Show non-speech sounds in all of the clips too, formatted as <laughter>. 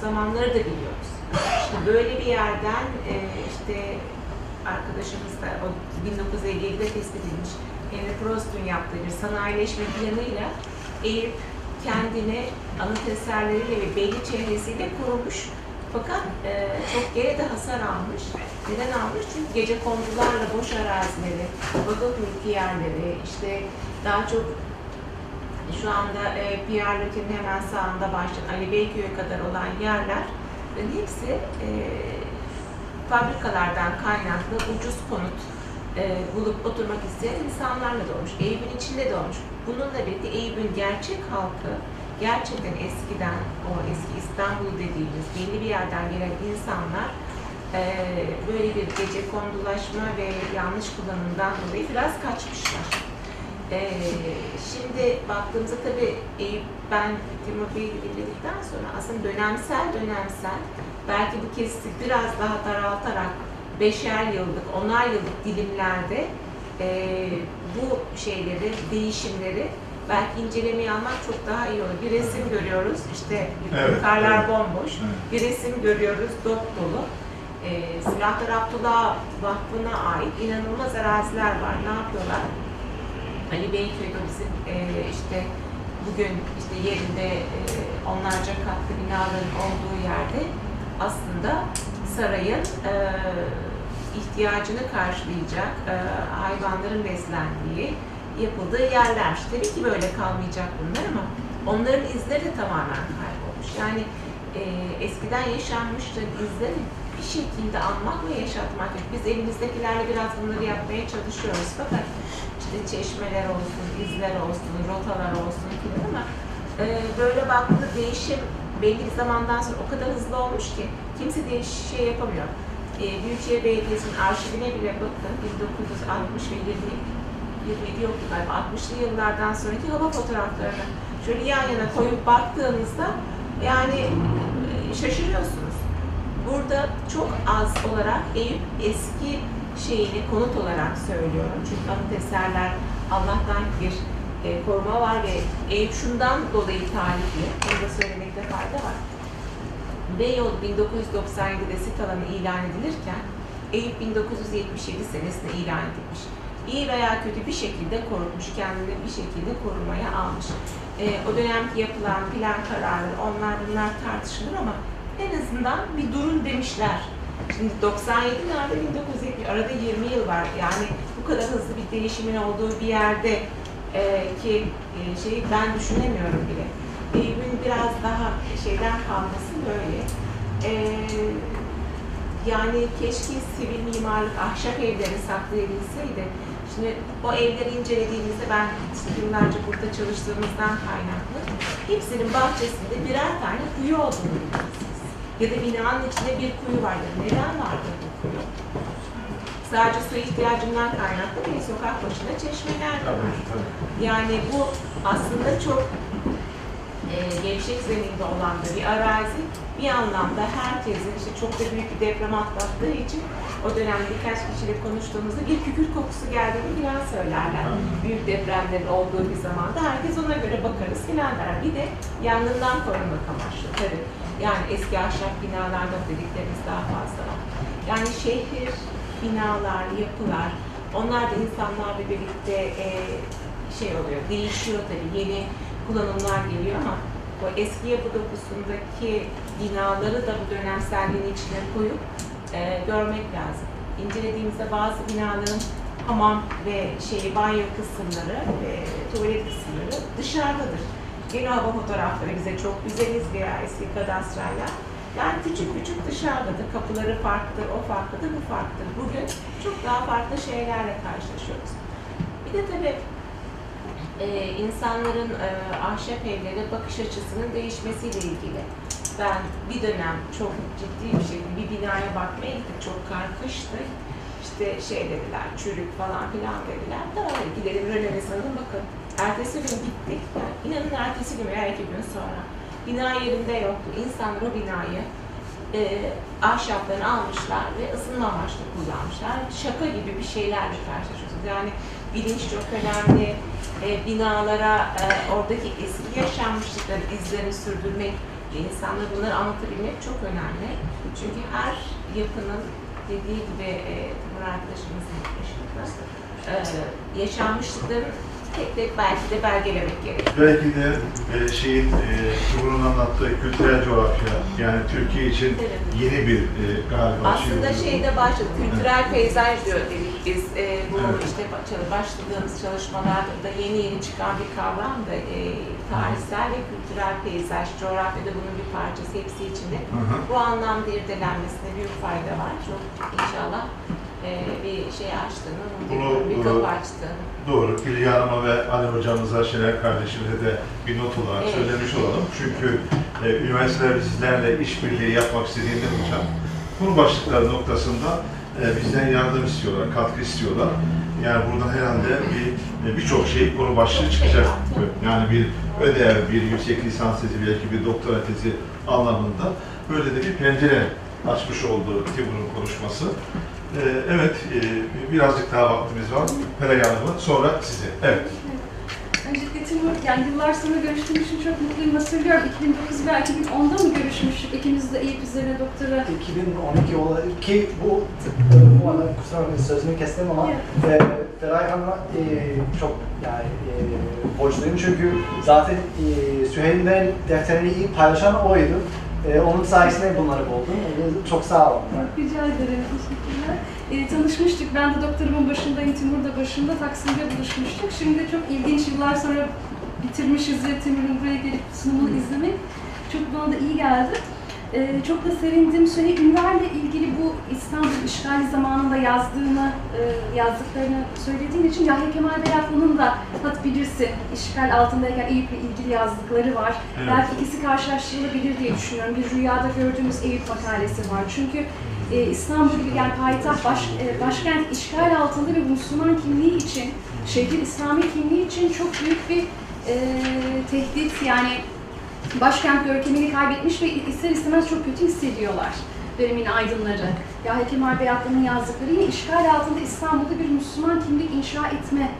zamanları da biliyoruz. İşte böyle bir yerden e, işte arkadaşımız da o 1957'de tespit edilmiş Henry Prost'un yaptığı bir sanayileşme planıyla Eyüp kendini anıt eserleriyle ve belli çehresiyle korumuş. Fakat e, çok geri de hasar almış. Neden almış? Çünkü gece kondularla boş arazileri, vakıf mülki yerleri, işte daha çok şu anda e, Loti'nin hemen sağında başlayan Ali Beyköy'e kadar olan yerler hepsi e, fabrikalardan kaynaklı ucuz konut e, bulup oturmak isteyen insanlarla doğmuş. Eyüp'ün içinde doğmuş. Bununla birlikte Eyüp'ün gerçek halkı gerçekten eskiden o eski İstanbul dediğimiz belli bir yerden gelen insanlar e, böyle bir gece kondulaşma ve yanlış kullanımdan dolayı biraz kaçmışlar. E, şimdi baktığımızda tabii Eyüp ben Timur Bey'i dinledikten sonra aslında dönemsel dönemsel belki bu kesiti biraz daha daraltarak beşer yıllık, onar yıllık dilimlerde e, bu şeyleri, değişimleri belki incelemeye almak çok daha iyi olur. Bir resim görüyoruz, işte Evet, karlar evet. bomboş. Evet. Bir resim görüyoruz, dop dolu. E, Silahlar Abdullah Vakfı'na ait inanılmaz araziler var. Ne yapıyorlar? Ali Beyköy'de bizim e, işte bugün işte yerinde e, onlarca katlı binaların olduğu yerde aslında sarayın e, ihtiyacını karşılayacak e, hayvanların beslendiği yapıldığı yerler. Tabii ki böyle kalmayacak bunlar ama onların izleri de tamamen kaybolmuş. Yani e, eskiden yaşanmışların izleri bir şekilde almak ve yaşatmak. Biz elimizdekilerle biraz bunları yapmaya çalışıyoruz fakat işte çeşmeler olsun, izler olsun, rotalar olsun filan ama e, böyle baktığında değişim belli bir zamandan sonra o kadar hızlı olmuş ki kimse değiş şey yapamıyor. E, Büyükşehir Belediyesi'nin arşivine bile bakın 1960 ve 20 27 yoktu galiba 60'lı yıllardan sonraki hava fotoğraflarını şöyle yan yana koyup baktığınızda yani e, şaşırıyorsunuz. Burada çok az olarak Eyüp eski şeyini konut olarak söylüyorum. Çünkü anıt eserler Allah'tan bir e, koruma var ve Eyüp şundan dolayı tarihli. Bunu da söylemekte fayda var. Beyoğlu 1997'de sit alanı ilan edilirken Eyüp 1977 senesinde ilan edilmiş. İyi veya kötü bir şekilde korunmuş, kendini bir şekilde korumaya almış. E, o dönemki yapılan plan kararları, onlar bunlar tartışılır ama en azından bir durun demişler. Şimdi 97 nerede 1970 arada 20 yıl var. Yani bu kadar hızlı bir değişimin olduğu bir yerde e, ki e, şeyi ben düşünemiyorum bile. Eyüp'ün biraz daha şeyden kalması böyle. E, yani keşke sivil mimarlık ahşap evleri saklayabilseydi. Şimdi o evleri incelediğimizde ben yıllarca burada çalıştığımızdan kaynaklı hepsinin bahçesinde birer tane kuyu olduğunu bilirsiniz. Ya da binanın içinde bir kuyu vardır. Neden vardır bu kuyu? Sadece su ihtiyacından kaynaklı değil, sokak başında çeşmeler var. Yani bu aslında çok e, gevşek zeminde olan da bir arazi. Bir anlamda herkesin işte çok da büyük bir deprem atlattığı için o dönem birkaç kişiyle konuştuğumuzda bir kükürt kokusu geldiğini filan söylerler. Büyük depremlerin olduğu bir zamanda herkes ona göre bakarız filan der. Bir de yangından korunmak amaçlı tabii. Yani eski ahşap binalarda dediklerimiz daha fazla var. Yani şehir, binalar, yapılar, onlar da insanlarla birlikte e, şey oluyor, değişiyor tabii. Yeni kullanımlar geliyor ama o eski yapı dokusundaki binaları da bu dönemselliğin içine koyup e, görmek lazım. İncelediğimizde bazı binaların hamam ve şey banyo kısımları ve tuvalet kısımları dışarıdadır. Gene hava fotoğrafları bize çok güzeliz veya eski kadastraylar. Yani küçük küçük dışarıdadır. Kapıları farklıdır, o farklıdır, bu farklıdır. Bugün çok daha farklı şeylerle karşılaşıyoruz. Bir de tabii e, insanların e, ahşap evlere bakış açısının değişmesiyle ilgili. Ben bir dönem çok ciddi bir şekilde bir binaya bakmaya gittim. Çok karkıştı. İşte şey dediler, çürük falan filan dediler. Tamam gidelim Rönesans'a bakın. Ertesi gün gittik. Yani inanın ertesi gün veya iki gün sonra. Bina yerinde yoktu. İnsanlar o binayı e, ahşaplarını almışlar ve ısınma amaçlı kullanmışlar. Şaka gibi bir şeylerle karşılaşıyorsunuz. Yani bilinç çok önemli. E, binalara e, oradaki eski yaşanmışlıkların izlerini sürdürmek insanlara bunları anlatabilmek çok önemli. Çünkü her yapının dediği gibi e, Timur arkadaşımızın başında e, yaşanmışlıkların tek tek belki de belgelemek gerekiyor. Belki de e, şeyin e, anlattığı kültürel coğrafya yani Türkiye için Evet. yeni bir e, galiba Aslında şey şeyde başladı, kültürel peyzaj diyor dedik biz. E, bu Evet. işte ba- başladığımız çalışmalarda da yeni yeni çıkan bir kavram da e, tarihsel ve kültürel peyzaj, coğrafyada bunun bir parçası hepsi içinde. Hı hı. Bu anlamda irdelenmesine büyük fayda var. Çok inşallah e, bir şey açtığını, Bunu, bir e, kapı açtığını. Doğru. Bilge Hanım'a ve Ali hocamıza, Şener kardeşimize de bir not olarak Evet. söylemiş olalım. Çünkü e, üniversiteler bizlerle işbirliği yapmak istediğinde hocam, konu başlıkları noktasında e, bizden yardım istiyorlar, katkı istiyorlar. Yani buradan herhalde bir e, birçok şey konu başlığı şey çıkacak. var. Yani bir ödev, bir yüksek lisans tezi, belki bir doktora tezi anlamında böyle de bir pencere açmış oldu Timur'un konuşması. E, evet, e, birazcık daha vaktimiz var. Peray Hanım'ı, sonra size. Evet. Öncelikle Timur, yani yıllar sonra görüştüğüm için çok mutluyum. Hatırlıyorum 2009 veya 2010'da mı görüşmüştük? İkimiz de Eyüp üzerine doktora 2012 olarak ki bu bu arada kusura bakmayın sözünü kestim ama e, Feray Hanım'a e, çok yani e, borçluyum çünkü zaten e, Süheyl'den defterini iyi paylaşan oydu. E, onun sayesinde bunları buldum. E, çok sağ olun. Rica ederim, Ee, tanışmıştık, ben de doktorumun başındayım, Timur da başında, Taksim'de buluşmuştuk. Şimdi çok ilginç yıllar sonra bitirmişiz ya Timur'un buraya gelip sunumunu izlemek. Çok bana da iyi geldi. Ee, çok da sevindim. Süheyl Ünver'le ilgili bu İstanbul işgali zamanında yazdığını, e, yazdıklarını söylediğin için Yahya Kemal Beyatlı'nın da hat bilirsin, işgal altındayken Eyüp'le ilgili yazdıkları var. Evet. Belki ikisi karşılaştırılabilir diye düşünüyorum. Bir rüyada gördüğümüz Eyüp makalesi var. Çünkü e, İstanbul gibi yani payitaht, baş, e, başkent işgal altında ve Müslüman kimliği için, şehrin İslami kimliği için çok büyük bir e, tehdit yani başkent görkemini kaybetmiş ve ister istemez çok kötü hissediyorlar dönemin aydınları. Yahya Kemal Beyatlı'nın yazdıkları yine işgal altında İstanbul'da bir Müslüman kimlik inşa etme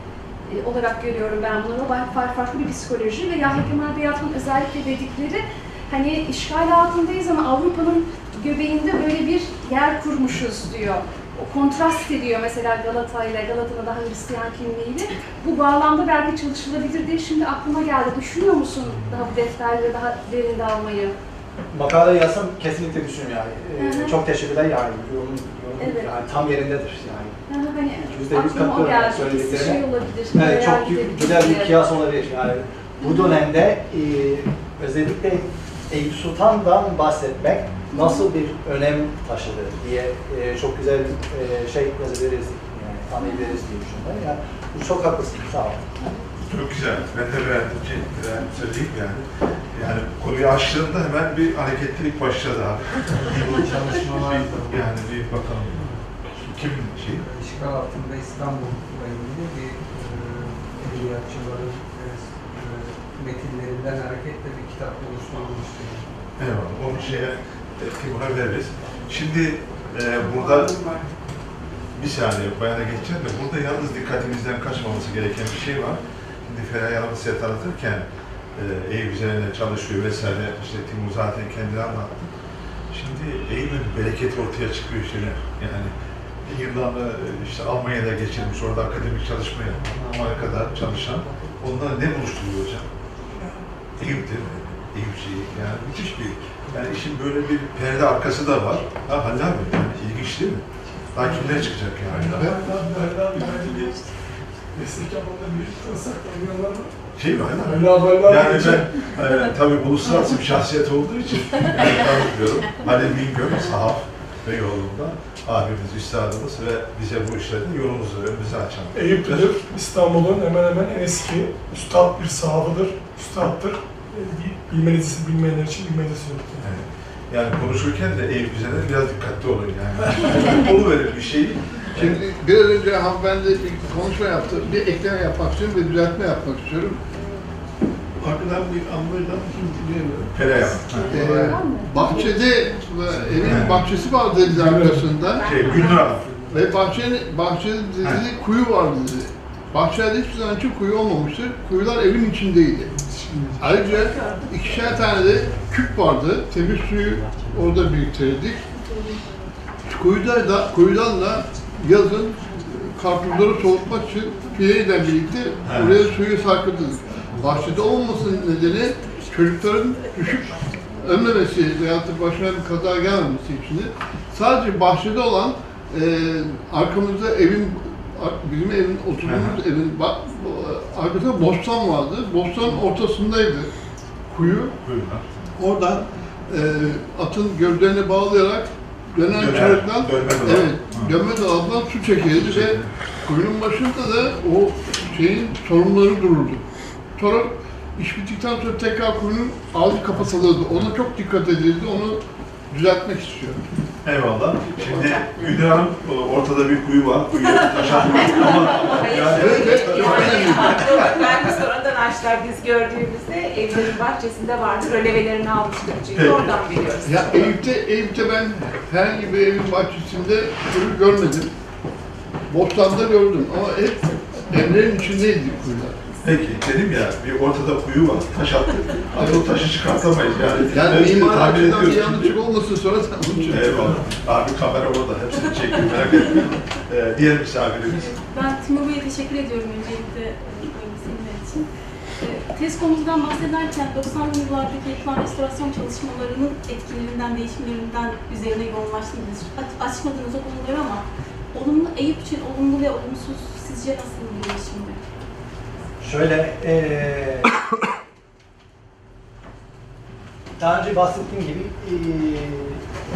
e, olarak görüyorum ben bunları. Ba- fa- Farklı bir psikoloji ve Yahya Kemal Beyatlı'nın özellikle dedikleri hani işgal altındayız ama Avrupa'nın göbeğinde böyle bir yer kurmuşuz diyor. O kontrast ediyor mesela Galata ile Galata'nın daha Hristiyan kimliğiyle. Bu bağlamda belki çalışılabilir diye şimdi aklıma geldi. Düşünüyor musun daha bu defterleri daha derinde almayı? Makale yazsam kesinlikle düşünüyorum yani. Hı E, hı. çok teşekkürler yani. Yorum, yorum Evet. yani tam yerindedir yani. Yani hani Yüzde yüz katılıyorum söylediklerine. Şey olabilir. Evet, veya çok güzel bir kıyas olabilir. Yani bu dönemde e, özellikle Eyüp Sultan'dan bahsetmek nasıl bir önem taşıdı diye e, çok güzel e, şey yazabiliriz, yani anlayabiliriz diye düşünüyorum. Yani bu çok haklısın, sağ ol. Çok güzel. Ben de beğendim ki ben söyleyeyim yani. Yani konuyu açtığında hemen bir hareketlilik başladı abi. <laughs> Bu çalışmalar yani bir bakalım. Kim şey? işgal altında İstanbul'la ilgili bir e, edebiyatçıların e, e, metinlerinden hareketle kitap oluşturulmuştu. Eyvallah. Onu şeye e, Timur'a veririz. Şimdi e, burada bir saniye bayana geçeceğim de burada yalnız dikkatimizden kaçmaması gereken bir şey var. Şimdi Feray Hanım size tanıtırken e, Eyüp üzerine çalışıyor vesaire. İşte Timur zaten kendini anlattı. Şimdi Eyüp'ün bereketi ortaya çıkıyor işte. Yani yıllarını e, işte Almanya'da geçirmiş, orada akademik çalışma yapan, Amerika'da çalışan. Onlar ne buluşturuyor hocam? Eyüp değil mi? Şeyi. Yani müthiş bir, yani işin böyle bir perde arkası da var. Ha Halil abi, yani ilginç değil mi? Daha kimler çıkacak yani? Şey mi abi? Yani ben e, tabii uluslararası bir şahsiyet olduğu için yani tanıtıyorum. Halil Bingöl, sahaf ve yolunda abimiz, üstadımız ve bize bu işlerin yolumuzu, önümüzü açan. Eyüplüdür. İstanbul'un hemen hemen en eski üstad bir sahabıdır. Üstattır. Bilmenizi, bilmeyenler için bilmenizi Yani, yani konuşurken de Eyüp üzerine biraz dikkatli olun yani. <laughs> Onu verir bir şeyi. Şimdi biraz önce hanımefendi bir konuşma yaptı. Bir ekleme yapmak istiyorum ve düzeltme yapmak istiyorum. Arkadan bir ambardan kim diyemiyorum. Feray Ee, bahçede, evin bahçesi vardı dedi arkasında. Şey, Gülnur Hanım. Ve bahçenin, bahçede dedi kuyu vardı dedi. Bahçede hiçbir zaman için kuyu olmamıştır. Kuyular evin içindeydi. Ayrıca ikişer tane de küp vardı. Temiz suyu orada biriktirdik. Kuyuda da, kuyudan da yazın karpuzları soğutmak için fileyle birlikte oraya suyu sarkıtırdık. Bahçede olmamasının nedeni çocukların düşüp ölmemesi veyahut da başına bir kaza gelmemesi için de sadece bahçede olan e, arkamızda evin bizim evin oturduğumuz evin ba- bu- arkasında bostan vardı. Bostan ortasındaydı kuyu. Oradan e, atın gövdelerine bağlayarak dönen çarıktan evet, dönme dolaptan su çekildi ve kuyunun başında da o şeyin sorunları dururdu. Sonra iş bittikten sonra tekrar kuyunun ağzı kapatılırdı. Ona çok dikkat edildi. Onu düzeltmek istiyorum. Eyvallah. Şimdi Güdür Hanım ortada bir kuyu var. Kuyu taşan <laughs> ama yani Evet, evet, haklı. Ben de sonradan ağaçlar biz gördüğümüzde evlerin bahçesinde vardı. Rölevelerini almıştık çünkü Peki. oradan biliyoruz. Ya Eyüp'te, Eyüp'te ben herhangi bir evin bahçesinde kuyu görmedim. Bostan'da gördüm ama hep evlerin içindeydi kuyular. Peki dedim ya bir ortada kuyu var. Taş attık. Abi o taşı çıkartamayız yani. Yani Evet, mimar tahmin ediyoruz. yanlışlık olmasın sonra sen için. Eyvallah. Abi kamera orada. Hepsini çekiyor merak etme. Ee, diğer misafirimiz. Ben Timur Bey'e teşekkür ediyorum öncelikle e, ilgisinler için. E, Tez konumuzdan bahsederken 90'lı yıllardaki yapılan restorasyon çalışmalarının etkilerinden, değişimlerinden üzerine yoğunlaştınız. Aç- Açmadınız o konuları ama olumlu Eyüp için olumlu ve olumsuz sizce nasıl bir değişimdi? Şöyle, eee <coughs> daha önce bahsettiğim gibi, eee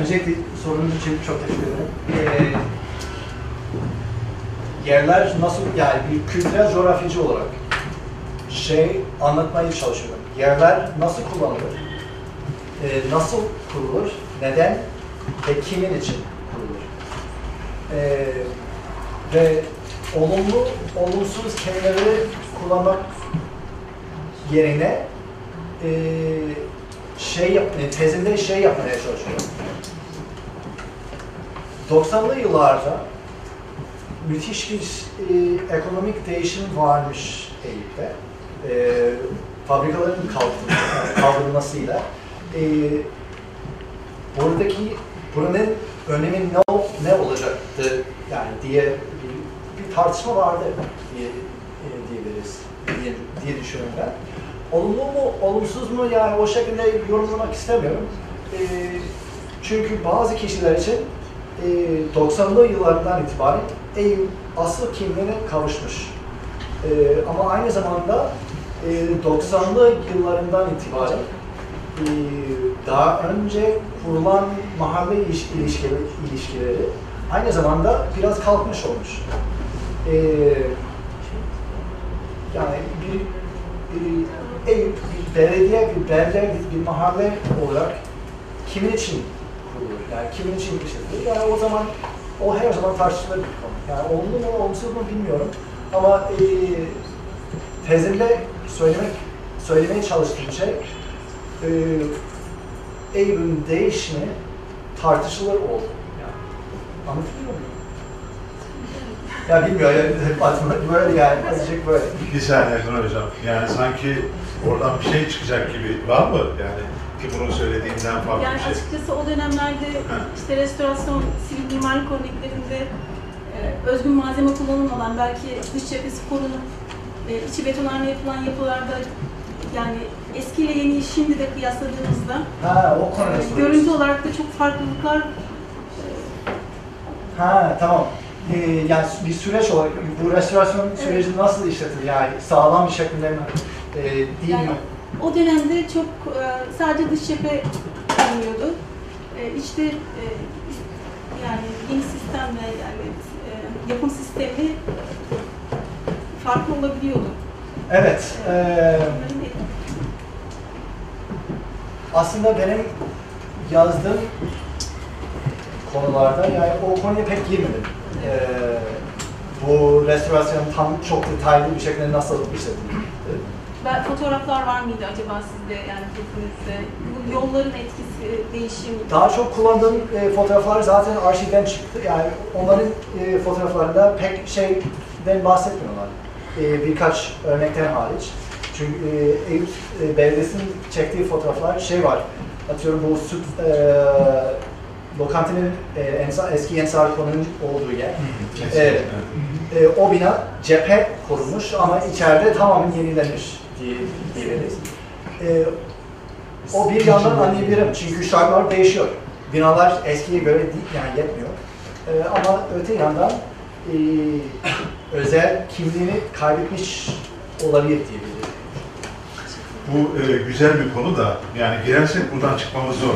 öncelikle sorunuz için çok teşekkür ederim. Eee, yerler nasıl, yani bir kültürel coğrafyacı olarak şey anlatmaya çalışıyorum. Yerler nasıl kullanılır, eee, nasıl kurulur, neden ve kimin için kurulur. Eee ve olumlu, olumsuz kelimeleri kullanmak yerine eee şey yap, e, tezimde şey yapmaya çalışıyorum. 90'lı yıllarda müthiş bir e, ekonomik değişim varmış Eyüp'te. E, fabrikaların kaldırılması- kaldırılmasıyla. E, buradaki buranın önemi ne, ne olacaktı yani diye bir, bir tartışma vardı diye e, diye, düşünüyorum ben. Olumlu mu, olumsuz mu yani o şekilde yorumlamak istemiyorum. E, çünkü bazı kişiler için e, 90'lı yıllardan itibaren Eyüp asıl kimliğine kavuşmuş. E, ama aynı zamanda e, 90'lı yıllarından itibaren e, daha önce kurulan mahalle iliş- ilişkileri, ilişkileri aynı zamanda biraz kalkmış olmuş. E, yani bir, bir Eyüp, bir belediye, bir belde, bir, bir mahalle olarak kimin için kurulur? Yani kimin için işletilir? Yani o zaman o her zaman tartışılır bir konu. Yani olumlu mu, olumsuz mu bilmiyorum. Ama e, tezimde söylemek, söylemeye çalıştığım şey e, Eyüp'ün değişimi tartışılır oldu. Yani, anlatabiliyor muyum? Ya bilmiyorum, yani, aklıma böyle yani, azıcık böyle. Bir saniye Erkan Hocam. Yani sanki oradan bir şey çıkacak gibi var mı? Yani Timur'un söylediğinden farklı Yani bir şey. açıkçası o dönemlerde Ha. işte restorasyon, sivil mimarlık örneklerinde e, özgün malzeme kullanılmadan belki dış cephesi korunup e, içi betonarme yapılan yapılarda yani eskiyle yeniyi şimdi de kıyasladığımızda Ha, o e, görüntü olarak da çok farklılıklar Ha tamam. Ee, yani bir süreç olarak bu restorasyon süreci nasıl işletilir? Yani sağlam bir şekilde mi? Ee, değil Yani mi? o dönemde çok e, sadece dış cephe kullanılıyordu. E, İçte e, yani yeni sistemle yani e, yapım sistemi farklı olabiliyordu. Evet. ee, Bunların et- aslında benim yazdığım konularda yani o konuya pek girmedim. Ee, bu restorasyon tam çok detaylı bir şekilde nasıl işletilir? Ben, fotoğraflar var mıydı acaba sizde yani kesinizde? Bu yolların etkisi, değişim. Daha çok kullandığım e, fotoğraflar zaten arşivden çıktı. Yani onların e, fotoğraflarında pek şeyden bahsetmiyorlar. E, birkaç örnekten hariç. Çünkü e, Eyüp e, Belediyesi'nin çektiği fotoğraflar şey var. Atıyorum bu süt e, lokantanın e, Ensar, eski Ensar Konu'nun olduğu yer. Evet. E, o bina cephe korunmuş ama içeride tamamen yenilenmiş diye diyebiliriz. E, o bir yandan anlayabilirim çünkü şartlar değişiyor. Binalar eskiye göre değil, yani yetmiyor. E, ama öte yandan e, özel kimliğini kaybetmiş olabilir diyebilirim. Bu e, güzel bir konu da yani girersek buradan çıkmamız zor.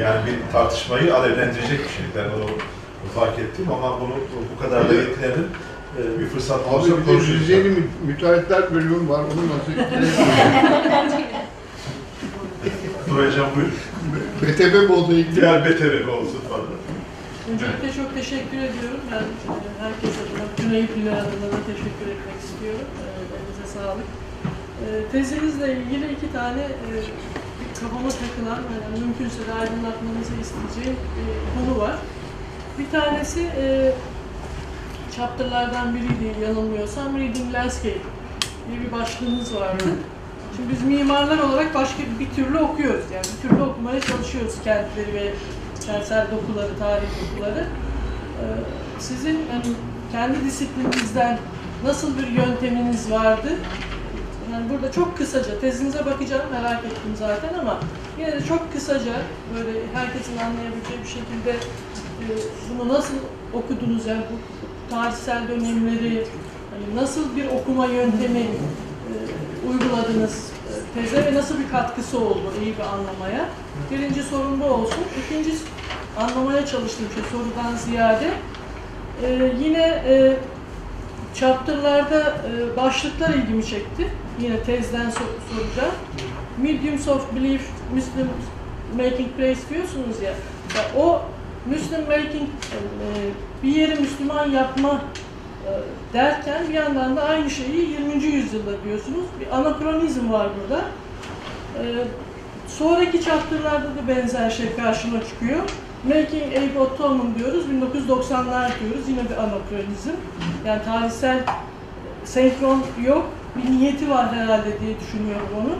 Yani bir tartışmayı alevlendirecek bir şey. Ben onu fark ettim ama bunu bu kadar da yetinelim. E, bir fırsat olursa Abi bir de konuşuruz. Rize'li mü- müteahhitler bölümü var. Onu nasıl <laughs> Duracağım buyur. BTB Bolu'da ilgili Diğer beteri olsun falan. Öncelikle çok teşekkür ediyorum. Ben e, herkes adına, Güney Bile adına da teşekkür etmek istiyorum. E, Elinize sağlık. E, Tezinizle ilgili iki tane kafama takılan, yani mümkünse de aydınlatmanızı isteyeceğim e, konu var. Bir tanesi e, chapter'lardan biriydi yanılmıyorsam Reading Landscape diye bir başlığınız vardı. Şimdi biz mimarlar olarak başka bir türlü okuyoruz yani bir türlü okumaya çalışıyoruz kentleri ve kentsel dokuları, tarihi dokuları. Ee, Sizin hani kendi disiplininizden nasıl bir yönteminiz vardı? Yani burada çok kısaca, tezinize bakacağım merak ettim zaten ama yine de çok kısaca böyle herkesin anlayabileceği bir şekilde e, bunu nasıl okudunuz yani bu tarihsel dönemleri hani nasıl bir okuma yöntemi e, uyguladınız e, teze ve nasıl bir katkısı oldu iyi bir anlamaya? Birinci sorun bu olsun. İkinci anlamaya çalıştığım şey sorudan ziyade e, yine e, chapter'larda e, başlıklar ilgimi çekti. Yine tezden sor- soracağım. Mediums of Belief, Muslim Making Place diyorsunuz ya. ya o Muslim Making e, bir yeri Müslüman yapma e, derken bir yandan da aynı şeyi 20. yüzyılda diyorsunuz. Bir anakronizm var burada. E, sonraki chapter'larda da benzer şey karşıma çıkıyor. Making Abe Ottoman diyoruz, 1990'lar diyoruz. Yine bir anakronizm. Yani tarihsel senkron yok. Bir niyeti var herhalde diye düşünüyorum onu.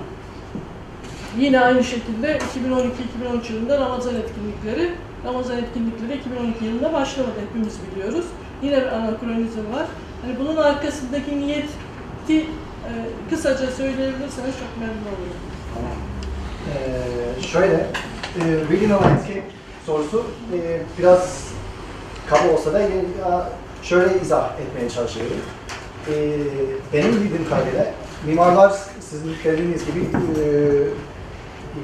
Yine aynı şekilde 2012-2013 yılında Ramazan etkinlikleri. Ramazan etkinlikleri 2012 yılında başlamadı hepimiz biliyoruz. Yine bir anakronizm var. Hani bunun arkasındaki niyeti e, kısaca söyleyebilirseniz çok memnun olurum. Ee, şöyle, e, Regional Landscape sorusu e, biraz kaba olsa da şöyle izah etmeye çalışıyorum. E, benim bildiğim kadarıyla mimarlar sizin dediğiniz gibi e, e,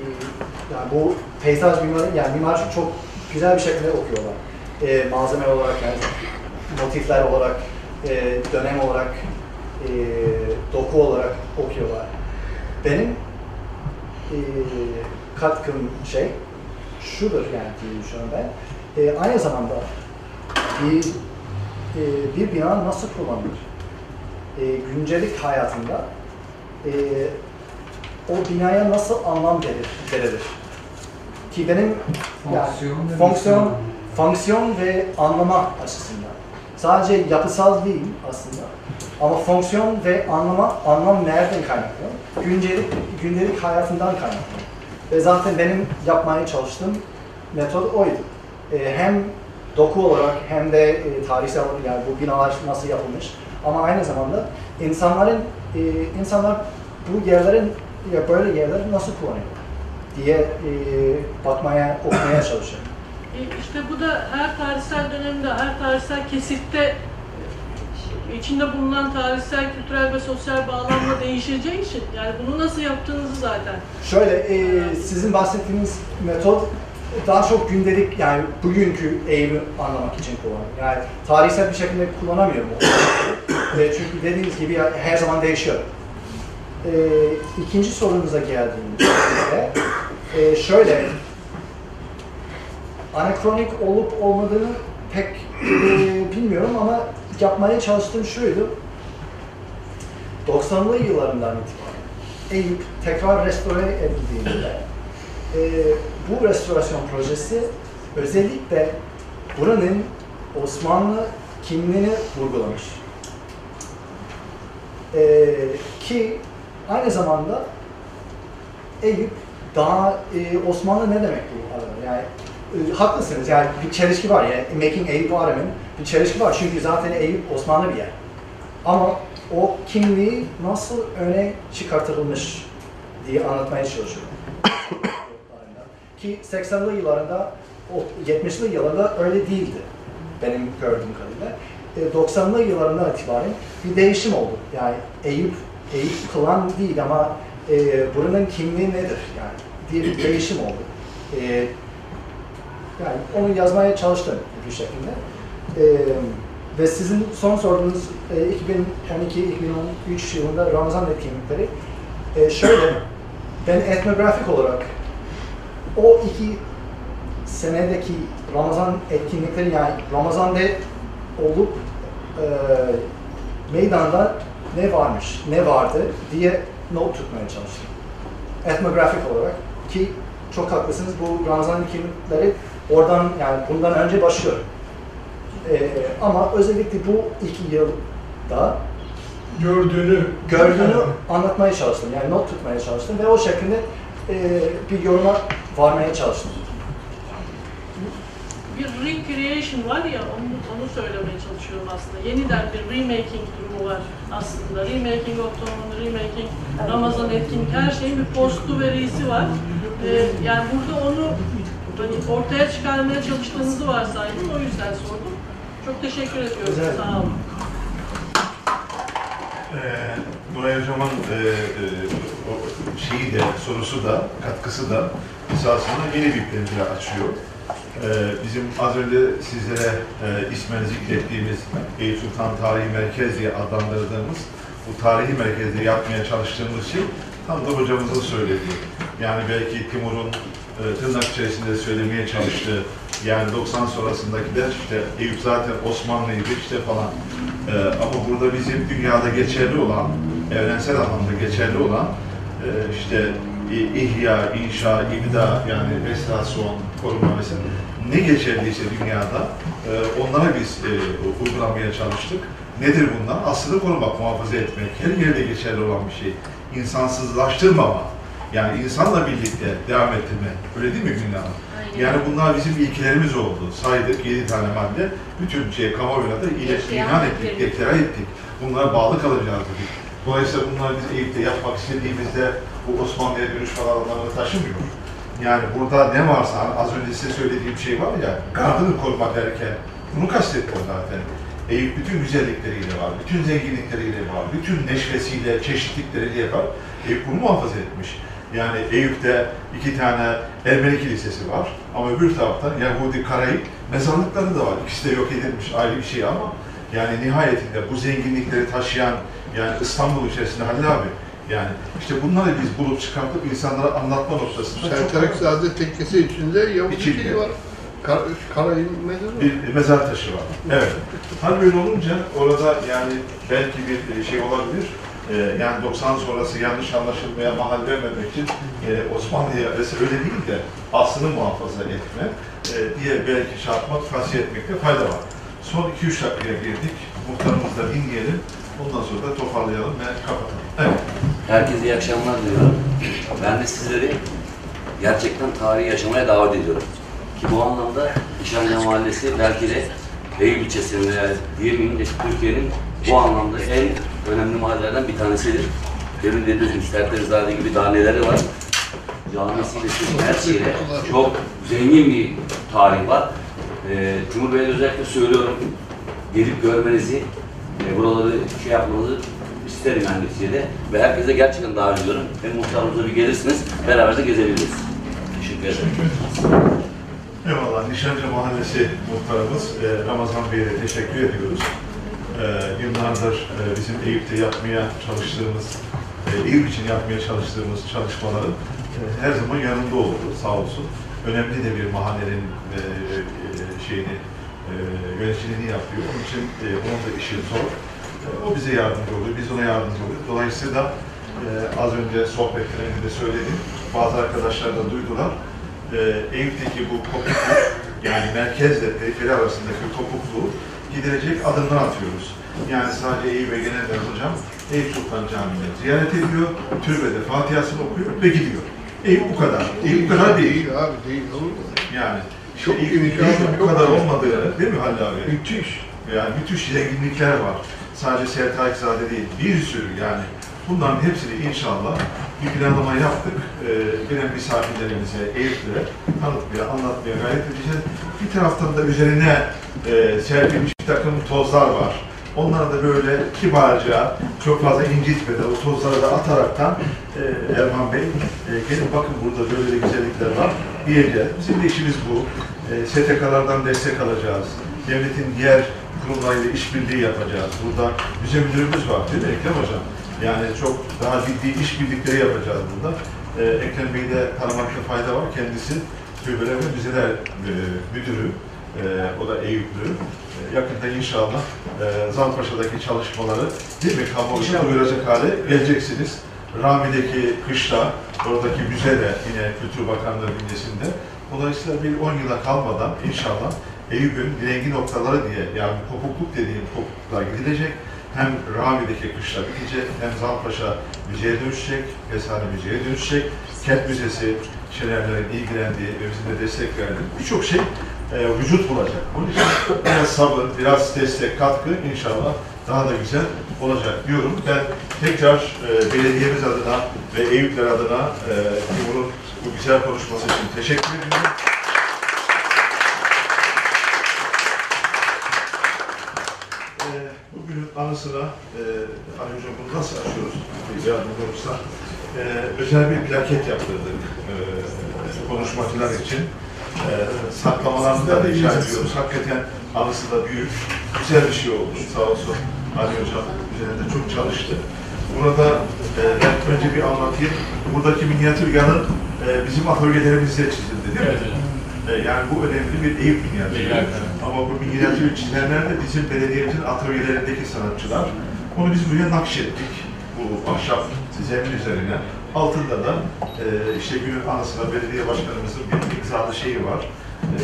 yani bu peyzaj mimarı, yani mimar çok güzel bir şekilde okuyorlar. E, malzeme olarak yani motifler olarak, e, dönem olarak, e, doku olarak okuyorlar. Benim e, katkım şey şudur yani diye düşünüyorum ben. E, aynı zamanda bir e, bir bina nasıl kullanılır? E, güncelik hayatında e, o binaya nasıl anlam verir, verilir? Ki benim yani Fonksiyon ve fonksiyon, fonksiyon ve anlama açısından. Sadece yapısal değil aslında. Ama fonksiyon ve anlama, anlam nereden kaynaklanıyor? Güncelik, gündelik hayatından kaynaklanıyor. Ve zaten benim yapmaya çalıştığım metot oydu. Ee, hem doku olarak hem de e, tarihsel olarak yani bu binalar nasıl yapılmış ama aynı zamanda insanların e, insanlar bu yerlerin ya böyle yerleri nasıl kullanıyor diye e, bakmaya okumaya çalışıyorum. E, İşte bu da her tarihsel dönemde, her tarihsel kesitte e, içinde bulunan tarihsel, kültürel ve sosyal bağlamla değişeceği için yani bunu nasıl yaptığınızı zaten Şöyle, e, sizin bahsettiğiniz metot daha çok gündelik yani bugünkü eğimi anlamak için kullanılıyor. Yani tarihsel bir şekilde kullanamıyor bu. <coughs> e, çünkü dediğiniz gibi ya- her zaman değişiyor. E, ikinci sorunuza geldiğimizde e, şöyle anakronik olup olmadığını pek e, bilmiyorum ama yapmaya çalıştığım şuydu. 90'lı yıllarından itibaren Eyüp tekrar restore edildiğinde e, bu restorasyon projesi özellikle buranın Osmanlı kimliğini vurgulamış. E, ki aynı zamanda Eyüp daha e, Osmanlı ne demek bu arada? Yani e, haklısınız yani bir çelişki var yani Making Eyüp Ottoman bir çelişki var çünkü zaten Eyüp Osmanlı bir yer. Ama o kimliği nasıl öne çıkartılmış diye anlatmaya çalışıyorum. <coughs> Ki 80'li yıllarında, o 70'li yıllarda öyle değildi benim gördüğüm kadarıyla. E, 90'lı yıllarından itibaren bir değişim oldu. Yani Eyüp, Eyüp klan değil ama e, buranın kimliği nedir yani diye bir değişim oldu. E, yani onu yazmaya çalıştım bir şekilde. E, ve sizin son sorduğunuz e, 2012-2013 yılında Ramazan etkinlikleri e, şöyle, ben etnografik olarak o iki senedeki Ramazan etkinlikleri yani Ramazan'da olup e, meydanda ne varmış, ne vardı diye not tutmaya çalıştım. Etnografik olarak ki çok haklısınız bu Ramazan etkinlikleri oradan yani bundan önce başlıyor. E, ama özellikle bu iki yılda Gördüğünü, gördüğünü anlatmaya çalıştım. Yani not tutmaya çalıştım ve o şekilde e, bir yoruma varmaya çalıştım. Bir recreation var ya onu, onu söylemeye çalışıyorum aslında. Yeniden bir remaking durumu var aslında. Remaking Ottoman, remaking Ramazan etkinlik her şeyin bir postu ve reisi var. Ee, yani burada onu hani ortaya çıkarmaya çalıştığınızı varsaydım. O yüzden sordum. Çok teşekkür ediyorum. Güzel. Sağ olun. Ee, Nuray Hocam'ın e, e, o şeyi de, sorusu da, katkısı da esasında yeni bir pencere açıyor. Ee, bizim az önce sizlere e, ismen zikrettiğimiz Eyüp Sultan Tarihi Merkez diye adlandırdığımız bu tarihi merkezde yapmaya çalıştığımız şey tam da hocamızın söylediği. Yani belki Timur'un e, tırnak içerisinde söylemeye çalıştığı yani 90 sonrasındakiler işte Eyüp zaten Osmanlıydı işte falan. Ee, ama burada bizim dünyada geçerli olan, evrensel anlamda geçerli olan e, işte ihya, inşa, ibda yani restorasyon, koruma mesela ne geçerliyse dünyada e, onlara biz e, uygulamaya çalıştık. Nedir bunlar? Aslını korumak, muhafaza etmek, her yerde geçerli olan bir şey. İnsansızlaştırmama, yani insanla birlikte devam ettirme. Öyle değil mi Hanım? Yani bunlar bizim ilkelerimiz oldu. Saydık yedi tane madde. Bütün şey kamuoyuna da ile ilan ettik, deklara ettik. Bunlara bağlı kalacağız dedik. Dolayısıyla bunlar biz Eyüp'te yapmak istediğimizde bu Osmanlı'ya dönüşme alanlarını taşımıyor. Yani burada ne varsa az önce size söylediğim şey var ya, gardını korumak derken bunu kastettim zaten. Eyüp bütün güzellikleriyle var, bütün zenginlikleriyle var, bütün neşvesiyle, çeşitlikleriyle var. Eyüp bunu muhafaza etmiş. Yani Eyüp'te iki tane Ermeni kilisesi var ama öbür taraftan Yahudi Karayip mezarlıkları da var. İkisi de yok edilmiş ayrı bir şey ama yani nihayetinde bu zenginlikleri taşıyan yani İstanbul içerisinde Halil abi yani işte bunları biz bulup çıkartıp insanlara anlatma noktasında çok Sertarekzade tekkesi içinde Yahudi İçinde. şey var. Kar, Karayın mezarı. bir mezar taşı var. Evet. Böyle olunca orada yani belki bir şey olabilir. Ee, yani 90 sonrası yanlış anlaşılmaya mahal vermemek için e, Osmanlı'ya öyle değil de aslını muhafaza etme e, diye belki yapmak, tavsiye etmekte fayda var. Son 2-3 dakikaya girdik. Muhtarımızı da dinleyelim. Ondan sonra da toparlayalım ve kapatalım. Evet. Herkese iyi akşamlar diliyorum. Ben de sizleri gerçekten tarihi yaşamaya davet ediyorum. Ki bu anlamda Nişanlı Mahallesi belki de Eyüp ilçesinin veya diyelim de Türkiye'nin bu anlamda en önemli mahallelerden bir tanesidir. Demin dediğiniz gibi Serterizade gibi daha neleri var. Camisiyle, her şeyle çok zengin bir tarih var. Ee, Timur Bey'e özellikle söylüyorum, gelip görmenizi, e, buraları şey yapmanızı isterim yani neticede. Ve herkese gerçekten davet ediyorum. Hem muhtarımıza bir gelirsiniz, beraber de gezebiliriz. Teşekkür ederim. Eyvallah. Nişancı Mahallesi muhtarımız e, Ramazan Bey'e teşekkür ediyoruz. E, yıllardır e, bizim Eyüp'te yapmaya çalıştığımız, e, Eyüp için yapmaya çalıştığımız çalışmaların e, her zaman yanında oldu sağ olsun. Önemli de bir mahallenin şeyini, yöneticiliğini yapıyor. Onun için onun da işi zor. O bize yardımcı oluyor, biz ona yardımcı oluyoruz. Dolayısıyla az önce sohbetlerinde de söyledim. Bazı arkadaşlar da duydular Eyüp'teki bu kopukluk yani merkezle periferi arasındaki kopukluğu gidilecek adımlar atıyoruz. Yani sadece Eyüp'e gelenler hocam Eyüp Sultan Camii'ne ziyaret ediyor, türbede Fatiha'sını okuyor ve gidiyor. Eyüp bu kadar. Eyüp bu kadar değil. Değil abi değil olur? Yani işte Çok Eyüp, Eyüp'ün abi, bu kadar olmadığı değil mi Halil abi? Müthiş. Yani müthiş zenginlikler var. Sadece Sertaikzade değil, bir sürü yani. Bunların hepsini inşallah bir planlama yaptık. Ee, gelen misafirlerimize, Eyüplere tanıtmaya, anlatmaya gayret edeceğiz. Bir taraftan da üzerine e, serpilmiş bir takım tozlar var. Onları da böyle kibarca, çok fazla incitmeden, o tozları da ataraktan e, Erman Bey, e, gelin bakın burada böyle de güzellikler var diyeceğiz. Bizim de işimiz bu. E, STK'lardan destek alacağız. Devletin diğer kurumlarıyla işbirliği yapacağız. Burada müze müdürümüz var değil mi Ekrem Hocam? Yani çok daha ciddi işbirlikleri yapacağız burada. Ee, Ekrem Bey'i de tanımakta fayda var. Kendisi Türbeler ve Müzeler e, Müdürü. E, o da Eyüplü. E, yakında inşallah e, Zalpaşa'daki çalışmaları değil mi kamuoyuna duyuracak hale geleceksiniz. Rami'deki kışla, oradaki müze de yine Kültür Bakanlığı bünyesinde. Dolayısıyla bir 10 yıla kalmadan inşallah Eyüp'ün rengi noktaları diye yani kopukluk dediğim kopukluklar gidilecek. Hem Rami'deki kışla bitecek, hem Zalpaşa müzeye dönüşecek, Esane müzeye dönüşecek. Kent Müzesi, Şenerlerin ilgilendiği ve bizim de destek verdiği birçok şey e, vücut bulacak. Bunun için biraz sabır, biraz destek, katkı inşallah daha da güzel olacak diyorum. Ben tekrar e, belediyemiz adına ve Eyüpler adına e, Timur'un bu güzel konuşması için teşekkür ediyorum. Ee, bugünün anısına, e, Ali Hocam bunu nasıl açıyoruz? Yardımcı olursa. Ee, özel bir plaket yaptırdık e, konuşmacılar için. E, saklamalarını da rica ediyoruz. Hakikaten anısı da büyük. Güzel bir şey oldu. Sağ olsun Ali Hocam üzerinde çok çalıştı. Burada e, ben önce bir anlatayım. Buradaki minyatür yanı e, bizim atölyelerimizde çizildi değil mi? E, yani bu önemli bir Eyüp minyatürü. Ama bu minyatürü çizenler de bizim belediyemizin atölyelerindeki sanatçılar. Onu biz buraya nakşettik. Bu ahşap zemin üzerine. Altında da e, işte günün anısına belediye başkanımızın bir imzalı şeyi var. E,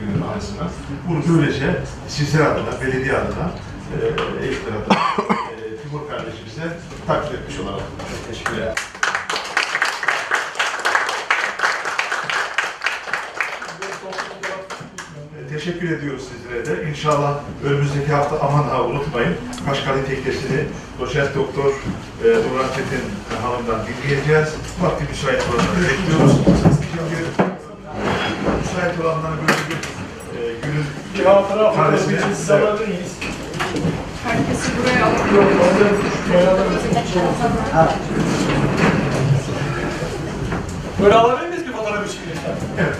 günün anısına. Bunu böylece sizler adına, belediye adına, e, Eyüpler adına e, Timur kardeşimize takdim etmiş olarak. Teşekkür ederim. E, Teşekkür ediyoruz sizlere de. İnşallah önümüzdeki hafta aman ha unutmayın. Kaşgali Teknesi'ni doçent doktor e, Nurhan Çetin Hanım'dan dinleyeceğiz. Vakti müsait olanları bekliyoruz. Şimdi müsait olanları böyle bir e, günün hatıra fotoğrafı için siz alabilir miyiz? Herkesi buraya Ha, Böyle alabilir miyiz bir fotoğraf için? Evet.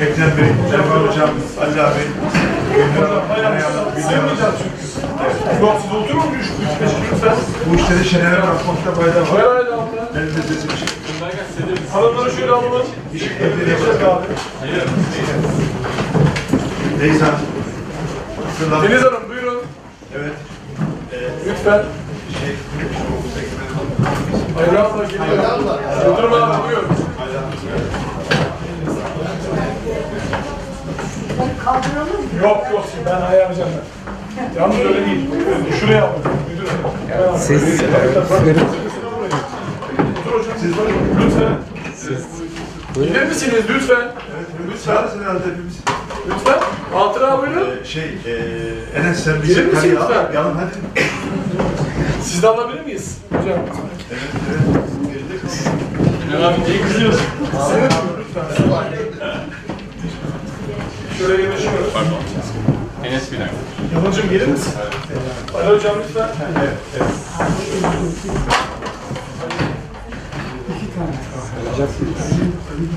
Ekrem Bey, Cemal Hocam, Ali abi, Gülhan Hanım, Hayır, Güney Hanım, Gülhan Hanım. çünkü. Yok, siz oturun? Üç, üç, beş lütfen. Bu işleri şenere bırakmakta fayda var. Hadi abla. Elinde sesi bir şey. Hanımları şöyle alalım. İşbirliği Geçecek yapalım. abi. Neyse. Şuradan- Deniz Hanım buyurun. Evet. Ee, Lütfen. şey, Hayır abla geliyor. Oturun abi buyurun. Yok yok ben ayarlayacağım ben. Yalnız öyle değil. Şuraya alın. Müdür hanım. Siz Otur hocam. Siz lütfen. Gelir misiniz lütfen? Evet, lütfen. herhalde hepimiz. Lütfen. Hatıra buyurun. Ee, şey, ee, Enes sen misin karıya al. lütfen? Yalın hadi. Siz de alabilir miyiz? Hocam. Evet, evet. Gelecek. Abi neyi kızıyorsun? Lütfen. Şöyle yanaşıyoruz. Enes Biner. Yalancım gelir misin? Ali hocam lütfen. Evet, evet.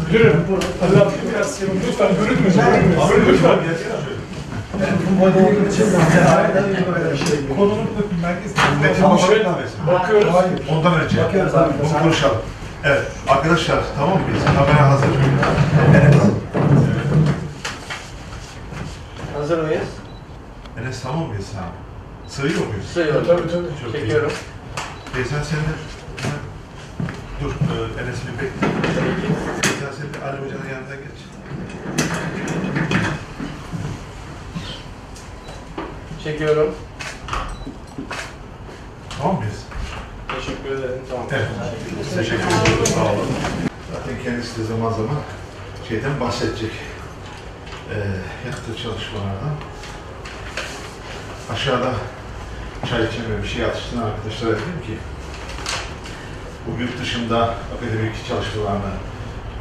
Müdürüm. Ali abi biraz yanım. Lütfen görünmüyor. Görünmüyor. Lütfen. Konunun merkez. Metin Tamam, Müşerref evet. kahvesi. Bakıyoruz. Ondan önce. Bunu konuşalım. Evet. Arkadaşlar tamam mıyız? Kamera hazır. Enes. Hazır mıyız? Enes tamam mıyız ha? Sığıyor muyuz? Sayıyorum. Tabii tabii. Çok iyi. Çekiyorum. Teyzen sen de... Dur, e, Enes'i bir bekle. Teyzen sen de Ali Hoca'nın yanına geç. Çekiyorum. Tamam mıyız? Teşekkür ederim. Tamam. Evet. Teşekkür ederim. Sağ olun. Zaten kendisi de zaman zaman şeyden bahsedecek. Ee, yaptığı çalışmalardan. Aşağıda çay içmeye bir şey atıştıran arkadaşlara dedim ki bu yurt dışında akademik çalışmalarını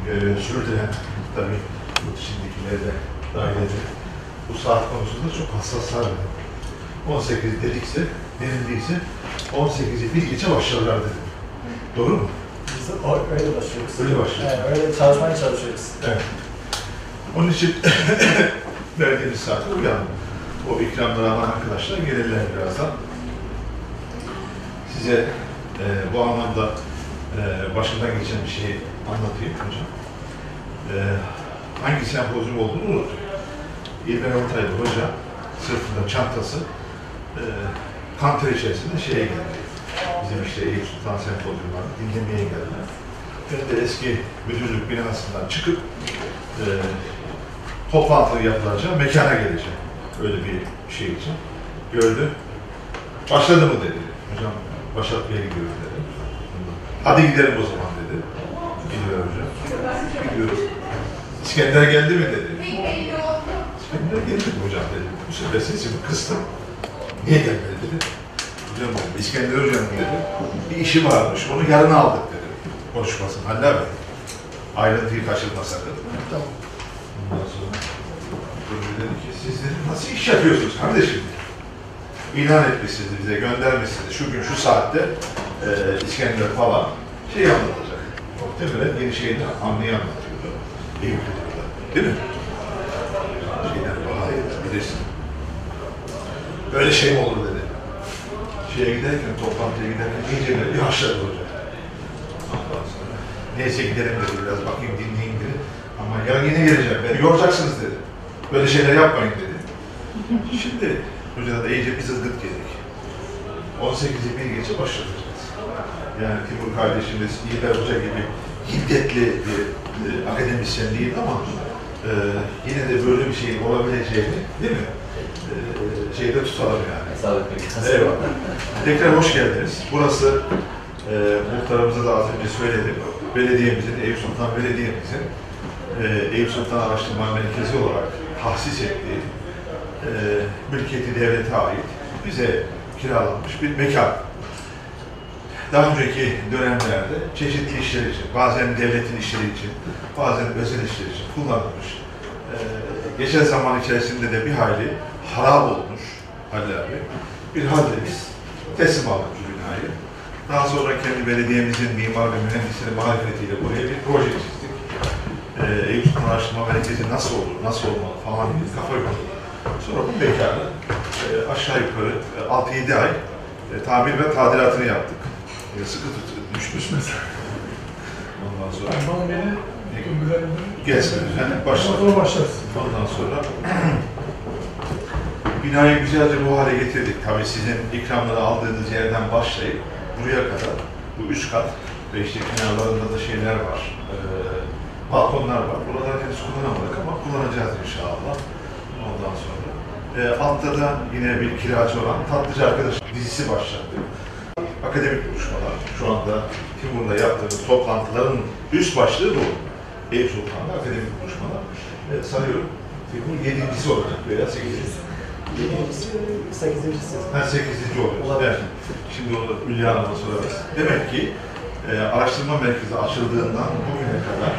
e, sürdüren tabii yurt dışındakileri de dahil edip bu saat konusunda çok hassaslar. 18 dedikse, denildiyse 18'i bir geçe başlarlar dedim. Doğru mu? Biz öyle başlıyoruz. Öyle başlıyoruz. Evet, öyle çalışmaya çalışıyoruz. Evet. Onun için <coughs> verdiğimiz saate uyanın. O ikramları alan arkadaşlar gelirler birazdan. Size e, bu anlamda e, başından geçen bir şeyi anlatayım hocam. E, hangi sempozyum olduğunu unuttum. İlber Ortaylı Hoca sırtında çantası e, kanter içerisinde şeye geldi. Bizim işte Eyüp Sultan Sempozyumlarını dinlemeye geldiler. Ben de eski müdürlük binasından çıkıp e, toplantı yapılacağı mekana geleceğim. Öyle bir şey için. Gördü. Başladı mı dedi. Hocam Başak Bey'e gidiyoruz dedi. Hadi gidelim o zaman dedi. Gidiyor hocam. Gidiyoruz. İskender geldi mi dedi. İskender geldi mi hocam dedi. Bu sefer sesimi kıstım. Niye gelmedi dedi. Hocam dedim, İskender hocam dedi. Bir işi varmış. Onu yarın aldık dedi. Konuşmasın. Halil abi. Ayrıntıyı kaçırma sakın. Tamam. Ondan sonra dedi ki siz dedi, nasıl iş yapıyorsunuz kardeşim? İlan etmişsiniz bize, göndermişsiniz. Şu gün şu saatte e, İskender falan şey anlatacak. Muhtemelen yeni şeyini hamleyi anlatıyordu. İyi biliyordu. Değil mi? Şeyden iyi bilirsin. Böyle şey mi olur dedi. Şeye giderken, toplantıya giderken iyice böyle bir haşladı hoca. Ondan sonra neyse gidelim dedi biraz bakayım dinleyin dedi. Ama yarın yine geleceğim. Beni yoracaksınız dedi. Böyle şeyler yapmayın dedi. Şimdi hocada da iyice bir zılgıt yedik. 18'i bir geçe başlatacağız. Yani Timur kardeşimiz İlber Hoca gibi hiddetli bir e, akademisyen değil ama e, yine de böyle bir şeyin olabileceğini değil mi? E, şeyde tutalım yani. Eyvallah. Tekrar hoş geldiniz. Burası e, muhtarımıza da az önce söyledim. Belediyemizin, Eyüp Sultan Belediye'mizin e, Eyüp Sultan Araştırma Merkezi olarak tahsis ettiği e, mülkiyeti devlete ait bize kiralanmış bir mekan. Daha önceki dönemlerde çeşitli işler için, bazen devletin işleri için, bazen özel işler için kullanılmış. E, geçen zaman içerisinde de bir hayli harap olmuş Halil abi. Bir halde biz teslim aldık bu binayı. Daha sonra kendi belediyemizin mimar ve mühendisleri marifetiyle buraya bir proje çizdik. Ee, Eyüp Sultan Araştırma Merkezi nasıl olur, nasıl olmalı falan diye kafa yolladık. Sonra bu mekanı e, aşağı yukarı e, 6-7 ay e, tamir ve tadilatını yaptık. E, sıkı tut, düşmüş mesela. <laughs> Ondan sonra Bana beni gelsin, yani başladık. Sonra başlarız. Ondan sonra <clears throat> binayı güzelce bu hale getirdik. Tabii sizin ikramları aldığınız yerden başlayıp buraya kadar bu üç kat ve işte kenarlarında da şeyler var. Ee, balkonlar var. Buraları henüz kullanamadık ama kullanacağız inşallah. Ondan sonra. Ee, altta da yine bir kiracı olan Tatlıcı Arkadaş dizisi başladı. Akademik buluşmalar. Şu anda Timur'la yaptığımız toplantıların üst başlığı bu. Eyüp Sultan'da akademik buluşmalar. Ee, sanıyorum Timur yedincisi olacak veya sekizincisi. Sekizincisi. Ha, sekizinci oluyor. Evet. Şimdi onu Hülya Hanım'a sorarız. Demek ki e, araştırma merkezi açıldığından bugüne kadar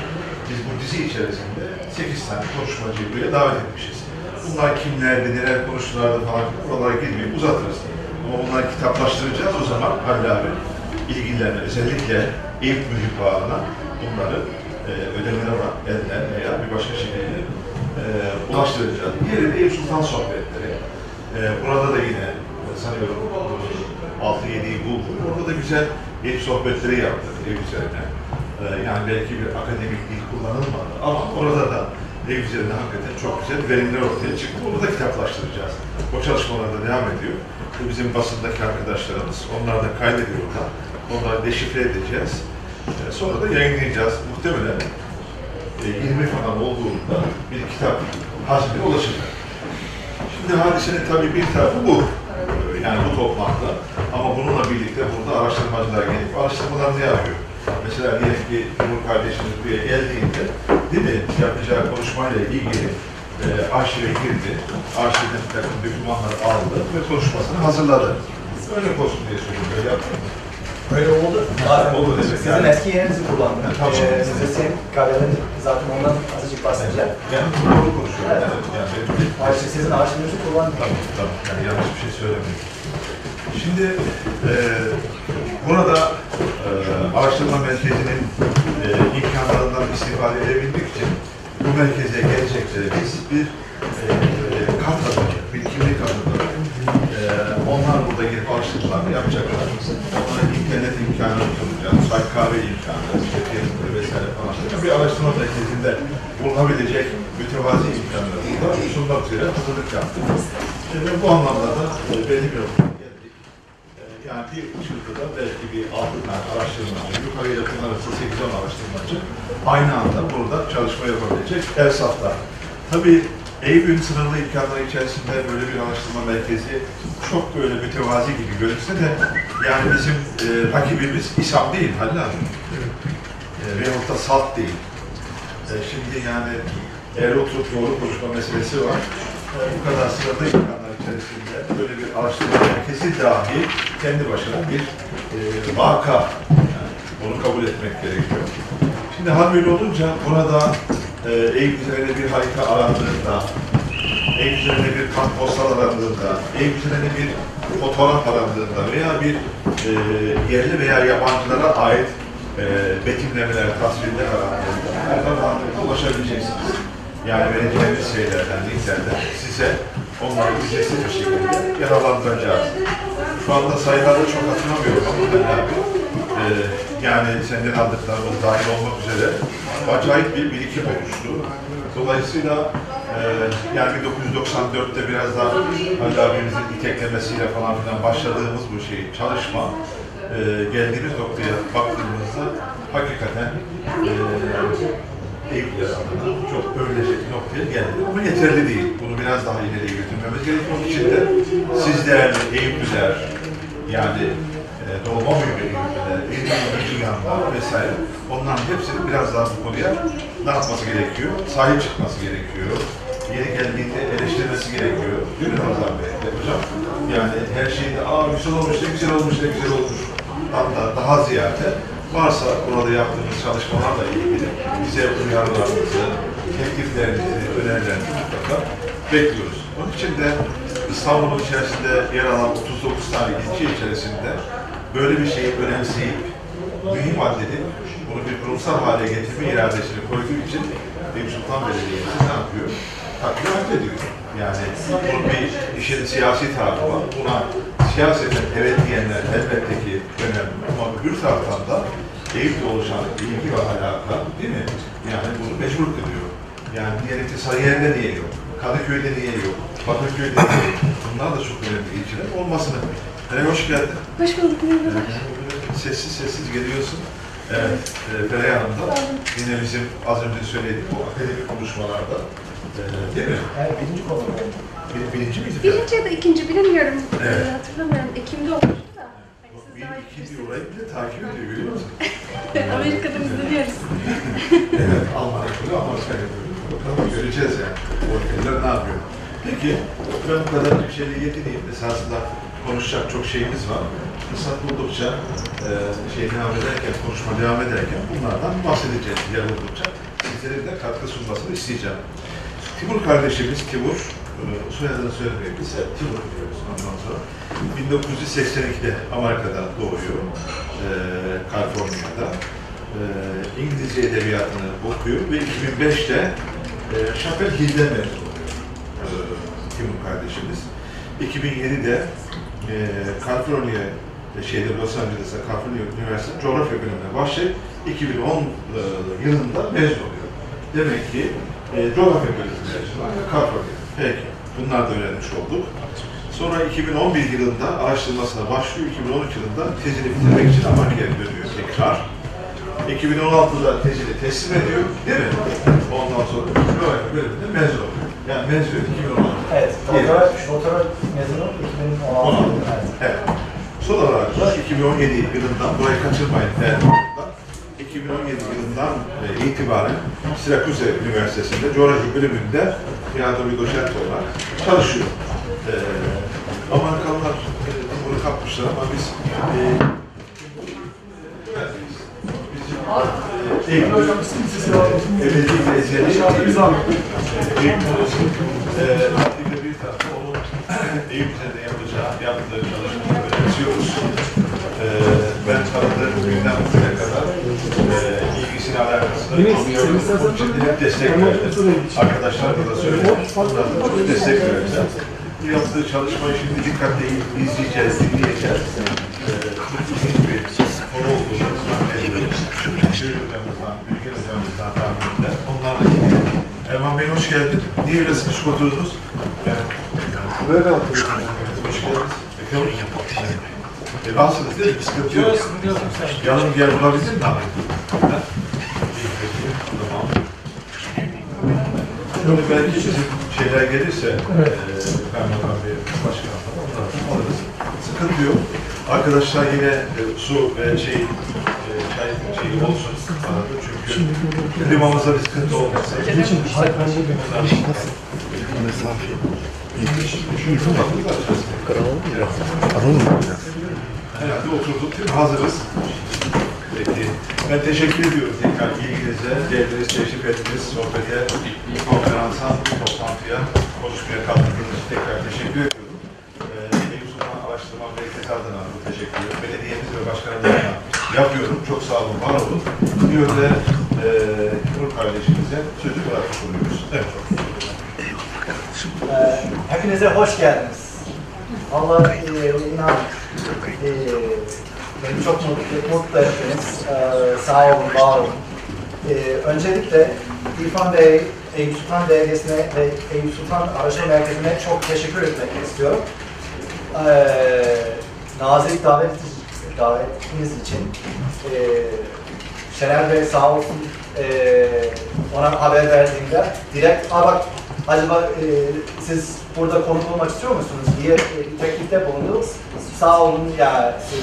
biz bu dizi içerisinde 8 tane konuşmacıyı buraya davet etmişiz. Bunlar kimlerdi, neler konuştulardı falan buralara girmeyip uzatırız. Ama bunları kitaplaştıracağız o zaman Halil abi ilgililerine özellikle Eyüp Mühür bağına bunları e, ödemene var, elden veya bir başka şekilde e, ulaştıracağız. Diğeri de Eyüp Sultan sohbetleri. E, burada da yine e, sanıyorum 6-7'yi bulduk. Orada da güzel Eyüp sohbetleri yaptık Eyüp üzerine. E, yani belki bir akademik dil kullanılmadı ama orada da Eyüp üzerine hakikaten çok güzel verimler ortaya çıktı. Onu da kitaplaştıracağız. O çalışmalar da devam ediyor. Bizim basındaki arkadaşlarımız. Onlar da kaydediyorlar. Onları deşifre edeceğiz. E, sonra da yayınlayacağız. Muhtemelen e, 20 falan olduğunda bir kitap hacmine ulaşacak. Şimdi hadisenin tabii bir tarafı bu. Ee, Yani bu toplantı. Ama bununla birlikte burada araştırmacılar gelip araştırmalarını yapıyor. Mesela diyelim ki Timur kardeşimiz buraya geldiğinde değil mi yapacağı konuşmayla ilgili e, arşive girdi. Arşivden bir takım dokümanları aldı ve konuşmasını hazırladı. Öyle olsun diye söylüyorum. Öyle yaptın mı? Öyle oldu. Oldu demek Sizin yani. eski yerinizi kullandım. Tamam. Ee, müzisyen kahvenin zaten ondan azıcık bahsedeceğim. Yani doğru konuşuyorum. Evet. Yani, yani benim- Arşiv, sizin arşivinizi kullandım. Tamam, tamam. Yani yanlış bir şey söylemedim. Şimdi e, burada e, araştırma merkezinin e, imkanlarından istifade edebilmek için bu merkeze gelecekleri biz bir e, kart hazırladık, bir kimlik hazırladık. E, onlar burada gelip araştırmalarını yapacaklar. Onlara internet imkanı sunacağız, çay kahve imkanı, işte vesaire falan. Bir araştırma merkezinde bulunabilecek mütevazi imkanları da sunmak üzere hazırlık yaptık. Ve bu anlamda da e, belli bir yani bir çılgıda belki bir altı tane araştırmacı, yukarıya yakın arası 8-10 araştırmacı aynı anda burada çalışma yapabilecek ERSAF'ta. Tabii Eyüp'ün sınırlı imkanları içerisinde böyle bir araştırma merkezi çok böyle mütevazi gibi görünse de yani bizim e, rakibimiz İSAM değil Halil abi. E, veyahut da SALT değil. E, şimdi yani eğer oturup doğru konuşma meselesi var. E, bu kadar sınırlı imkanlar içerisinde böyle bir araştırma merkezi dahi kendi başına bir e, vaka. Yani onu kabul etmek gerekiyor. Şimdi hal böyle olunca burada e, Eyüp üzerine bir harita arandığında, Eyüp üzerine bir kartpostal arandığında, Eyüp üzerine bir fotoğraf arandığında veya bir e, yerli veya yabancılara ait e, betimlemeler, tasvirler arandığında nereden rahatlıkla ulaşabileceksiniz. Yani vereceğimiz şeylerden, linklerden size onları ücretsiz bir şekilde yararlandıracağız. Şu anda sayıları çok hatırlamıyorum ama ben abi, e, yani senden aldıklarımız dahil olmak üzere acayip bir birikim oluştu. Dolayısıyla e, yani 1994'te biraz daha Halil abimizin iteklemesiyle falan filan başladığımız bu şey çalışma e, geldiğimiz noktaya baktığımızda hakikaten e, Eyüpler çok övülecek noktaya geldi. Ama yeterli değil. Bunu biraz daha ileriye götürmemiz gerekiyor. Onun için de siz değerli Eyüplüler, yani e, doğma büyüme Eyüplüler, Eyüplüler, Dünyanlar vesaire, onların hepsinin biraz daha bu konuya ne yapması gerekiyor? Sahip çıkması gerekiyor. Yeri geldiğinde eleştirmesi gerekiyor. Değil mi Ramazan Bey? Hocam? Yani her şeyde, aa güzel olmuş, ne güzel olmuş, ne güzel olmuş. Hatta daha ziyade varsa burada yaptığımız çalışmalarla ilgili bize uyarılarınızı, tekliflerinizi, önerilerinizi mutlaka bekliyoruz. Onun için de İstanbul'un içerisinde yer alan 39 tane ilçe içerisinde böyle bir şeyi önemseyip, mühim addedip, bunu bir kurumsal hale getirme iradesini koyduğu için Eyüp Sultan Belediyesi ne yapıyor? Takdir addediyor. Yani bunun bir işin siyasi tarafı var. Buna siyaseten evet diyenler elbette ki önemli. Ama öbür taraftan da Eyüp'te oluşan ilgi ve alaka değil mi? Yani bunu mecbur kılıyor. Yani diyelim ki Sarıyer'de niye yok? Kadıköy'de niye yok? Bakırköy'de niye yok? Bunlar da çok önemli ilgiler olmasını. Hele hoş geldin. Hoş bulduk. merhabalar. Sessiz sessiz geliyorsun. Evet, e, Feray Hanım da yine bizim az önce söylediğim bu akademik konuşmalarda e, değil mi? Evet, birinci konu. Bir, birinci miydi? Birinci ya da ikinci bilemiyorum. Evet. Ee, hatırlamıyorum. Ekim'de olmuştu da. Hani siz Bir daha iyi ikinci bilirsiniz. orayı bile takip ediyor görüyor musun? <laughs> Amerika'da izleniyoruz. <laughs> evet, Alman yapıyor, Amerika yapıyor. Bakalım göreceğiz yani. O ülkeler ne yapıyor? Peki, ben bu kadar bir şeyle yetineyim. Esasında konuşacak çok şeyimiz var. Fırsat buldukça, e, şey devam ederken, konuşma devam ederken bunlardan bahsedeceğiz yer oldukça. Sizlerin de katkı sunmasını isteyeceğim. Timur kardeşimiz, Timur, soyadını söylemeyeyim, biz Timur diyoruz ondan sonra. 1982'de Amerika'da doğuyor, e, Kaliforniya'da. E, İngilizce edebiyatını okuyor ve 2005'te e, Chapel Hill'den mezun oluyor e, Timur kardeşimiz. 2007'de e, Kaliforniya e, şeyde Los Angeles'ta Kaliforniya Üniversitesi coğrafya bölümüne başlayıp 2010 e, yılında mezun oluyor. Demek ki e, coğrafya bölümü mezunu Kaliforniya. Peki, bunlar da öğrenmiş olduk. Sonra 2011 yılında araştırmasına başlıyor. 2013 yılında tezini bitirmek için Amerika'ya dönüyor tekrar. 2016'da tezini teslim ediyor, değil mi? Ondan sonra coğrafya bölümünde mezun oluyor. Yani mezun 2016'da. Evet, doktora, doktora mezunu 2016. Evet. Evet. Son olarak da 2017 yılından, burayı kaçırmayın konuklar. 2017 yılından e, itibaren Sirakuze Üniversitesi'nde coğrafya bölümünde yardımcı doçent olarak çalışıyor. Ee, Amerikalılar e, bunu kapmışlar ama biz e, e, alalım. Ebedi Ezeli Biz alalım. Eyüp Hoca'nın e, bir tarafı onun üzerinde yapacağı, yaptığı çalışmayı önemsiyoruz. E, ben tanıdığım günden bugüne kadar e, ilgisini alakasını Yine çok senin gördüm. istersen Onun için hep destek verdim. Arkadaşlarına da da çok destek yaptığı çalışmayı şimdi dikkatle izleyeceğiz, dinleyeceğiz. E, ilginç bir konu olduğunu Ülker hocamızdan tahminler. Onlarla ilgili. Erman Bey hoş geldin. Niye öyle sıkışık oturdunuz? Yani, Böyle yapıyoruz. hoş geldiniz. Bakalım. E, rahatsınız değil mi? Sıkıntı yok. Yanım gel bulabildin mi abi? Ha? İyi, peki. Tamam. Şimdi belki bizim şeyler gelirse, Evet. eee Kaymakam Bey, Başkan falan, alırız. Sıkıntı yok. Arkadaşlar yine e, su ve şey, e, çay şeyi olsun arada çünkü klimamızda bir sıkıntı olmasın. Geçin. Buradayım. Herhalde oturduk? Hazırız. Peki. Ben teşekkür ediyorum tekrar ilginize, geldiniz, teşrif ettiniz, sohbete, konferansa, toplantıya, konuşmaya katıldığınız için tekrar teşekkür ediyorum. Ee, Eyüp Sultan Araştırma Merkezi adına bu teşekkürü belediyemiz ve başkanımız adına yapıyorum. Çok sağ olun, var olun. Bir yönde e, Nur kardeşimize sözü bırakmış oluyoruz. Evet. Ee, hepinize hoş geldiniz. Allah e, inan e, beni çok mutlu, mutlu ettiniz. Ee, sağ olun, var olun. Ee, öncelikle İrfan Bey, Eyüp Sultan Belediyesi'ne ve Eyüp Sultan Araştırma Merkezi'ne çok teşekkür etmek istiyorum. Ee, nazik davet, davetiniz için. Ee, Şener Bey sağ olsun ee, ona haber verdiğimde direkt Aa bak acaba e, siz burada konuk olmak istiyor musunuz diye e, teklifte bulundu. Sağ olun ya e,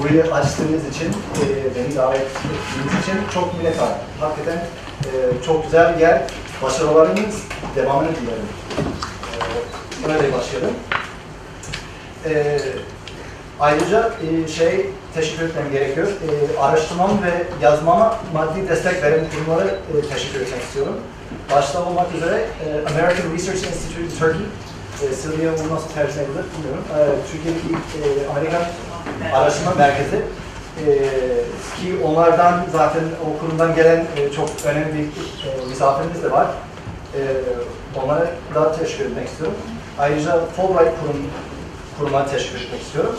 burayı açtığınız için, e, beni davet ettiğiniz için çok minnettarım. Hakikaten e, çok güzel bir yer. Başarılarınız devamını dilerim. E, Böyle başlayalım. E, ayrıca e, şey teşekkür etmem gerekiyor. E, araştırmam ve yazmama maddi destek veren kurumlara e, teşekkür etmek istiyorum. Başta olmak üzere e, American Research Institute Turkey, e, Sylvia bunu nasıl tercih edilir bilmiyorum. E, Türkiye'deki e, Amerikan Araştırma Merkezi e, ki onlardan zaten o kurumdan gelen e, çok önemli bir e, misafirimiz de var. E, onlara da teşekkür etmek istiyorum. Ayrıca Fulbright kurum, kuruma teşekkür etmek istiyorum.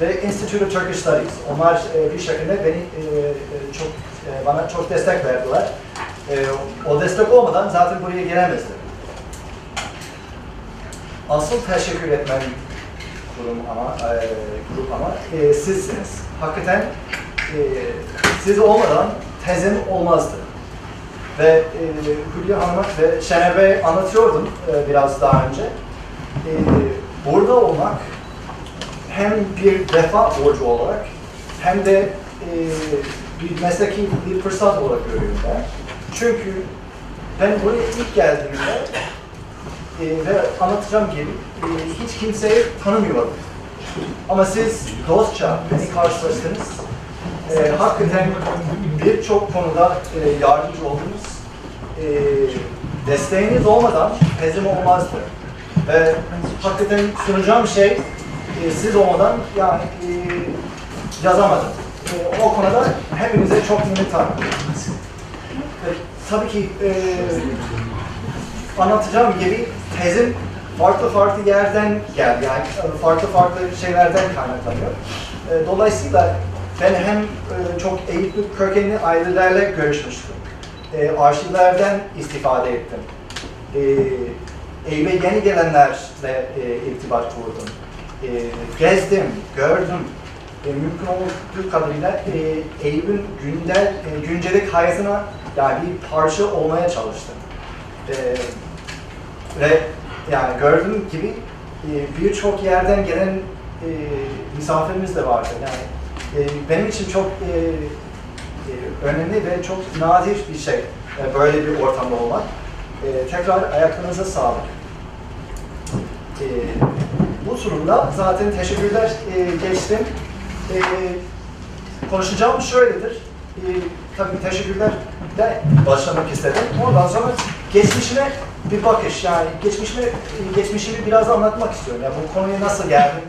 Ve Institute of Turkish Studies. Onlar e, bir şekilde beni e, e, çok e, bana çok destek verdiler. E, o destek olmadan zaten buraya gelemezdim. Asıl teşekkür etmem kurum ama e, grup ama e, sizsiniz. Hakikaten e, siz olmadan tezim olmazdı. Ve e, Hülya Hanım'a ve Şener Bey anlatıyordum e, biraz daha önce. E, burada olmak hem bir vefa borcu olarak hem de e, bir mesleki bir fırsat olarak görüyorum ben. Çünkü ben buraya ilk geldiğimde e, ve anlatacağım gibi e, hiç kimseyi tanımıyordum. Ama siz dostça beni karşılaştınız. E, hakikaten birçok konuda e, yardımcı oldunuz. E, desteğiniz olmadan tezim olmazdı. Ve hakikaten sunacağım şey e, siz olmadan yani e, yazamadım. E, o konuda hepinize çok minnettarım. E, tabii ki e, anlatacağım gibi tezim farklı farklı yerden geldi. Yani farklı farklı şeylerden kaynaklanıyor. E, dolayısıyla ben hem e, çok Eyüplü kökenli ailelerle görüşmüştüm. E, arşivlerden istifade ettim. Eyüp'e yeni gelenlerle irtibat kurdum. Gezdim, gördüm. Mümkün olduğu kadarıyla Eyüp'ün gündel, güncelik hayatına yani bir parça olmaya çalıştım. Ve yani gördüğüm gibi e, birçok yerden gelen e, misafirimiz de vardı. Yani e, benim için çok önemli ve çok nadir bir şey böyle bir ortamda olmak. Tekrar ayaklarınıza sağlık. Bu turumda zaten teşekkürler geçtim. Konuşacağım şöyledir. Tabii teşekkürler de başlamak istedim. Ondan sonra geçmişine bir bakış yani geçmişime geçmişimi biraz anlatmak istiyorum. Yani bu konuya nasıl geldim?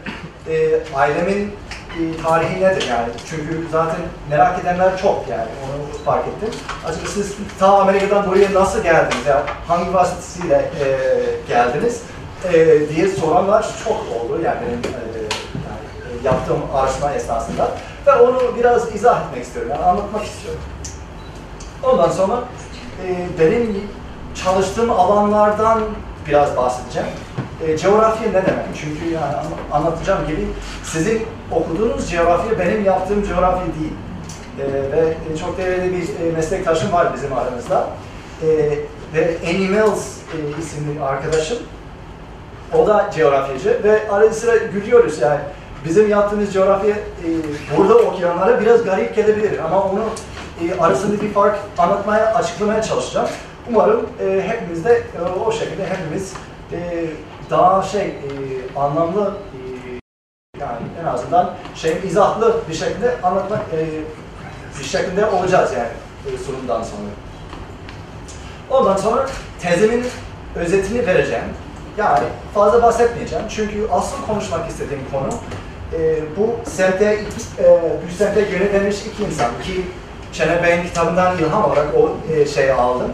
E, ailemin e, tarihi nedir yani? Çünkü zaten merak edenler çok yani onu fark ettim. Acaba siz ta Amerika'dan buraya nasıl geldiniz? Yani hangi vasıtasıyla e, geldiniz? E, diye soranlar çok oldu yani benim e, yani, yaptığım araştırma esnasında. Ve onu biraz izah etmek istiyorum, yani anlatmak istiyorum. Ondan sonra e, benim çalıştığım alanlardan biraz bahsedeceğim. E, coğrafya ne demek? Çünkü yani an- anlatacağım gibi sizin okuduğunuz coğrafya benim yaptığım coğrafya değil. E, ve çok değerli bir e, meslektaşım var bizim aramızda. E, ve Annie Mills e, isimli arkadaşım. O da coğrafyacı ve arada sıra gülüyoruz yani. Bizim yaptığımız coğrafya e, burada okuyanlara biraz garip gelebilir ama onu e, arasında bir fark anlatmaya, açıklamaya çalışacağım. Umarım e, hepimiz de e, o şekilde hepimiz e, daha şey e, anlamlı e, yani en azından şey izahlı bir şekilde anlatmak e, bir şekilde olacağız yani e, sunumdan sonra. Ondan sonra tezimin özetini vereceğim. Yani fazla bahsetmeyeceğim çünkü asıl konuşmak istediğim konu e, bu semtte, iki, e, bu semtte yönetilmiş iki insan ki Çene Bey'in kitabından ilham olarak o e, şeyi aldım.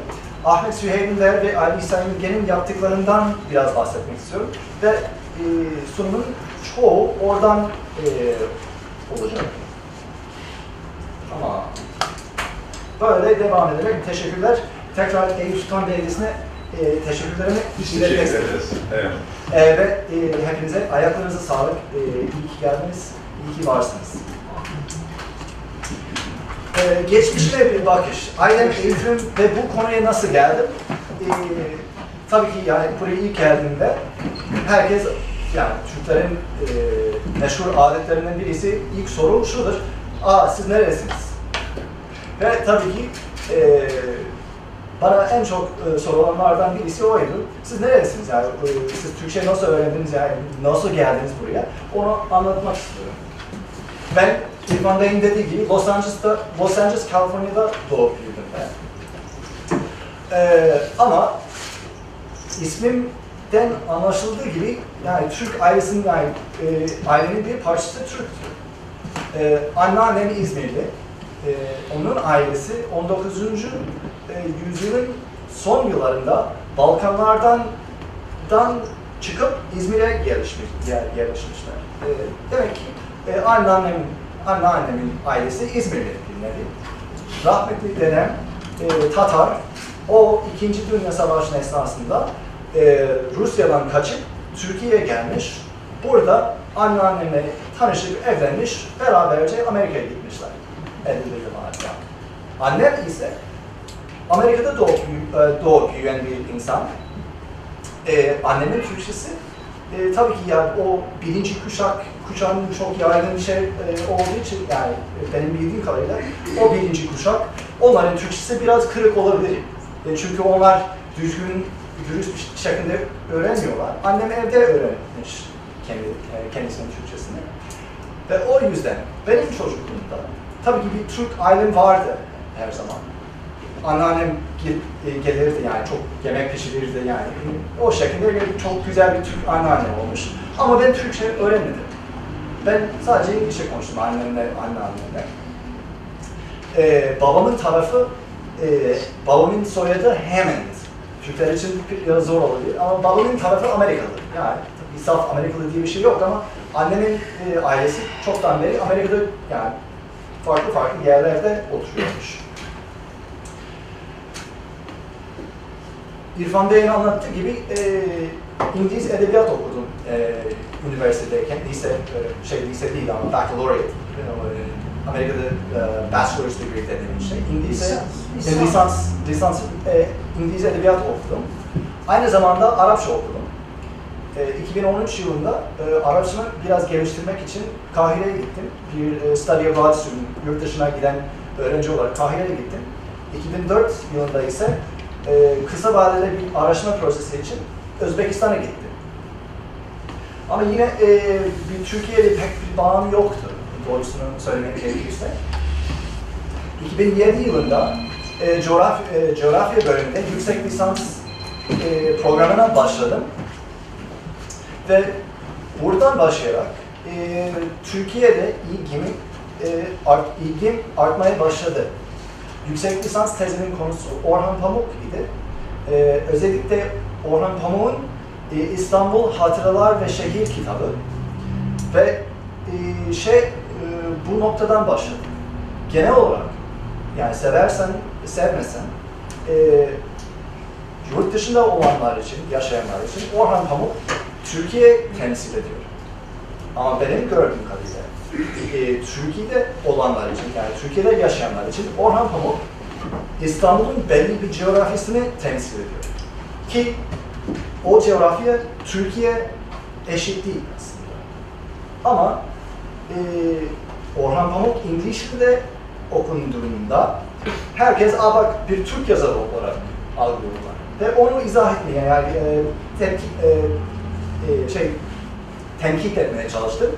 Ahmet Süheyb'inler ve Ali İsa Ülgen'in yaptıklarından biraz bahsetmek istiyorum. Ve e, sunumun çoğu oradan e, olacak. Tamam. Böyle devam ederek teşekkürler. Tekrar Eyüp Sultan Belediyesi'ne e, teşekkürlerimi iletmek teşekkür istedim. ederiz. Evet. E, ve e, hepinize ayaklarınıza sağlık. E, iyi ki geldiniz, iyi ki varsınız. E, geçmişe bir bakış. Ailem, eğitim ve bu konuya nasıl geldim? E, tabii ki yani buraya ilk geldiğimde herkes yani Türklerin e, meşhur adetlerinden birisi ilk soru şudur. Aa siz neresiniz? Ve tabii ki e, bana en çok e, sorulanlardan birisi oydu. Siz neresiniz yani? E, siz Türkçe nasıl öğrendiniz yani? Nasıl geldiniz buraya? Onu anlatmak istiyorum. Ben İrfan Bey'in dediği gibi Los Angeles'ta, Los Angeles, California'da doğup büyüdüm ben. Ee, ama ismimden anlaşıldığı gibi yani Türk ailesinin yani e, ailenin bir parçası Türktü. Ee, anneannem İzmirli. Ee, onun ailesi 19. e, yüzyılın son yıllarında Balkanlardan dan çıkıp İzmir'e yerleşmiş, yer, yerleşmişler. Ee, demek ki e, anneannemin, anneannemin ailesi İzmirli nevi. Rahmetli dedem e, Tatar, o İkinci Dünya Savaşı'nın esnasında e, Rusya'dan kaçıp Türkiye'ye gelmiş. Burada anneannemle tanışıp evlenmiş, beraberce Amerika'ya gitmişler. 50'li yıllarda. Annem ise Amerika'da doğup, e, büyüyen bir insan. Ee, annemin Türkçesi e, tabii ki yani o birinci kuşak, kuşağın çok yaygın bir şey e, olduğu için yani benim bildiğim kadarıyla o birinci kuşak onların Türkçesi biraz kırık olabilir. E, çünkü onlar düzgün, dürüst bir şekilde öğrenmiyorlar. Annem evde öğrenmiş kendi, e, kendisinin Türkçesini. Ve o yüzden benim çocukluğumda tabii ki bir Türk ailem vardı her zaman. Anneannem e, gelirdi yani çok yemek pişirirdi yani. O şekilde bir- çok güzel bir Türk anneannem olmuş. Ama ben Türkçe öğrenmedim. Ben sadece İngilizce konuştum annemle, anneannemle. Ee, babamın tarafı, e, babamın soyadı Hammond. Türkler için biraz zor olabilir ama babamın tarafı Amerikalı. Yani tabii saf Amerikalı diye bir şey yok ama annemin e, ailesi çoktan beri Amerika'da yani farklı farklı yerlerde oturuyormuş. İrfan Bey'in anlattığı gibi e, İngiliz edebiyat okudum e, üniversitedeyken. Lise, e, şey lise değil ama baccalaureate. You know, e, Amerika'da e, bachelor's degree dediğimiz şey. İngilizce, Lisans. e, lisans, lisans e, İngiliz edebiyat okudum. Aynı zamanda Arapça okudum. E, 2013 yılında e, Arapçamı biraz geliştirmek için Kahire'ye gittim. Bir e, study abroad student, yurt dışına giden öğrenci olarak Kahire'ye gittim. 2004 yılında ise e, kısa vadeli bir araştırma prosesi için Özbekistan'a gittim. Ama yine e, bir Türkiye'de pek bir bağım yoktu doğrusunu söylemek gerekirse. 2007 yılında e, coğraf, e, coğrafya bölümünde yüksek lisans e, programına başladım. Ve buradan başlayarak e, Türkiye'de ilgimi, e, art, ilgim artmaya başladı. Yüksek lisans tezinin konusu Orhan Pamuk idi. E, özellikle Orhan Pamuk'un e, İstanbul Hatıralar ve Şehir kitabı ve e, şey e, bu noktadan başladı. Genel olarak yani seversen, sevmesen e, yurt dışında olanlar için, yaşayanlar için Orhan Pamuk Türkiye temsil ediyor. Ama benim gördüğüm kadarıyla e, Türkiye'de olanlar için, yani Türkiye'de yaşayanlar için Orhan Pamuk İstanbul'un belli bir coğrafyasını temsil ediyor. Ki o coğrafya Türkiye eşit değil aslında. Ama e, Orhan Pamuk İngilizce'de okunduğunda herkes Aa bak bir Türk yazarı olarak algılıyorlar. Ve onu izah etmeye yani e, tepki, e, e, şey tenkit etmeye çalıştım.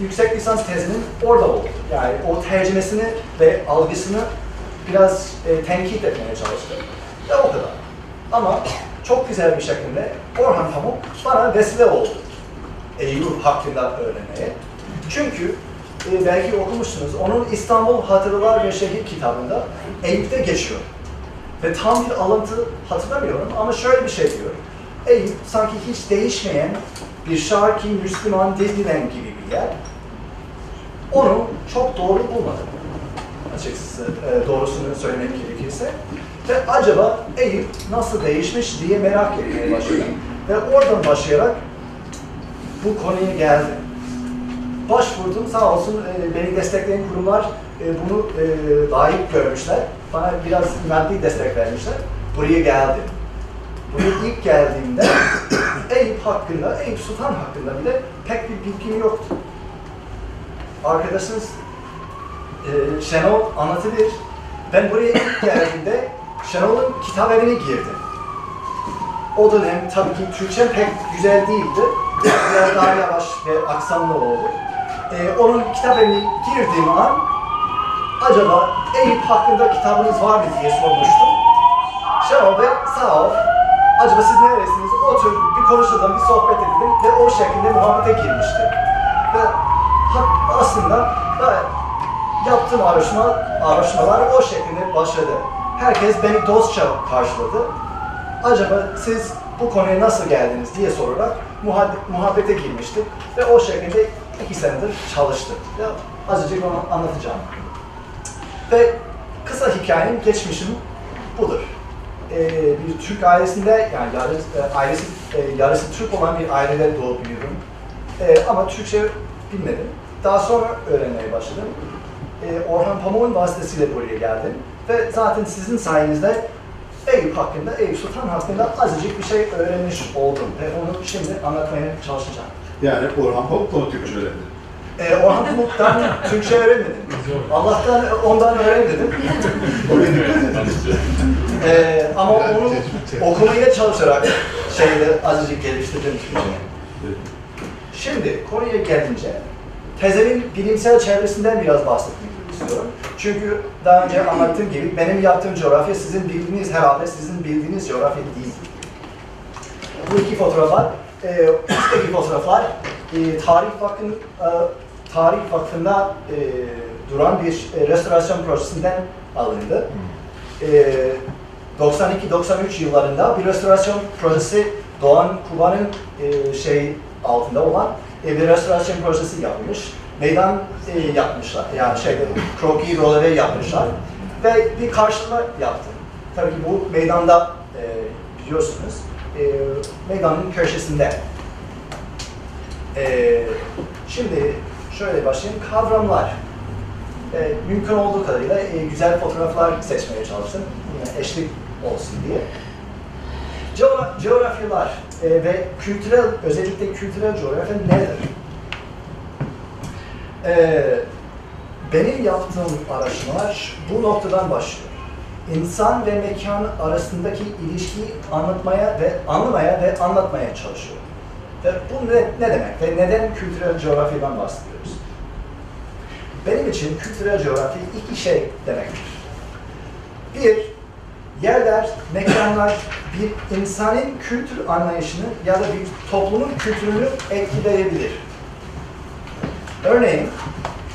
Yüksek lisans tezinin orada oldu. Yani o tercümesini ve algısını biraz e, tenkit etmeye çalıştım. Ve o kadar. Ama çok güzel bir şekilde Orhan Pamuk bana vesile oldu. Eylül hakkında öğrenmeye. Çünkü e, belki okumuşsunuz, onun İstanbul Hatıralar ve Şehir kitabında Eyüp'te geçiyor. Ve tam bir alıntı hatırlamıyorum ama şöyle bir şey diyor. Eyüp sanki hiç değişmeyen bir şarkı Müslüman Disneyland gibi bir yer. Onu çok doğru bulmadım. Açıkçası e, doğrusunu söylemek gerekirse. Ve acaba Eyüp nasıl değişmiş diye merak etmeye başladım. Ve oradan başlayarak bu konuya geldim. Başvurdum sağ olsun e, beni destekleyen kurumlar e, bunu e, layık görmüşler. Bana biraz maddi destek vermişler. Buraya geldim. Buraya ilk geldiğimde <coughs> Eyüp hakkında, Eyüp Sultan hakkında bile pek bir bilgim yoktu. Arkadaşınız e, Şenol anlatabilir. Ben buraya ilk <coughs> geldiğimde Şenol'un kitap evine girdim. O dönem tabii ki Türkçem pek güzel değildi. Biraz daha yavaş ve aksanlı oldu. Ee, onun kitap evine girdiğim an acaba Eyüp hakkında kitabınız var mı diye sormuştum. Şenol Bey sağ ol. Acaba siz neresiniz? Otur, bir konuşalım, bir sohbet edelim ve o şekilde muhabbete girmişti. Ve aslında yaptığım araştırma, araştırmalar o şekilde başladı. Herkes beni dostça karşıladı. Acaba siz bu konuya nasıl geldiniz diye sorarak muhabbete girmiştik ve o şekilde iki senedir çalıştık. Ya, azıcık onu anlatacağım. Ve kısa hikayenin geçmişim budur. Ee, bir Türk ailesinde, yani yarısı, e, ailesi, e, yarısı Türk olan bir ailede doğup büyüdüm. Ee, ama Türkçe bilmedim. Daha sonra öğrenmeye başladım. Ee, Orhan Pamuk'un vasıtasıyla buraya geldim. Ve zaten sizin sayenizde Eyüp hakkında, Eyüp Sultan hakkında azıcık bir şey öğrenmiş oldum. Ve onu şimdi anlatmaya çalışacağım. Yani Orhan Pamuk da Türkçe öğrendi. Ee, Orhan Pamuk'tan Türkçe öğrenmedim. Allah'tan ondan öğrenmedim. Ee, ama onu okumaya çalışarak şeyde azıcık geliştirdim Türkçe'yi. Şimdi konuya gelince, tezemin bilimsel çevresinden biraz bahsetmek istiyorum. Çünkü daha önce anlattığım gibi benim yaptığım coğrafya sizin bildiğiniz herhalde sizin bildiğiniz coğrafya değil. Bu iki fotoğraflar, e, üstteki fotoğraflar e, Tarih Vakfı'nın e, Tarih Vakfı'nda e, duran bir e, restorasyon projesinden alındı. E, 92-93 yıllarında bir restorasyon projesi Doğan Kuba'nın e, şey altında olan e, bir restorasyon projesi yapılmış. Meydan e, yapmışlar, yani şey, kroki roleve yapmışlar ve bir karşılama yaptım. Tabii ki bu meydanda e, biliyorsunuz, e, meydanın köşesinde. E, şimdi şöyle başlayayım, kavramlar. E, mümkün olduğu kadarıyla e, güzel fotoğraflar seçmeye çalıştım, yine eşlik olsun diye. Coğra- coğrafyalar e, ve kültürel, özellikle kültürel coğrafya nedir? E, benim yaptığım araştırmalar bu noktadan başlıyor. İnsan ve mekan arasındaki ilişkiyi anlatmaya ve anlamaya ve anlatmaya çalışıyor. Ve bu ne, ne demek ve neden kültürel coğrafyadan bahsediyoruz? Benim için kültürel coğrafya iki şey demektir. Bir, yerler, mekanlar bir insanın kültür anlayışını ya da bir toplumun kültürünü etkileyebilir. Örneğin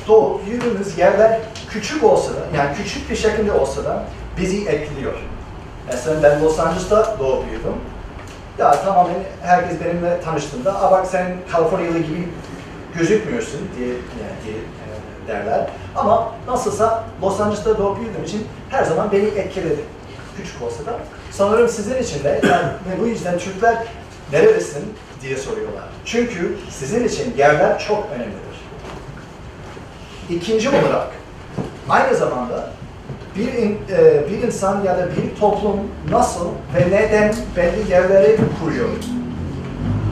doğu yürüdüğümüz yerler küçük olsa da, yani küçük bir şekilde olsa da bizi etkiliyor. Mesela ben Los Angeles'ta doğup büyüdüm. Ya tamamen herkes benimle tanıştığında, "Aa bak sen Kaliforniyalı gibi gözükmüyorsun diye, yani diye e, derler. Ama nasılsa Los Angeles'ta doğup büyüdüğüm için her zaman beni etkiledi. Küçük olsa da. Sanırım sizin için de yani, bu yüzden Türkler neredesin diye soruyorlar. Çünkü sizin için yerler çok önemlidir. İkinci olarak aynı zamanda bir, in- e, bir insan ya da bir toplum nasıl ve neden belli yerleri kuruyor?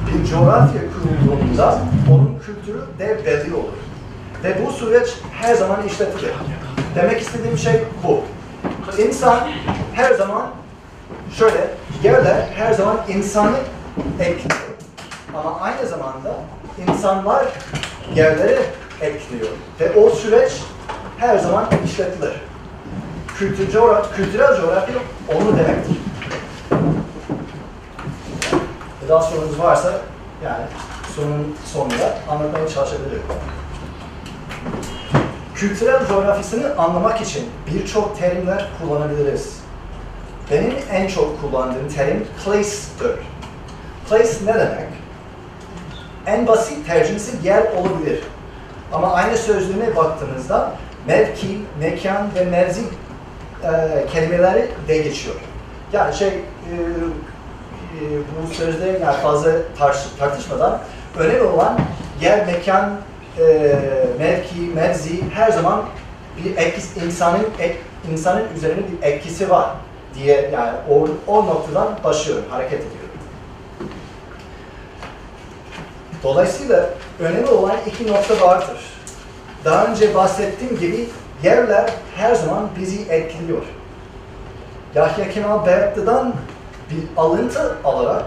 Bir coğrafya kurulduğunda onun kültürü de belli olur. Ve bu süreç her zaman işletilir. Demek istediğim şey bu. İnsan her zaman şöyle, yerler her zaman insanı ekliyor. Ama aynı zamanda insanlar yerleri ekliyor. Ve o süreç her zaman işletilir. Kültür, coğraf, kültürel coğrafya onu demektir. Ve Daha sorunuz varsa yani sorunun sonunda anlatmaya çalışabilirim. Kültürel coğrafyasını anlamak için birçok terimler kullanabiliriz. Benim en çok kullandığım terim place'dir. Place ne demek? En basit tercümesi yer olabilir. Ama aynı sözlüğüne baktığınızda mevki, mekan ve mevzi e, kelimeleri de geçiyor. Yani şey, e, e, bu sözde yani fazla tartış- tartışmadan önemli olan yer, mekan, e, mevki, mevzi her zaman bir etkisi, insanın ek, insanın üzerinde bir etkisi var diye yani o, o noktadan başlıyorum, hareket ediyorum. Dolayısıyla önemli olan iki nokta vardır. Daha önce bahsettiğim gibi yerler her zaman bizi etkiliyor. Yahya Kemal Beyatlı'dan bir alıntı alarak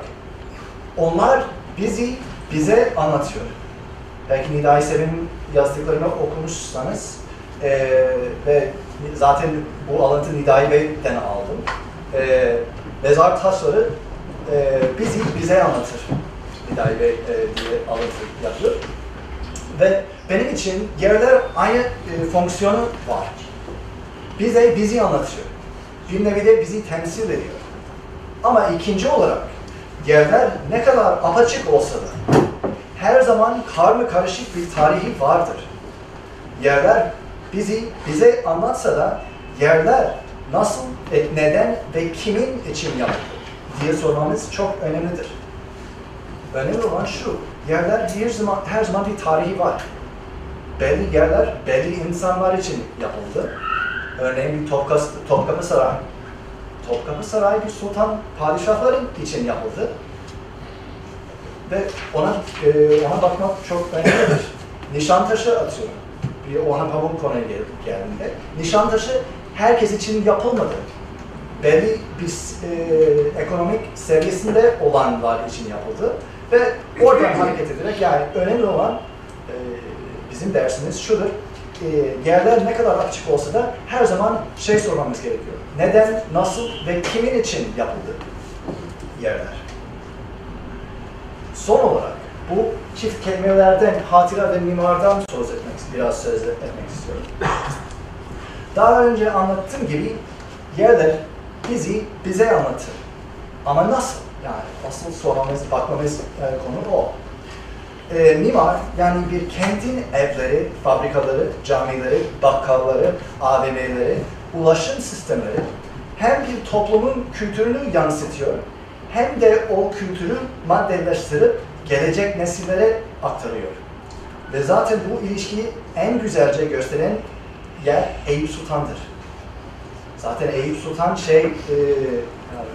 onlar bizi bize anlatıyor. Belki Nidai Seven'in yazdıklarını okumuşsanız eee, ve zaten bu alıntı Nidai Bey'den aldım. Eee mezar taşları eee, bizi bize anlatır. Nidai Bey eee, diye alıntı yapıyor. Ve benim için yerler aynı e, fonksiyonu var. Bize bizi anlatıyor. Bir nevi de bizi temsil ediyor. Ama ikinci olarak yerler ne kadar apaçık olsa da her zaman karma karışık bir tarihi vardır. Yerler bizi bize anlatsa da yerler nasıl, neden ve kimin için yapıldı diye sormamız çok önemlidir. Önemli olan şu, yerler her zaman, her zaman bir tarihi var. Belli yerler, belli insanlar için yapıldı. Örneğin bir Topkapı, Topkapı Sarayı. Topkapı Sarayı bir sultan padişahların için yapıldı. Ve ona e, ona bakmak çok önemlidir. Nişantaşı atıyorum. Bir Orhan Pamukkonu'ya gel- geldiğinde. Nişantaşı herkes için yapılmadı. Belli bir e, ekonomik seviyesinde olanlar için yapıldı. Ve oradan hareket ederek yani önemli olan e, bizim dersimiz şudur. E, yerler ne kadar açık olsa da her zaman şey sormamız gerekiyor. Neden, nasıl ve kimin için yapıldı yerler? Son olarak bu çift kelimelerden, hatıra ve mimardan söz etmek, biraz söz etmek istiyorum. Daha önce anlattığım gibi yerler bizi bize anlatır. Ama nasıl? Yani asıl sormamız, bakmamız e, konu o. E, mimar, yani bir kentin evleri, fabrikaları, camileri, bakkalları, AVM'leri, ulaşım sistemleri hem bir toplumun kültürünü yansıtıyor, hem de o kültürü maddeleştirip gelecek nesillere aktarıyor. Ve zaten bu ilişkiyi en güzelce gösteren yer Eyüp Sultan'dır. Zaten Eyüp Sultan şey, e,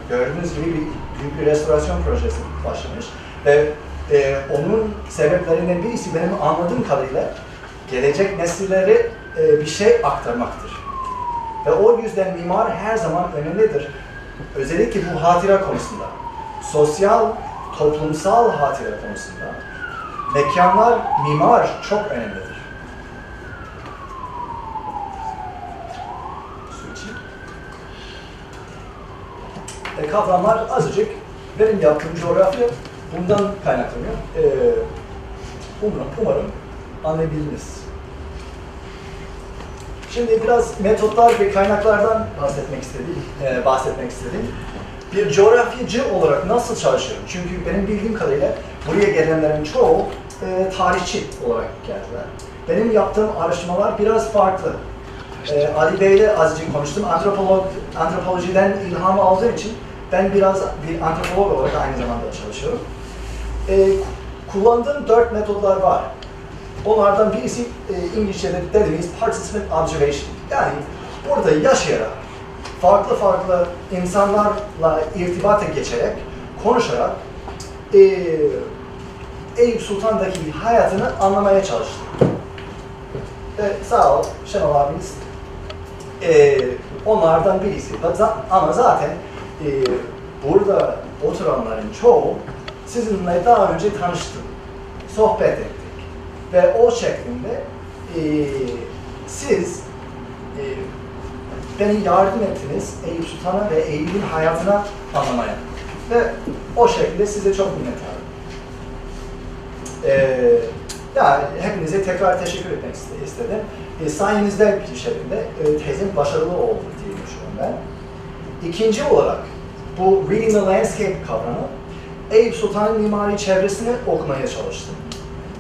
gördüğünüz gibi bir büyük bir restorasyon projesi başlamış ve e, onun sebeplerinden birisi benim anladığım kadarıyla gelecek nesillere e, bir şey aktarmaktır. Ve o yüzden mimar her zaman önemlidir. Özellikle bu hatıra konusunda. Sosyal, toplumsal hatıra konusunda. Mekanlar, mimar çok önemlidir. E, kavramlar azıcık benim yaptığım coğrafya bundan kaynaklanıyor. E, umarım, umarım anlayabildiniz. Şimdi biraz metotlar ve kaynaklardan bahsetmek istedim. e, bahsetmek istedim. Bir coğrafyacı olarak nasıl çalışıyorum? Çünkü benim bildiğim kadarıyla buraya gelenlerin çoğu e, tarihçi olarak geldiler. Benim yaptığım araştırmalar biraz farklı. E, Ali Bey'le azıcık konuştum. Antropolog, antropolojiden ilham aldığım için ben biraz bir antropolog olarak aynı zamanda çalışıyorum. E, kullandığım dört metodlar var. Onlardan birisi e, İngilizce'de dediğimiz participant observation. Yani burada yaşayarak, farklı farklı insanlarla irtibata geçerek, konuşarak e, Eyüp Sultan'daki hayatını anlamaya çalıştım. Ve sağ ol Şenol abimiz e, onlardan birisi. Ama zaten e, burada oturanların çoğu sizinle daha önce tanıştım, sohbet ettik. Ve o şeklinde e, siz e, beni yardım ettiniz Eyüp Sultan'a ve Eyüp'ün hayatına anlamaya. Ve o şekilde size çok minnettarım. E, yani hepinize tekrar teşekkür etmek iste- istedim. E, sayenizde bir şekilde e, tezim başarılı oldu diye düşünüyorum ben. İkinci olarak bu Reading the Landscape kavramı Eyüp Sultan'ın mimari çevresini okumaya çalıştım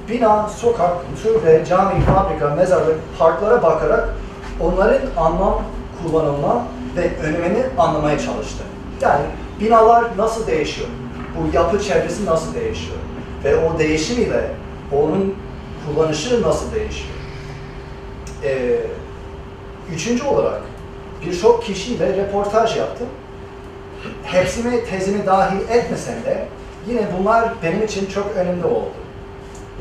bina, sokak, türbe, cami, fabrika, mezarlık, parklara bakarak onların anlam kullanımına ve önemini anlamaya çalıştım. Yani binalar nasıl değişiyor? Bu yapı çevresi nasıl değişiyor? Ve o değişim ile onun kullanışı nasıl değişiyor? Ee, üçüncü olarak birçok kişiyle reportaj yaptım. Hepsini tezimi dahil etmesem de yine bunlar benim için çok önemli oldu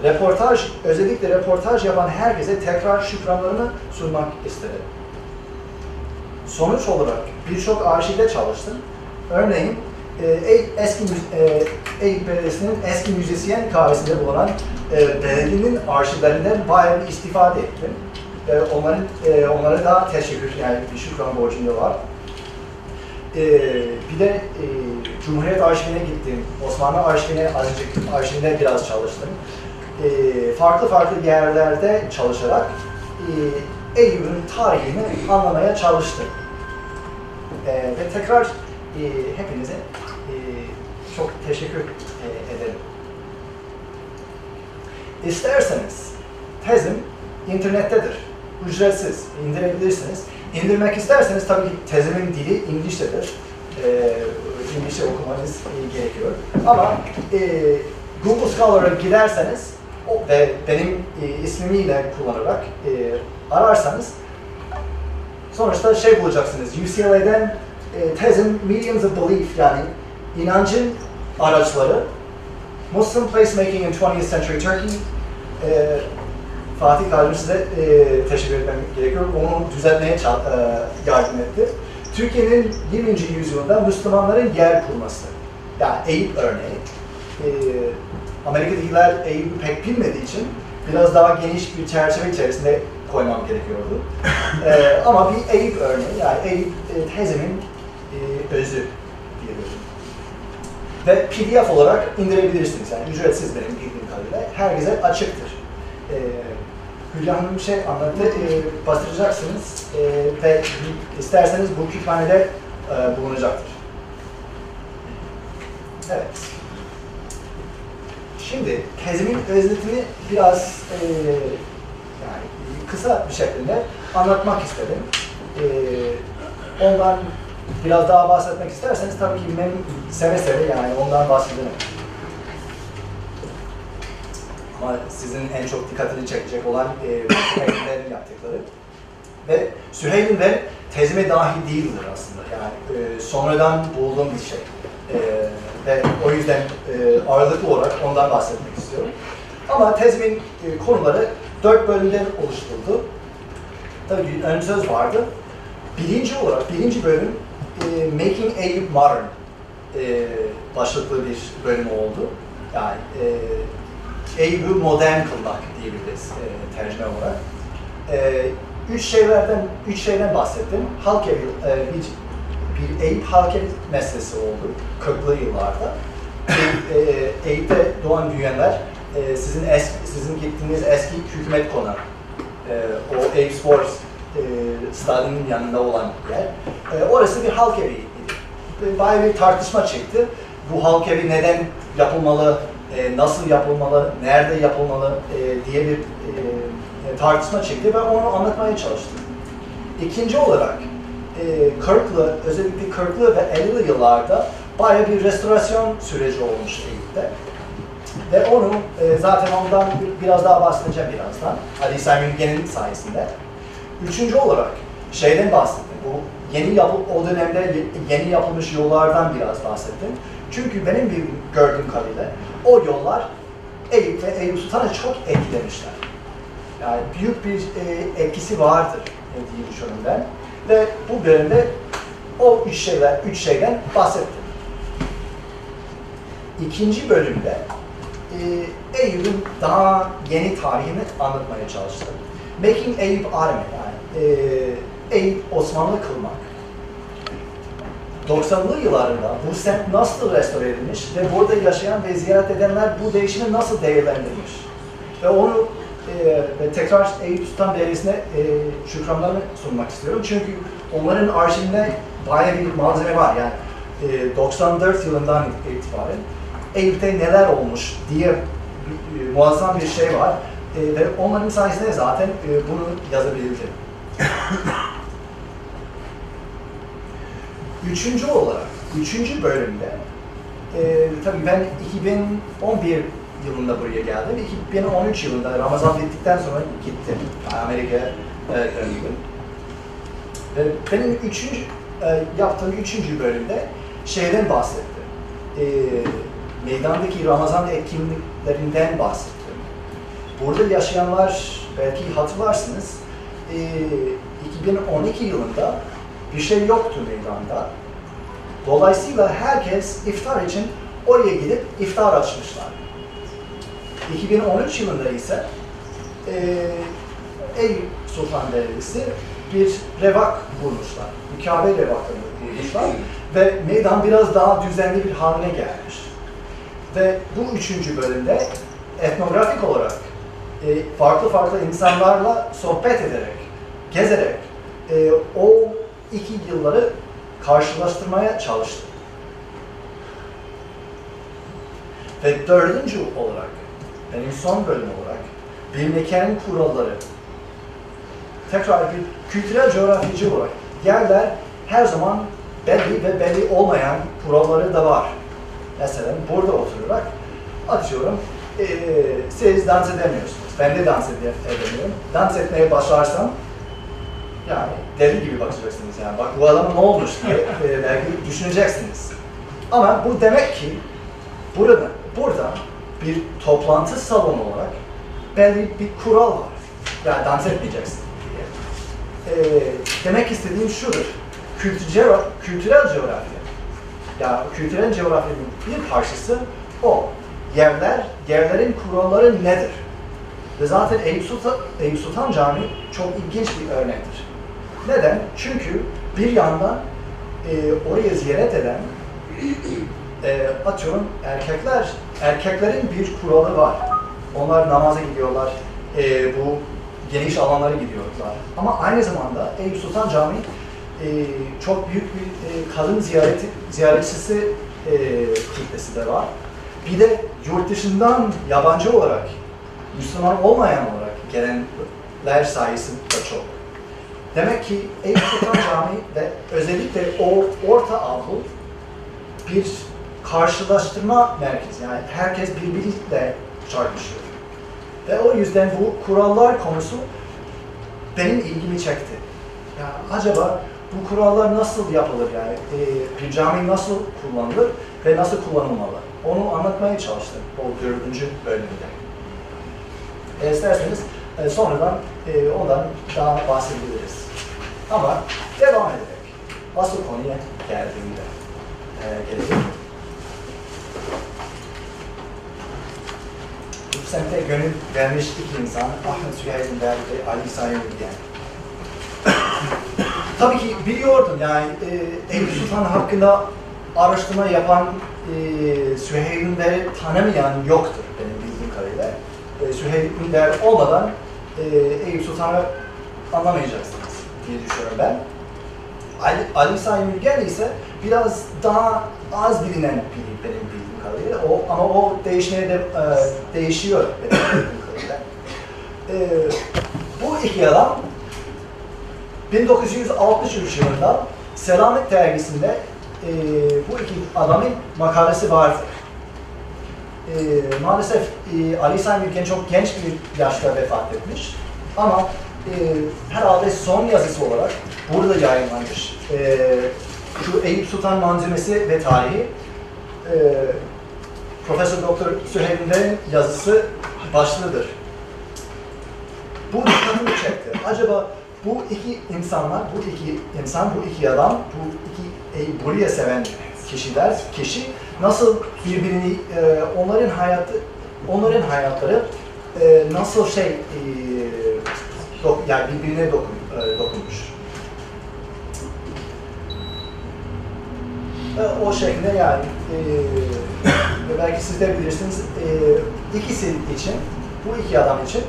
reportaj, özellikle reportaj yapan herkese tekrar şükranlarımı sunmak istedim. Sonuç olarak birçok arşivde çalıştım. Örneğin e, eski e, Eyüp Belediyesi'nin eski müzisyen kahvesinde bulunan e, belediyenin arşivlerinden bayağı bir istifade ettim. E, onların, e, onlara da teşekkür, yani bir şükran borcum var. E, bir de e, Cumhuriyet Arşivine gittim. Osmanlı Arşivine azıcık arşivinde biraz çalıştım e, farklı farklı yerlerde çalışarak e, Eyüp'ün tarihini anlamaya çalıştım. E, ve tekrar e, hepinize e, çok teşekkür e, ederim. İsterseniz tezim internettedir. Ücretsiz indirebilirsiniz. İndirmek isterseniz tabii ki tezimin dili İngilizcedir. E, İngilizce okumanız e, gerekiyor. Ama e, Google Scholar'a giderseniz ve benim e, ismimiyle kullanarak e, ararsanız sonuçta şey bulacaksınız. UCLA'den e, tezin Mediums of Belief yani inancın araçları Muslim Placemaking in 20th Century Turkey e, Fatih kardeşim size e, teşekkür etmem gerekiyor. Onu düzeltmeye e, yardım etti. Türkiye'nin 20. yüzyılda Müslümanların yer kurması. Yani Eyüp örneği. E, Amerika'dakiler Eyüp'ü pek bilmediği için biraz daha geniş bir çerçeve içerisinde koymam gerekiyordu. <laughs> Ee, ama bir Eyüp örneği, yani Eyüp e, tezimin e, özü diyebilirim. Ve PDF olarak indirebilirsiniz. Yani ücretsiz benim bildiğim kadarıyla. Herkese açıktır. Ee, Hülya Hanım bir şey anlattı. Ee, bastıracaksınız ee, ve isterseniz bu kütüphanede e, bulunacaktır. Evet. Şimdi tezimin özetini biraz e, yani kısa bir şekilde anlatmak istedim. E, ondan biraz daha bahsetmek isterseniz tabii ki ben seve seve yani ondan bahsederim. Ama sizin en çok dikkatini çekecek olan e, ekiplerin yaptıkları. Ve Süheyl'in tezime dahi değildir aslında. Yani e, sonradan bulduğum bir şey. E, ve o yüzden e, ağırlıklı olarak ondan bahsetmek istiyorum. Ama tezimin e, konuları dört bölümden oluşturuldu. Tabii ön söz vardı. Birinci olarak, birinci bölüm e, Making Eyüp Modern e, başlıklı bir bölüm oldu. Yani e, Eyüp'ü modern kılmak diyebiliriz e, tercüme olarak. E, üç şeylerden, üç şeyden bahsettim. Halk evi, e, bir, Eyüp halk evi meselesi oldu 40'lı yıllarda. e, e, Eyüp'te doğan büyüyenler e, sizin eski, sizin gittiğiniz eski hükümet konağı, e, o Eyüp Spor e, stadyumunun yanında olan yer. Orası bir halk eviydi. Bayağı bir tartışma çekti. Bu halk evi neden yapılmalı, nasıl yapılmalı, nerede yapılmalı diye bir tartışma çekti ve onu anlatmaya çalıştım. İkinci olarak e, 40'lı, özellikle 40'lı ve 50'li yıllarda bayağı bir restorasyon süreci olmuş Eyüp'te. Ve onu e, zaten ondan bir- biraz daha bahsedeceğim birazdan. Ali Sami Ülgen'in sayesinde. Üçüncü olarak şeyden bahsettim. Bu yeni yapı, o dönemde ye- yeni yapılmış yollardan biraz bahsettim. Çünkü benim bir gördüğüm kadarıyla o yollar Eyüp ve Eyüp Sultan'ı çok etkilemişler. Yani büyük bir e, etkisi vardır diye düşünüyorum ben. Ve bu bölümde o üç şeyler, üç şeyden bahsettim. İkinci bölümde e, Eyüp'ün daha yeni tarihini anlatmaya çalıştım. Making Eyüp Army yani e, Eyüp Osmanlı kılmak. 90'lı yıllarında bu semt nasıl restore edilmiş ve burada yaşayan ve ziyaret edenler bu değişimi nasıl değerlendirmiş. Ve onu e, tekrar Eyüp Sultan Belediyesi'ne e, şükranlarımı sunmak istiyorum. Çünkü onların arşivinde bayağı bir malzeme var. Yani e, 94 yılından itibaren Eyüp'te neler olmuş diye e, muazzam bir şey var. E, ve onların sayesinde zaten e, bunu yazabildim. <laughs> Üçüncü olarak, üçüncü bölümde, e, tabii ben 2011 yılında buraya geldim. 2013 yılında Ramazan bittikten sonra gittim. Amerika'ya e, döndüm. Ve benim üçüncü, e, yaptığım üçüncü bölümde şeyden bahsettim. E, meydandaki Ramazan etkinliklerinden bahsettim. Burada yaşayanlar belki hatırlarsınız, e, 2012 yılında bir şey yoktu meydanda. Dolayısıyla herkes iftar için oraya gidip iftar açmışlar. 2013 yılında ise e, Eyüp Sultan Belediyesi bir revak bulmuşlar. Mükabe revakını bulmuşlar ve meydan biraz daha düzenli bir haline gelmiş. Ve bu üçüncü bölümde etnografik olarak e, farklı farklı insanlarla sohbet ederek, gezerek e, o iki yılları karşılaştırmaya çalıştım. Ve dördüncü olarak, benim son bölüm olarak, bir mekanın kuralları, tekrar bir kültürel coğrafyacı olarak yerler her zaman belli ve belli olmayan kuralları da var. Mesela burada oturarak atıyorum, eee siz dans edemiyorsunuz. Ben de dans ede- edemiyorum. Dans etmeye başlarsam yani deli gibi bakacaksınız yani. Bak bu adama ne olmuş diye belki düşüneceksiniz. Ama bu demek ki burada, burada bir toplantı salonu olarak belli bir kural var. Yani dans etmeyeceksin diye. E, demek istediğim şudur. Kültürel, kültürel coğrafya. Ya kültürel coğrafyanın bir parçası o. Yerler, yerlerin kuralları nedir? Ve zaten Eyüp Sultan, Eyüp Sultan Camii çok ilginç bir örnektir. Neden? Çünkü bir yandan e, oraya ziyaret eden e, atıyorum erkekler, erkeklerin bir kuralı var. Onlar namaza gidiyorlar, e, bu geniş alanlara gidiyorlar. Ama aynı zamanda Eyüp Sultan Camii e, çok büyük bir e, kadın ziyareti, ziyaretçisi e, kitlesi de var. Bir de yurt dışından yabancı olarak, Müslüman olmayan olarak gelenler sayısı da çok. Demek ki Eyüp Sultan Camii ve özellikle o Orta Avru bir karşılaştırma merkezi. Yani herkes birbiriyle çarpışıyor. Ve o yüzden bu kurallar konusu benim ilgimi çekti. Ya acaba bu kurallar nasıl yapılır yani? E, bir cami nasıl kullanılır ve nasıl kullanılmalı? Onu anlatmaya çalıştım o dördüncü bölümde. E, isterseniz e, sonradan e, ondan daha bahsedebiliriz. Ama devam ederek asıl konuya geldiğimde e, gelelim. Bu semte gönül vermiş iki insan Ahmet Süheyl'in ve Ali Sayın Bilgen. Tabii ki biliyordum yani e, Eyüp Sultan hakkında araştırma yapan e, Süheyl Ünver'i tanımayan yoktur benim bildiğim kadarıyla. E, Süheyl Ünver olmadan e, Eyüp Sultan'ı anlamayacaksınız diye düşünüyorum ben. Ali, Ali Sami Ülgen ise biraz daha az bilinen biri benim bildiğim kadarıyla. O, ama o değişmeye de e, değişiyor. E, bu iki adam 1963 yılında Selamet dergisinde e, bu iki adamın makalesi vardı. E, maalesef e, Ali Sami Ülgen çok genç bir yaşta vefat etmiş. Ama e, herhalde son yazısı olarak burada yayınlanmış. E, şu Eyüp Sultan Manzumesi ve Tarihi e, Profesör Doktor Süheyl Ünver'in yazısı başlığıdır. Bu dikkatimi çekti. Acaba bu iki insanlar, bu iki insan, bu iki adam, bu iki e, buraya seven kişiler, kişi nasıl birbirini, e, onların hayatı, onların hayatları e, nasıl şey, e, dok, yani birbirine dokun, e, dokunmuş. E, o şekilde yani, e, belki siz de bilirsiniz, e, ikisi için, bu iki adam için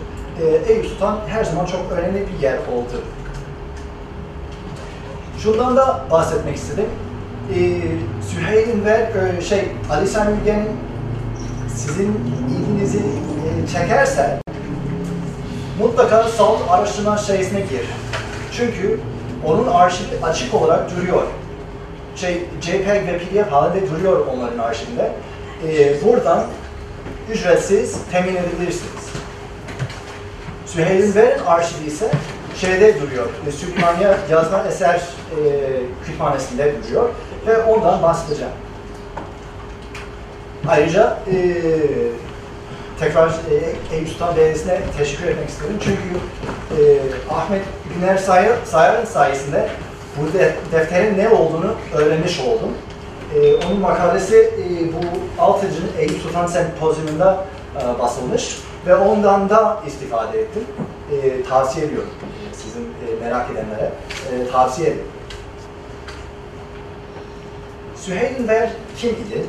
e, Eyüp Sultan her zaman çok önemli bir yer oldu. Şundan da bahsetmek istedim. E, Süheyl'in ve e, şey Ali Sami sizin ilginizi e, çekerse mutlaka Salt araştırma şeysine gir. Çünkü onun arşivi açık olarak duruyor. JPEG ve PDF halinde duruyor onların arşivinde. E, buradan ücretsiz temin edebilirsiniz. Süheyl Ünver'in arşivi ise şeyde duruyor, e, Süleymaniye Yazma Eser e, Kütüphanesi'nde duruyor ve ondan bahsedeceğim. Ayrıca e, tekrar e, Eyüp Sultan Belediyesi'ne teşekkür etmek isterim. Çünkü e, Ahmet Güner Sayar, Sayar'ın sayesinde bu de, defterin ne olduğunu öğrenmiş oldum. E, onun makalesi e, bu 6. Eyüp Sultan Sempozyumunda e, basılmış ve ondan da istifade ettim. E, tavsiye ediyorum e, sizin e, merak edenlere. E, tavsiye ederim. Süheyl Ünver kim idi?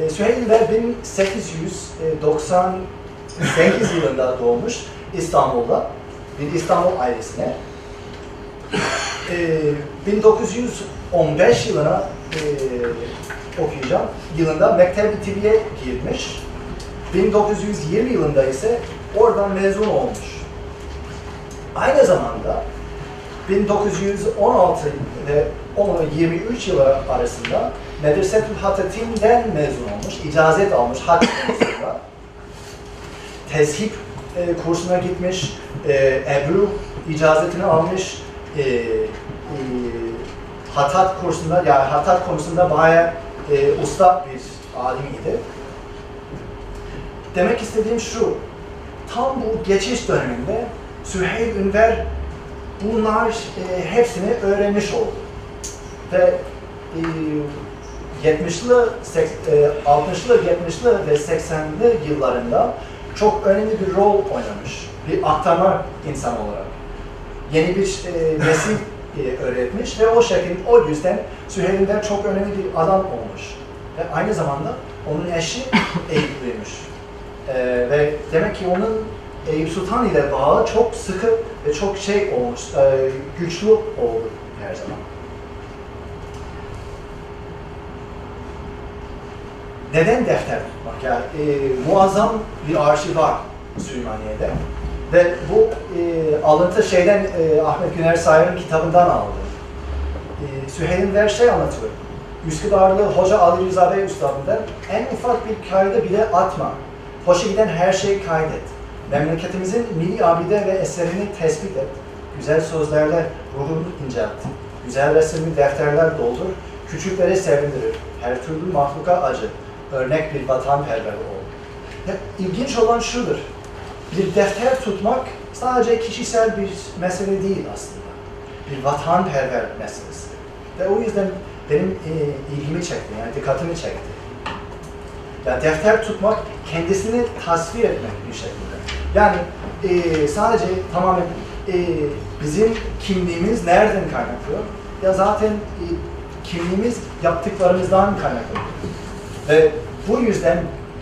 E, Süheyl Ünver 1898 yılında doğmuş İstanbul'da. Bir İstanbul ailesine. E, 1915 yılına e, okuyacağım. Yılında Mektep-i Tibi'ye girmiş. 1920 yılında ise oradan mezun olmuş. Aynı zamanda 1916 ve 23 yılı arasında Medresetül Hatatim'den mezun olmuş, icazet almış hat konusunda. Tezhip e, kursuna gitmiş, e, Ebru icazetini almış, e, e, hatat kursunda, yani hatat konusunda bayağı e, usta bir alimiydi. Demek istediğim şu, tam bu geçiş döneminde Süheyl Ünver bunlar e, hepsini öğrenmiş oldu. Ve e, 70'lı, e, 60'lı, 70'lı ve 80'li yıllarında çok önemli bir rol oynamış. Bir aktarma insan olarak. Yeni bir e, nesil e, öğretmiş ve o şekilde, o yüzden Süheyl Ünver çok önemli bir adam olmuş. Ve aynı zamanda onun eşi <coughs> Eyüplüymüş. Ee, ve demek ki onun Eyüp Sultan ile bağı çok sıkı ve çok şey olmuş, e, güçlü oldu her zaman. Neden defter tutmak? Yani e, muazzam bir arşiv var Süleymaniye'de. Ve bu e, alıntı şeyden e, Ahmet Güner Sayar'ın kitabından aldı. E, Süheyl Ver şey anlatıyor. Üsküdarlı Hoca Ali Rıza Bey Üstad'ından en ufak bir kaydı bile atma. Hoşa giden her şeyi kaydet. Memleketimizin milli abide ve eserini tespit et. Güzel sözlerle ruhunu inceltti. Güzel resimli defterler doldur. Küçükleri sevindirir. Her türlü mahluka acı. Örnek bir vatanperver ol. Ya, ilginç olan şudur. Bir defter tutmak sadece kişisel bir mesele değil aslında. Bir vatanperver meselesi. Ve o yüzden benim e, ilgimi çekti, yani dikkatimi çekti. Ya defter tutmak kendisini tasvir etmek bir şekilde. Yani e, sadece tamamen e, bizim kimliğimiz nereden kaynaklı? Ya zaten e, kimliğimiz yaptıklarımızdan kaynaklı. Ve bu yüzden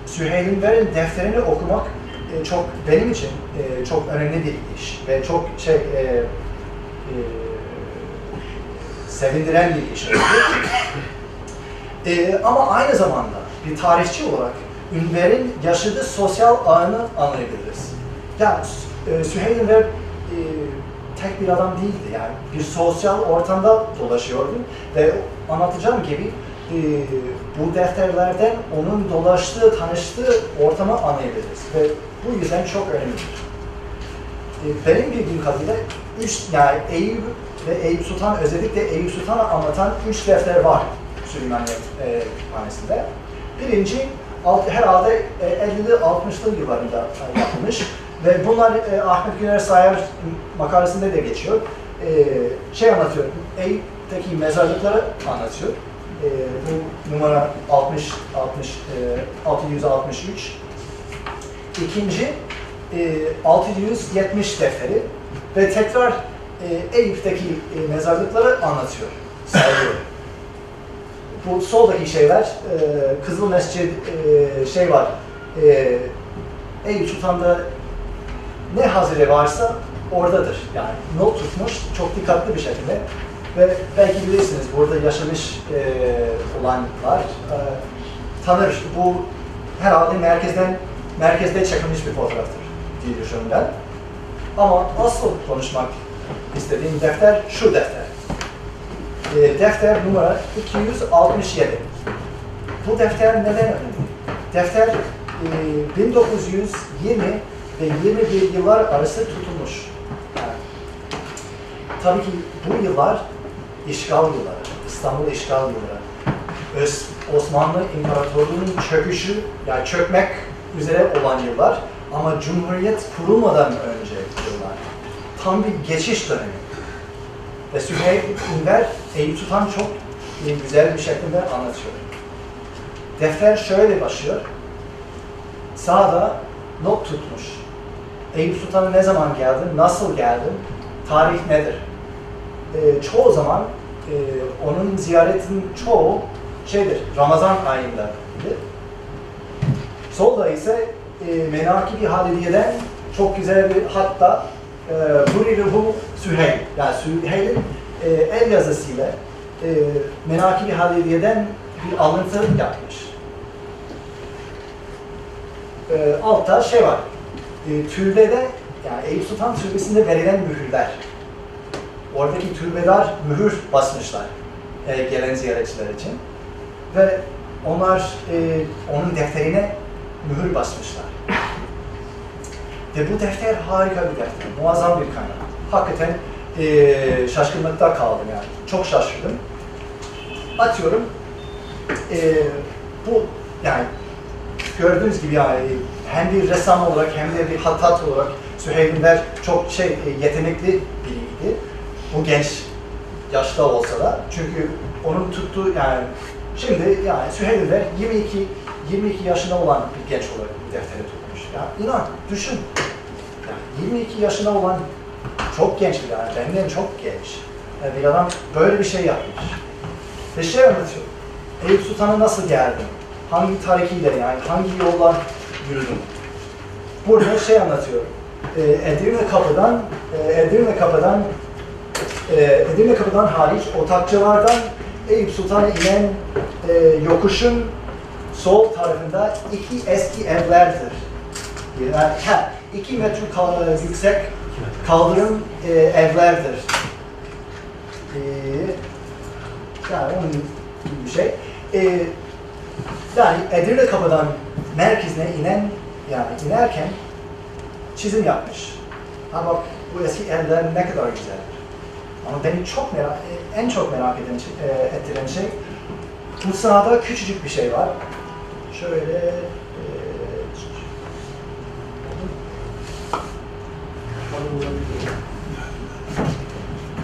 Süheyl'in Ver'in defterini okumak e, çok benim için e, çok önemli bir iş ve çok şey e, e, sevindiren bir iş oldu. <laughs> E, ama aynı zamanda bir tarihçi olarak Ünver'in yaşadığı sosyal ağını anlayabiliriz. Yani e, Süheyl Ünver e, tek bir adam değildi yani bir sosyal ortamda dolaşıyordu ve anlatacağım gibi e, bu defterlerden onun dolaştığı, tanıştığı ortamı anlayabiliriz ve bu yüzden çok önemlidir. E, benim bildiğim kadarıyla üç, yani Eyüp ve Eyüp Sultan özellikle Eyüp Sultan'ı anlatan üç defter var Süleymaniye e, kütüphanesinde. Birinci alt, herhalde e, 50'li 60'lı yıllarında yapılmış ve bunlar e, Ahmet Güner Sayar makalesinde de geçiyor. E, şey anlatıyor, Eyüp'teki mezarlıkları anlatıyor. E, bu numara 60, 60, e, 663. İkinci e, 670 defteri ve tekrar e, Eyüp'teki e, mezarlıkları anlatıyor, sayıyor. <laughs> Bu soldaki şeyler, e, Kızıl Mescid e, şey var, e, Eyüp Sultan'da ne hazire varsa oradadır. Yani not tutmuş çok dikkatli bir şekilde. Ve belki bilirsiniz burada yaşamış e, olanlar e, tanır. Bu herhalde merkezden merkezde çekilmiş bir fotoğraftır diye düşünüyorum ben. Ama asıl konuşmak istediğim defter şu defter. E, defter numara 267. Bu defter neden önemli? Defter e, 1920 ve 21 yıllar arası tutulmuş. Yani, tabii ki bu yıllar işgal yılları, İstanbul işgal yılları. Öz, Osmanlı İmparatorluğu'nun çöküşü, yani çökmek üzere olan yıllar ama Cumhuriyet kurulmadan önce yıllar. Tam bir geçiş dönemi. Ve Süheyl İnver, Eyüp Sultan çok e, güzel bir şekilde anlatıyor. Defter şöyle başlıyor. Sağda not tutmuş. Eyüp Sultan'a ne zaman geldin, nasıl geldin, tarih nedir? Ee, çoğu zaman e, onun ziyaretin çoğu şeydir, Ramazan ayında. Solda ise e, Menaki-i Halidiye'den çok güzel bir hatta e, Huriruhu Süheyl, yani Süheyl'in e, el yazısıyla e, Menaki-i Halidiye'den bir alıntı yapmış. E, altta şey var, e, türbede, yani Eyüp Sultan Türbesi'nde verilen mühürler. Oradaki türbeler mühür basmışlar e, gelen ziyaretçiler için. Ve onlar e, onun defterine mühür basmışlar. Ve bu defter harika bir defter, muazzam bir kaynak. Hakikaten e, şaşkınlıkta kaldım yani. Çok şaşırdım. Atıyorum, e, bu yani gördüğünüz gibi yani hem bir ressam olarak hem de bir hattat olarak Süheyl Ünver çok şey e, yetenekli biriydi. Bu genç yaşta olsa da. Çünkü onun tuttuğu yani şimdi yani Süheyl Ünver 22 22 yaşında olan bir genç olarak defteri tutmuş. Ya inan, düşün. Yani 22 yaşında olan çok genç bir yani benden çok genç. Yani bir adam böyle bir şey yapmış. Ve şey anlatıyor. Eyüp Sultan'a nasıl geldim? Hangi tarihiyle yani hangi yollar yürüdüm? Burada şey anlatıyor. E, Edirne kapıdan e, Edirne kapıdan e, Edirne kapıdan hariç otakçılardan Eyüp Sultan'a inen e, yokuşun sol tarafında iki eski evlerdir. Yani, ha, iki metre yüksek kaldırım e, evlerdir. E, yani onun gibi bir şey. E, yani Edirne kapıdan merkezine inen yani inerken çizim yapmış. Ama bu eski evler ne kadar güzel. Ama beni çok merak, en çok merak eden, şey- e, ettiren şey bu sırada küçücük bir şey var. Şöyle e,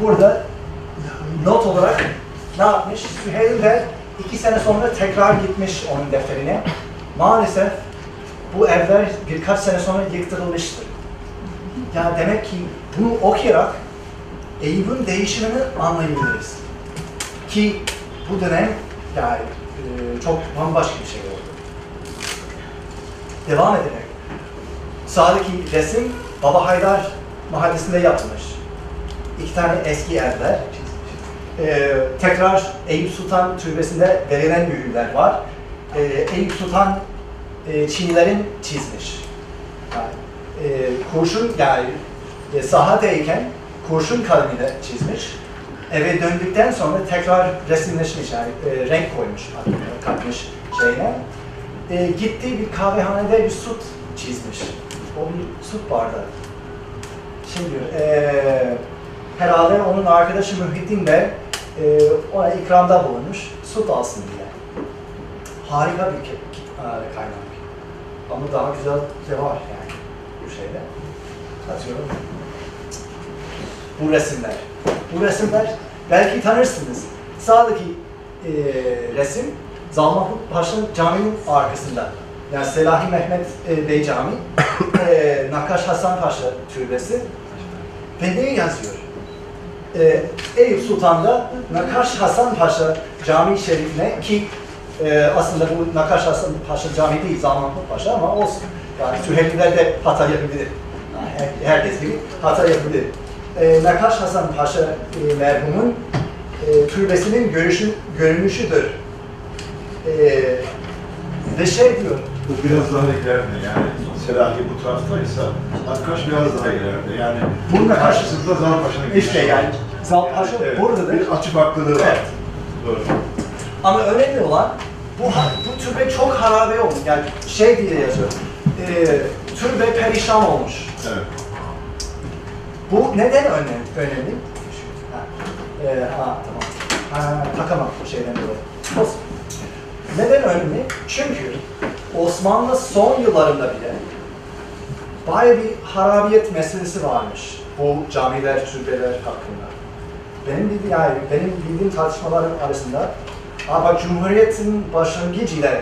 burada not olarak ne yapmış? Süheyl de iki sene sonra tekrar gitmiş onun defterine. Maalesef bu evler birkaç sene sonra yıktırılmıştır. Yani demek ki bunu okuyarak Eyüp'ün değişimini anlayabiliriz. Ki bu dönem yani e, çok bambaşka bir şey. Devam ederek. Sağdaki resim Baba Haydar mahallesinde yapılmış. İki tane eski evler. Ee, tekrar Eyüp Sultan Türbesi'nde verilen mühürler var. Ee, Eyüp Sultan e, Çinilerin çizmiş. Yani, e, kurşun yani e, sahadayken kurşun kalemiyle çizmiş. Eve döndükten sonra tekrar resimleşmiş yani e, renk koymuş, katmış şeyine. E, gittiği bir kahvehanede bir süt çizmiş. O bir süt bardağı. Şimdi e, herhalde onun arkadaşı Muhittin Bey e, ona ikramda bulunmuş, süt alsın diye. Harika bir e, kaynak. Ama daha güzel de var yani bu şeyde. Atıyorum. Bu resimler. Bu resimler belki tanırsınız. Sağdaki e, resim Zalmahut Paşa'nın caminin arkasında. Yani Selahi Mehmet e, Bey Camii, <coughs> e, Nakaş Hasan Paşa Türbesi ve ne yazıyor? E, Eyüp Sultan'da Nakaş Hasan Paşa Camii Şerifine ki e, aslında bu Nakaş Hasan Paşa Camii değil Zalmahut Paşa ama olsun. Yani Süheyliler de hata yapabilir. Yani her- herkes gibi hata yapabilir. E, Nakaş Hasan Paşa e, merhumun e, türbesinin görüşü, görünüşüdür. E, ve şey diyor, Bu biraz daha ileride yani Selahi bu taraftaysa Akkaş biraz daha ileride yani Bunun da karşısında Zalpaşa'nın işte yani Zal Paşa evet, buradadır. bir açı farklılığı var. Evet. Doğru. Ama önemli olan bu, bu türbe çok harabe olmuş. Yani şey diye yazıyor. E, türbe perişan olmuş. Evet. Bu neden önemli? önemli? Ha, e, ha tamam. Ha, takamam bu şeyden dolayı. Olsun. Neden önemli? Çünkü Osmanlı son yıllarında bile baya bir harabiyet meselesi varmış bu camiler, türbeler hakkında. Benim bildiğim, yani benim bildiğim tartışmalarım arasında ama Cumhuriyet'in başlangıcıyla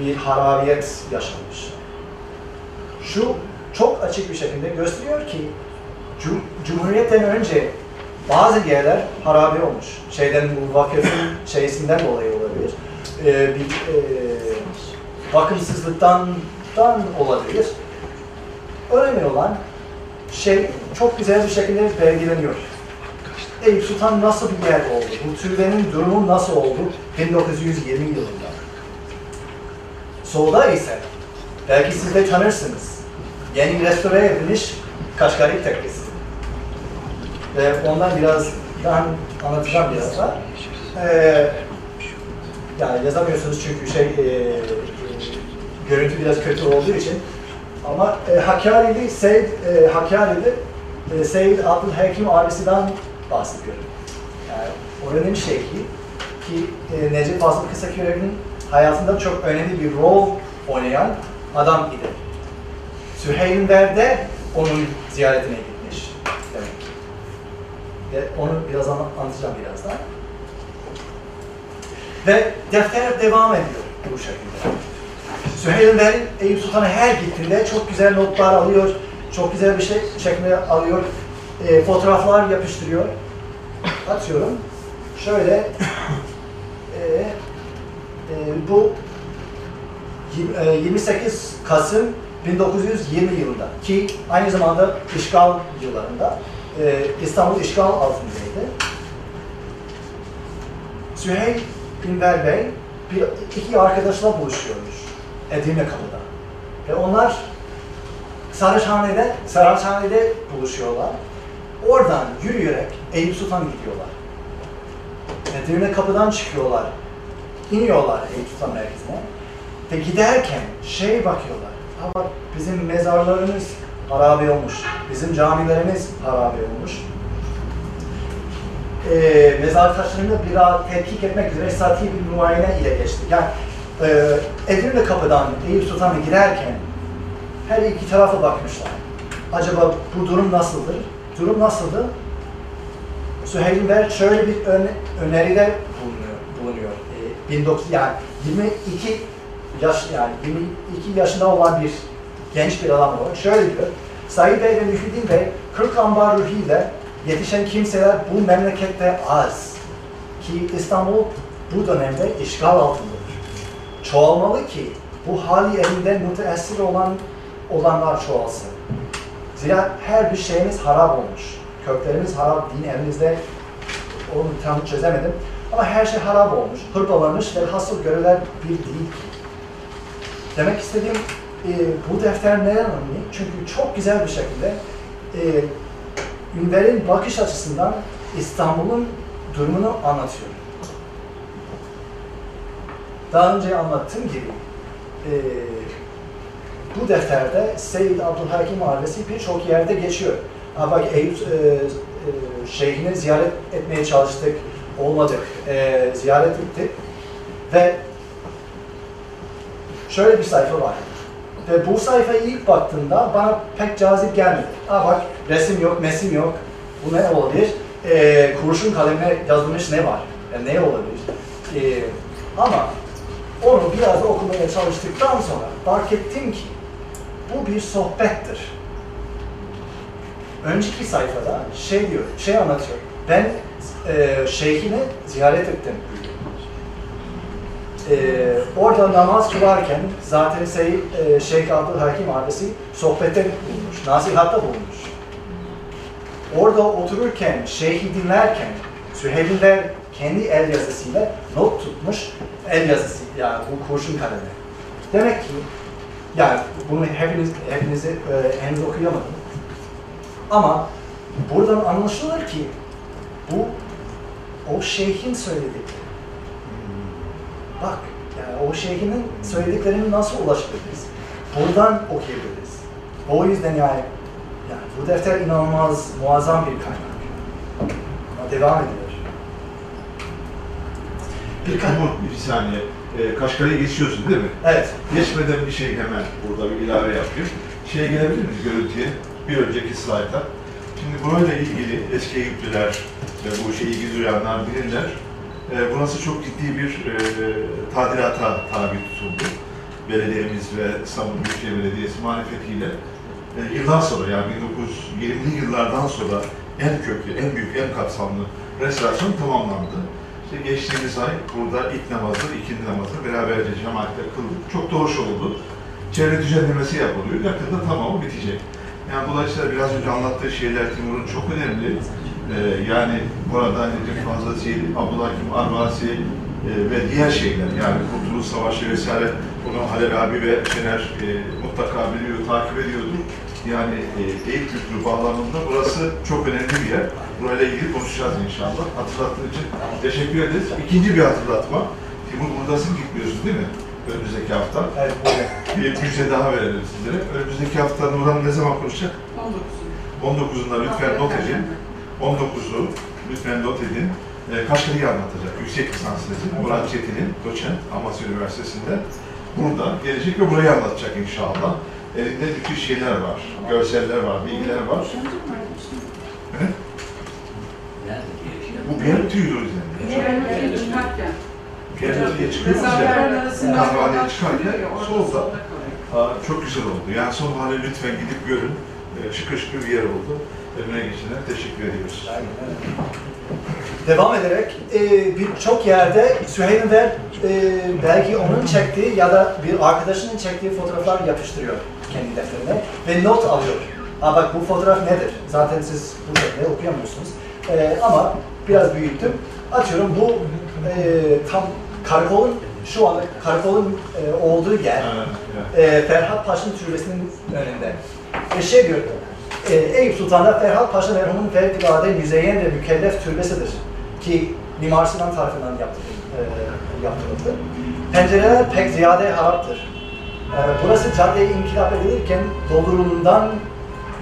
bir harabiyet yaşanmış. Şu çok açık bir şekilde gösteriyor ki Cum Cumhuriyet'ten önce bazı yerler harabe olmuş. Şeyden bu vakıfın şeysinden dolayı olabilir. Ee, bir e, bakımsızlıktan olabilir. Önemli olan şey çok güzel bir şekilde belgeleniyor. Eyüp Sultan nasıl bir yer oldu? Bu türbenin durumu nasıl oldu 1920 yılında? Solda ise belki siz de tanırsınız. Yeni restore edilmiş Kaşgari Tekkesi. Ve ondan biraz ben anlatacağım biraz da. Ee, yani yazamıyorsunuz çünkü şey e, e, görüntü biraz kötü olduğu için. Ama e, Hakkari'li Seyyid e, Hakkari'li e, Seyyid Abdülhakim abisinden bahsediyorum. Yani oranın şeyhi ki e, Necip Fazıl Kısakürek'in hayatında çok önemli bir rol oynayan adam idi. Süheylver de onun ziyaretine gitmiş demek ki. Ve onu biraz anla- anlatacağım birazdan. Ve defter devam ediyor bu şekilde. Süheylver Eyüp Sultan'a her gittiğinde çok güzel notlar alıyor, çok güzel bir şey şeklinde alıyor, e, fotoğraflar yapıştırıyor. Atıyorum. Şöyle <laughs> e, e, bu yirmi- e, 28 Kasım 1920 yılında ki aynı zamanda işgal yıllarında e, İstanbul işgal altındaydı. Süheyl Ünver Bey bir, iki arkadaşla buluşuyormuş Edirne Kapı'da. Ve onlar Saraçhane'de, Saraçhane'de buluşuyorlar. Oradan yürüyerek Eyüp Sultan gidiyorlar. Edirne Kapı'dan çıkıyorlar. iniyorlar Eyüp Sultan merkezine. Ve giderken şey bakıyorlar. Ha bak bizim mezarlarımız harabe olmuş. Bizim camilerimiz harabe olmuş. Ee, mezar taşlarını biraz tetkik etmek üzere sati bir muayene ile geçtik. Yani e, Edirne kapıdan Eyüp Sultan'a girerken her iki tarafa bakmışlar. Acaba bu durum nasıldır? Durum nasıldı? Süheyl Ver şöyle bir ön, öneride bulunuyor. bulunuyor. Ee, 19 yani 22 yaş yani 22 yaşında olan bir genç bir adam olarak şöyle diyor. Said Bey ve Mühyiddin Bey 40 ambar ruhiyle yetişen kimseler bu memlekette az. Ki İstanbul bu dönemde işgal altındadır. Çoğalmalı ki bu hali elinden müteessir olan olanlar çoğalsın. Zira her bir şeyimiz harap olmuş. Köklerimiz harap, din elimizde onu tam çözemedim. Ama her şey harap olmuş, hırpalanmış ve hasıl görülen bir değil ki. Demek istediğim e, bu defter neden önemli? Çünkü çok güzel bir şekilde e, Ünver'in bakış açısından İstanbul'un durumunu anlatıyor. Daha önce anlattığım gibi e, bu defterde Seyyid Abdülhakim Mahallesi birçok yerde geçiyor. Ha bak Eyüp e, e, şeyhini ziyaret etmeye çalıştık, olmadık, e, ziyaret ettik ve şöyle bir sayfa var. Ve bu sayfaya ilk baktığımda bana pek cazip gelmedi. Ha bak resim yok, mesim yok. Bu ne olabilir? E, kurşun kalemle yazılmış ne var? Yani ne olabilir? E, ama onu biraz okumaya çalıştıktan sonra fark ettim ki bu bir sohbettir. Önceki sayfada şey diyor, şey anlatıyor. Ben e, şeyhini ziyaret ettim. E, orada namaz kılarken zaten şey, e, Şeyh Abdülhakim ailesi sohbette bulunmuş, nasihatta bulunmuş. Orada otururken, şeyhi dinlerken, Süheyl'in kendi el yazısıyla not tutmuş, el yazısı yani bu kurşun kalemi. Demek ki yani bunu hepiniz hepinizi e, henüz okuyamadım. Ama buradan anlaşılır ki bu o şeyhin söyledikleri. Bak yani o şeyhinin söylediklerini nasıl ulaşabiliriz? Buradan okuyabiliriz. O yüzden yani, yani bu defter inanılmaz muazzam bir kaynak. Ama devam ediyor. Bir, bir saniye. E, Kaşgarı'ya geçiyorsun değil mi? Evet. Geçmeden bir şey hemen burada bir ilave yapayım. Şeye gelebilir miyiz görüntüye? Bir önceki slayta. Şimdi burayla ilgili eski Eyüplüler ve bu işe ilgi duyanlar bilirler. E, burası çok ciddi bir e, tadilata tabi tutuldu. Belediyemiz ve İstanbul Büyükşehir Belediyesi marifetiyle e, yıldan sonra yani 1920'li yıllardan sonra en köklü, en büyük, en kapsamlı restorasyon tamamlandı. İşte geçtiğimiz ay burada ilk namazı, ikinci namazı beraberce cemaatle kıldık. Çok da hoş oldu. Çevre düzenlemesi yapılıyor. Yakında tamamı bitecek. Yani dolayısıyla biraz önce anlattığı şeyler Timur'un çok önemli. Ee, yani burada Necip Seyyid, Abdülhakim Arvasi e, ve diğer şeyler yani Kurtuluş Savaşı vesaire bunu Halil abi ve Şener e, mutlaka biliyor, takip ediyordur. Yani e, Eyüp kültürü bağlamında burası çok önemli bir yer. Burayla ilgili konuşacağız inşallah. Hatırlattığın için teşekkür ederiz. İkinci bir hatırlatma. Timur buradasın gitmiyorsun değil mi? Önümüzdeki hafta. Evet, buyurun. Bir müjde daha verelim sizlere. Önümüzdeki hafta Nurhan ne zaman konuşacak? 19. 19'unda lütfen not edin. 19'u lütfen not edin. E, Kaşgarı'yı anlatacak. Yüksek lisans tezi. Murat Çetin'in doçent Amasya Üniversitesi'nde burada gelecek ve burayı anlatacak inşallah. Elinde müthiş şeyler var. Görseller var, bilgiler var. Bu belirtiyor o yüzden. Belirtiye çıkıyor arasında Kahvehaneye çıkarken solda. Aa, çok güzel oldu. Yani son hali lütfen gidip görün. Ee, şıkır şıkır bir yer oldu. Önüne geçene teşekkür ediyoruz. Devam ederek e, birçok yerde Süheyl Ver e, belki onun çektiği ya da bir arkadaşının çektiği fotoğraflar yapıştırıyor kendi defterine ve not alıyor. Ha bak bu fotoğraf nedir? Zaten siz bu şekilde okuyamıyorsunuz. E, ama biraz büyüttüm. Atıyorum bu e, tam karakolun şu anda karakolun e, olduğu yer e, Ferhat Paşa'nın türbesinin önünde. Ve şey diyor, e, Eyüp Sultan'da Ferhat Paşa merhumun fevkalade müzeyyen ve mükellef türbesidir. Ki Mimar Sinan tarafından. E, yaptırıldı. Pencereler pek ziyade haraptır. E, burası caddeye inkılap edilirken doldurulundan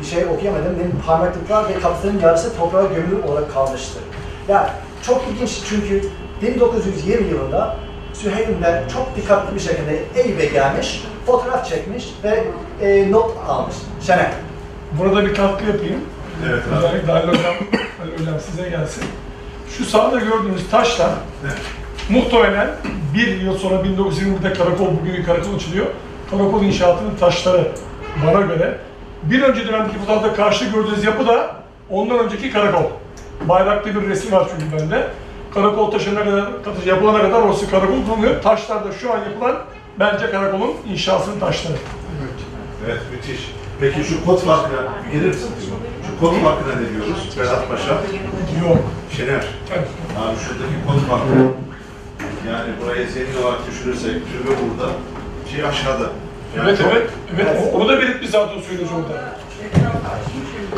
bir şey okuyamadım. Benim parmaklıklar ve kapısının yarısı toprağa gömülü olarak kalmıştır. Ya çok ilginç çünkü 1920 yılında Süheyl'den çok dikkatli bir şekilde Eyüp'e gelmiş, fotoğraf çekmiş ve e, not almış. Şener. Burada bir katkı yapayım. Evet abi. Özellikle Halil Hocam, Halil Hocam size gelsin. Şu sağda gördüğünüz taşlar muhtemelen bir yıl sonra 1920'de karakol, bugünkü karakol açılıyor. Karakol inşaatının taşları bana göre. Bir önce dönemdeki fotoğrafta karşı gördüğünüz yapı da ondan önceki karakol. Bayrakta bir resim var çünkü bende. Karakol taşına kadar, yapılana kadar orası karakol bulunuyor. Taşlar da şu an yapılan bence karakolun inşasının taşları. Evet, müthiş. Peki şu kod farkına gelir misin? Şu kod farkına ne diyoruz? Berat Paşa, Yok. Şener. Evet. Abi şuradaki kod farkı. Yani burayı zemin olarak düşünürsek türbe burada, şey aşağıda. Yani Evet, çok- evet, evet. Onu da belirtmiş zaten söylüyoruz orada.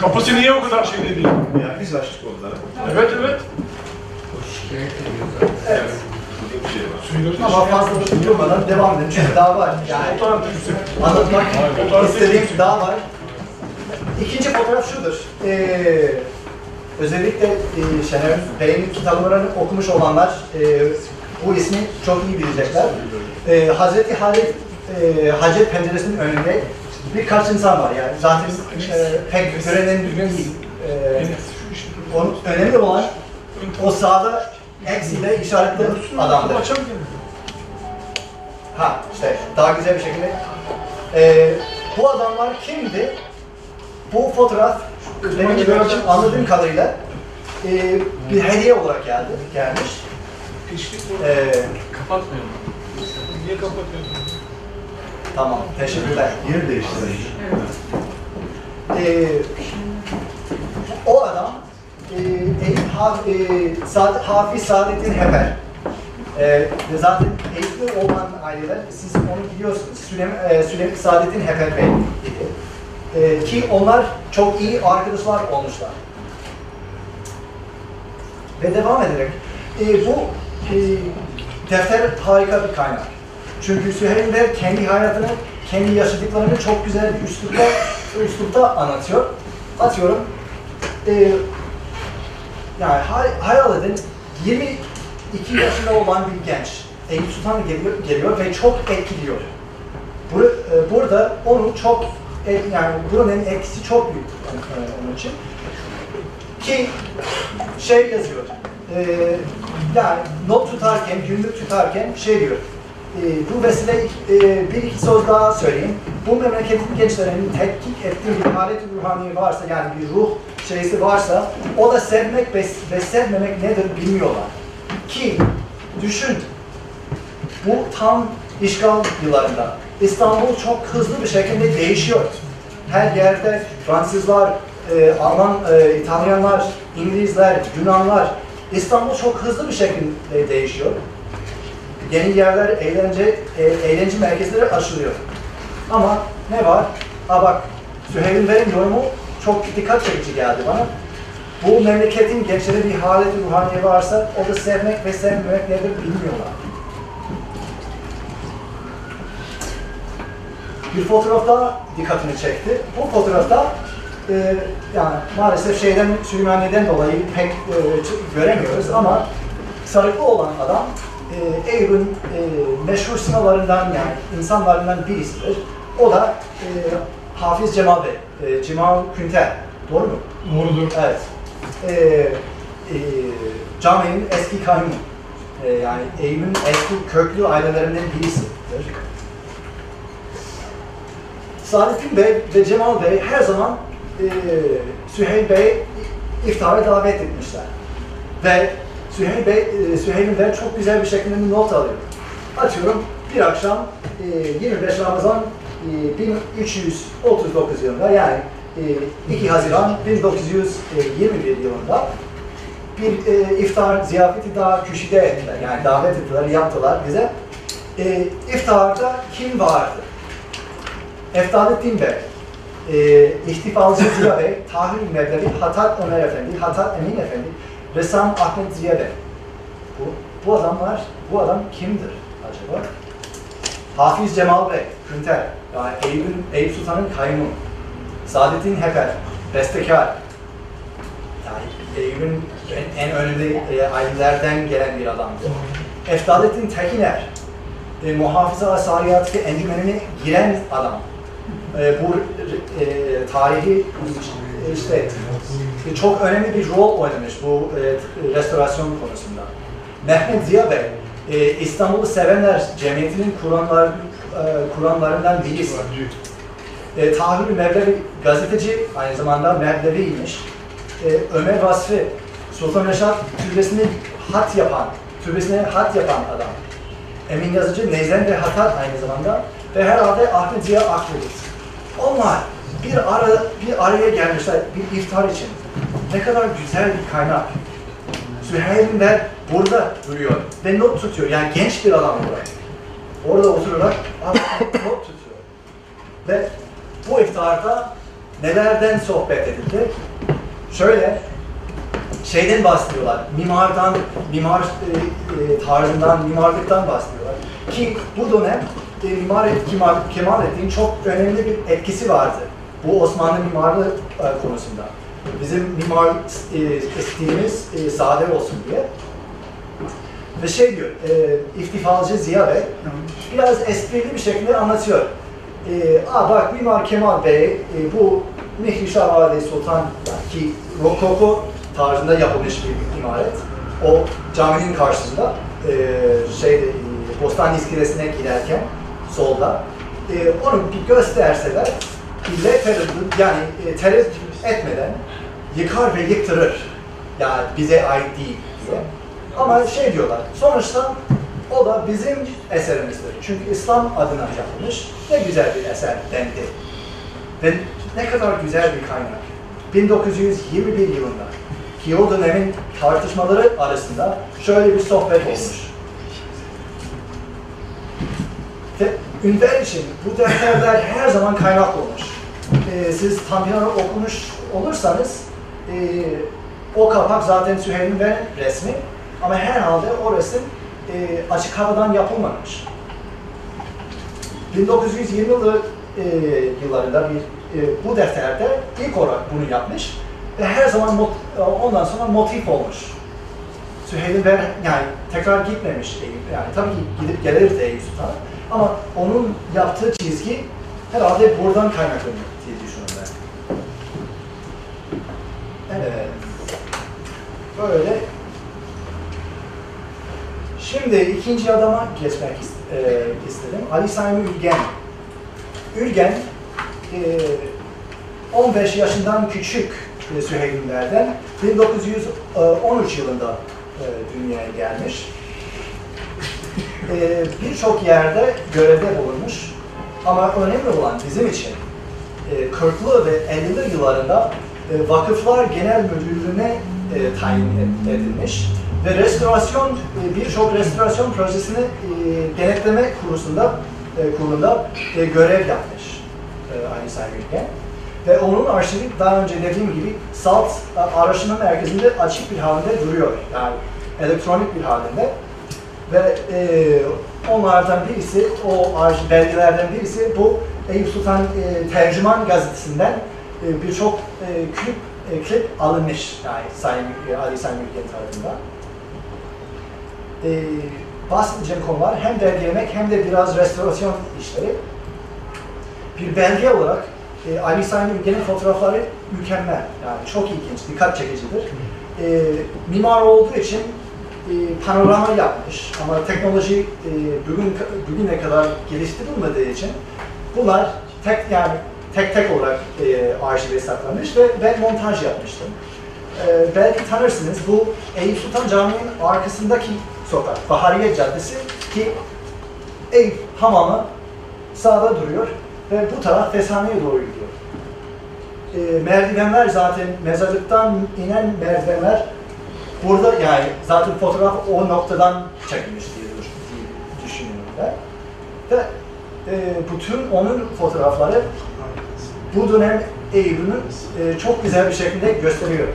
Kapısı niye o kadar şey değil? Yani biz açtık onları. Evet, evet. Şikayet ediyor zaten. Evet. Burada bir şey var. Söylüyoruz. Ama fazla durmadan devam edelim çünkü daha var. Yani anlatmak Fotoğraf istediğim daha var. İkinci fotoğraf şudur. Ee, özellikle e, Şener Bey'in kitaplarını okumuş olanlar e, bu ismi çok iyi bilecekler. E, Hazreti Halid e, Hacet penceresinin önünde birkaç insan var yani zaten e, pek görenin değil. E, onun önemli olan o sağda eksiyle işaretli adamdır. Ha işte daha güzel bir şekilde. Ee, bu adamlar kimdi? Bu fotoğraf benim gördüğüm, anladığım kadarıyla e, bir hediye olarak geldi, gelmiş. Ee, Kapatmayalım. Niye kapatıyorsun? tamam, teşekkürler. Yer değiştirelim. Ee, o adam Eyüp ha, e, Saad, Hafiz Saadettin Heper. E, zaten Eyüp'lü olan aileler, siz onu biliyorsunuz. Süleyman, e, Süleyman Saadettin Heper Bey idi. E, ki onlar çok iyi arkadaşlar olmuşlar. Ve devam ederek, e, bu e, defter harika bir kaynak. Çünkü Süheyl Bey kendi hayatını, kendi yaşadıklarını çok güzel bir üslupta, üslupta anlatıyor. Atıyorum, e, yani hay, hayal edin, 22 yaşında olan bir genç, Eyüp Sultan geliyor, geliyor ve çok etkiliyor. Bur, e, burada onun çok, e, yani buranın etkisi çok büyük e, onun için. Ki şey yazıyor, e, yani not tutarken, günlük tutarken şey diyor, e, bu vesile e, bir iki söz daha söyleyeyim. Bu memleketin gençlerinin tetkik ettiği bir halet ruhani varsa, yani bir ruh şeysi varsa, o da sevmek ve, ve sevmemek nedir bilmiyorlar. Ki düşün, bu tam işgal yıllarında. İstanbul çok hızlı bir şekilde değişiyor. Her yerde Fransızlar, e, Alman, e, İtalyanlar, İngilizler, Yunanlar, İstanbul çok hızlı bir şekilde değişiyor. Yeni yerler, eğlence, e, eğlence merkezleri açılıyor. Ama ne var? Ha bak, Süheyl'in benim yorumu çok dikkat çekici geldi bana. Bu memleketin gençleri bir halet ruhaniye varsa o da sevmek ve sevmemek nedir bilmiyorlar. Bir fotoğraf daha dikkatimi çekti. Bu fotoğrafta e, yani maalesef şeyden Süleymaniye'den dolayı pek e, göremiyoruz ama sarıklı olan adam e, e, meşhur sınavlarından yani insanlarından birisidir. O da e, Hafız Cemal Bey, e, Cemal Künter. Doğru mu? Doğrudur. Evet. Ee, e, caminin eski kayyumu. Ee, yani Eyüp'ün eski köklü ailelerinden birisidir. Saadettin Bey ve Cemal Bey her zaman e, Süheyl Bey iftara davet etmişler. Ve Süheyl Bey, e, Süheyl Bey çok güzel bir şekilde not alıyor. Atıyorum bir akşam e, 25 Ramazan e, 1339 yılında yani e, 2 Haziran 1921 yılında bir e, iftar ziyafeti daha Küşide ettiler. Yani davet ettiler, yaptılar bize. E, iftarda kim vardı? Eftalettin Bey, e, İhtifalcı Ziya Bey, Tahir Mevlevi, Hatat Ömer Efendi, Hatat Emin Efendi, Ressam Ahmet Ziya Bey. Bu, bu adamlar, bu adam kimdir acaba? Hafiz Cemal Bey, Künter, yani Eyüp'ün, Eyüp Sultan'ın kayyumu. Saadettin Heper, bestekar. Yani Eyüp'ün en, en önemli e, ailelerden gelen bir adamdı. Efdalettin Tekiner, e, muhafaza asariyatı encümenine giren adam. E, bu e, tarihi işte e, çok önemli bir rol oynamış bu e, restorasyon konusunda. Mehmet Ziya Bey, e, İstanbul'u Sevenler Cemiyeti'nin kuranlar, e, kuranlarından birisi. E, Tahir Mevlevi gazeteci, aynı zamanda Mevlevi'ymiş. E, Ömer Vasfi, Sultan Reşat türbesini hat yapan, türbesine hat yapan adam. Emin Yazıcı, Neyzen ve Hatat aynı zamanda ve herhalde Ahmet Ziya Akdeniz. Onlar bir ara bir araya gelmişler bir iftar için. Ne kadar güzel bir kaynak. Süheyl'in de burada duruyor ve not tutuyor. Yani genç bir adam olarak. Orada oturarak <coughs> not tutuyor. Ve bu iftarda nelerden sohbet edildi? Şöyle, şeyden bahsediyorlar, mimardan, mimar e, e, tarzından, mimarlıktan bahsediyorlar. Ki bu dönem e, mimar Kemal, Kemalettin çok önemli bir etkisi vardı. Bu Osmanlı mimarlığı e, konusunda. Bizim mimar e, stilimiz e, sade olsun diye. Ve şey diyor, e, iftifalcı Ziya Bey biraz esprili bir şekilde anlatıyor. E, Aa bak Mimar Kemal Bey e, bu Mihri Şahvali Sultan ki Rokoko tarzında yapılmış bir imaret. O caminin karşısında e, şeyde e, Bostan iskelesine giderken solda e, onu bir gösterseler bile tereddüt yani e, tereddüt etmeden yıkar ve yıktırır. Yani bize ait değil diye. Ama şey diyorlar, sonuçta o da bizim eserimizdir. Çünkü İslam adına yapılmış ne güzel bir eser dendi. Ve ne kadar güzel bir kaynak. 1921 yılında ki o dönemin tartışmaları arasında şöyle bir sohbet olmuş. Ve Ünver için bu defterler her zaman kaynak olmuş. Ee, siz Tanpınar'ı okumuş olursanız e, o kapak zaten Süheyl'in ve resmi ama herhalde o resim e, açık havadan yapılmamış. 1920'lı e, yıllarında bir e, bu defterde ilk olarak bunu yapmış ve her zaman e, ondan sonra motif olmuş. Süheyl'in ben yani tekrar gitmemiş Eyüp. Yani tabii ki gidip gelirdi Eyüp Sultan ama onun yaptığı çizgi herhalde buradan kaynaklanıyor diye düşünüyorum ben. Evet. Böyle. Şimdi ikinci adama geçmek e, istedim. Ali Sami Ülgen. Ülgen e, 15 yaşından küçük e, Süheyl'inlerden 1913 yılında e, dünyaya gelmiş. E, Birçok yerde görevde bulunmuş. Ama önemli olan bizim için e, 40'lı ve 50'li yıllarında e, Vakıflar Genel Müdürlüğü'ne e, tayin ed- edilmiş ve restorasyon, e, birçok restorasyon projesini denetleme kurusunda, kurulunda görev yapmış e, aynı sayede. Ve onun arşivi daha önce dediğim gibi SALT araştırma merkezinde açık bir halde duruyor. Yani elektronik bir halinde. Ve e, onlardan birisi, o arşiv belgelerden birisi bu Eyüp Sultan e, Tercüman gazetesinden e, birçok e, klip, e, alınmış yani Sayın Ali Sayın Ülgen tarafından. E, bahsedeceğim konular hem belgelemek hem de biraz restorasyon işleri. Bir belge olarak e, Ali Sami Ülgen'in fotoğrafları mükemmel. Yani çok ilginç, dikkat çekicidir. E, mimar olduğu için e, panorama yapmış ama teknoloji e, bugün bugüne kadar geliştirilmediği için bunlar tek yani tek tek olarak e, arşive saklanmış ve ben montaj yapmıştım. E, belki tanırsınız bu Eyüp Sultan Camii'nin arkasındaki sokak, Bahariye Caddesi ki Eyüp hamamı sağda duruyor ve bu taraf Fesane'ye doğru gidiyor. E, merdivenler zaten mezarlıktan inen merdivenler burada yani zaten fotoğraf o noktadan çekilmiş diye düşünüyorum ben. Ve e, bütün onun fotoğrafları bu dönem Eyüp'ünü e, çok güzel bir şekilde gösteriyor.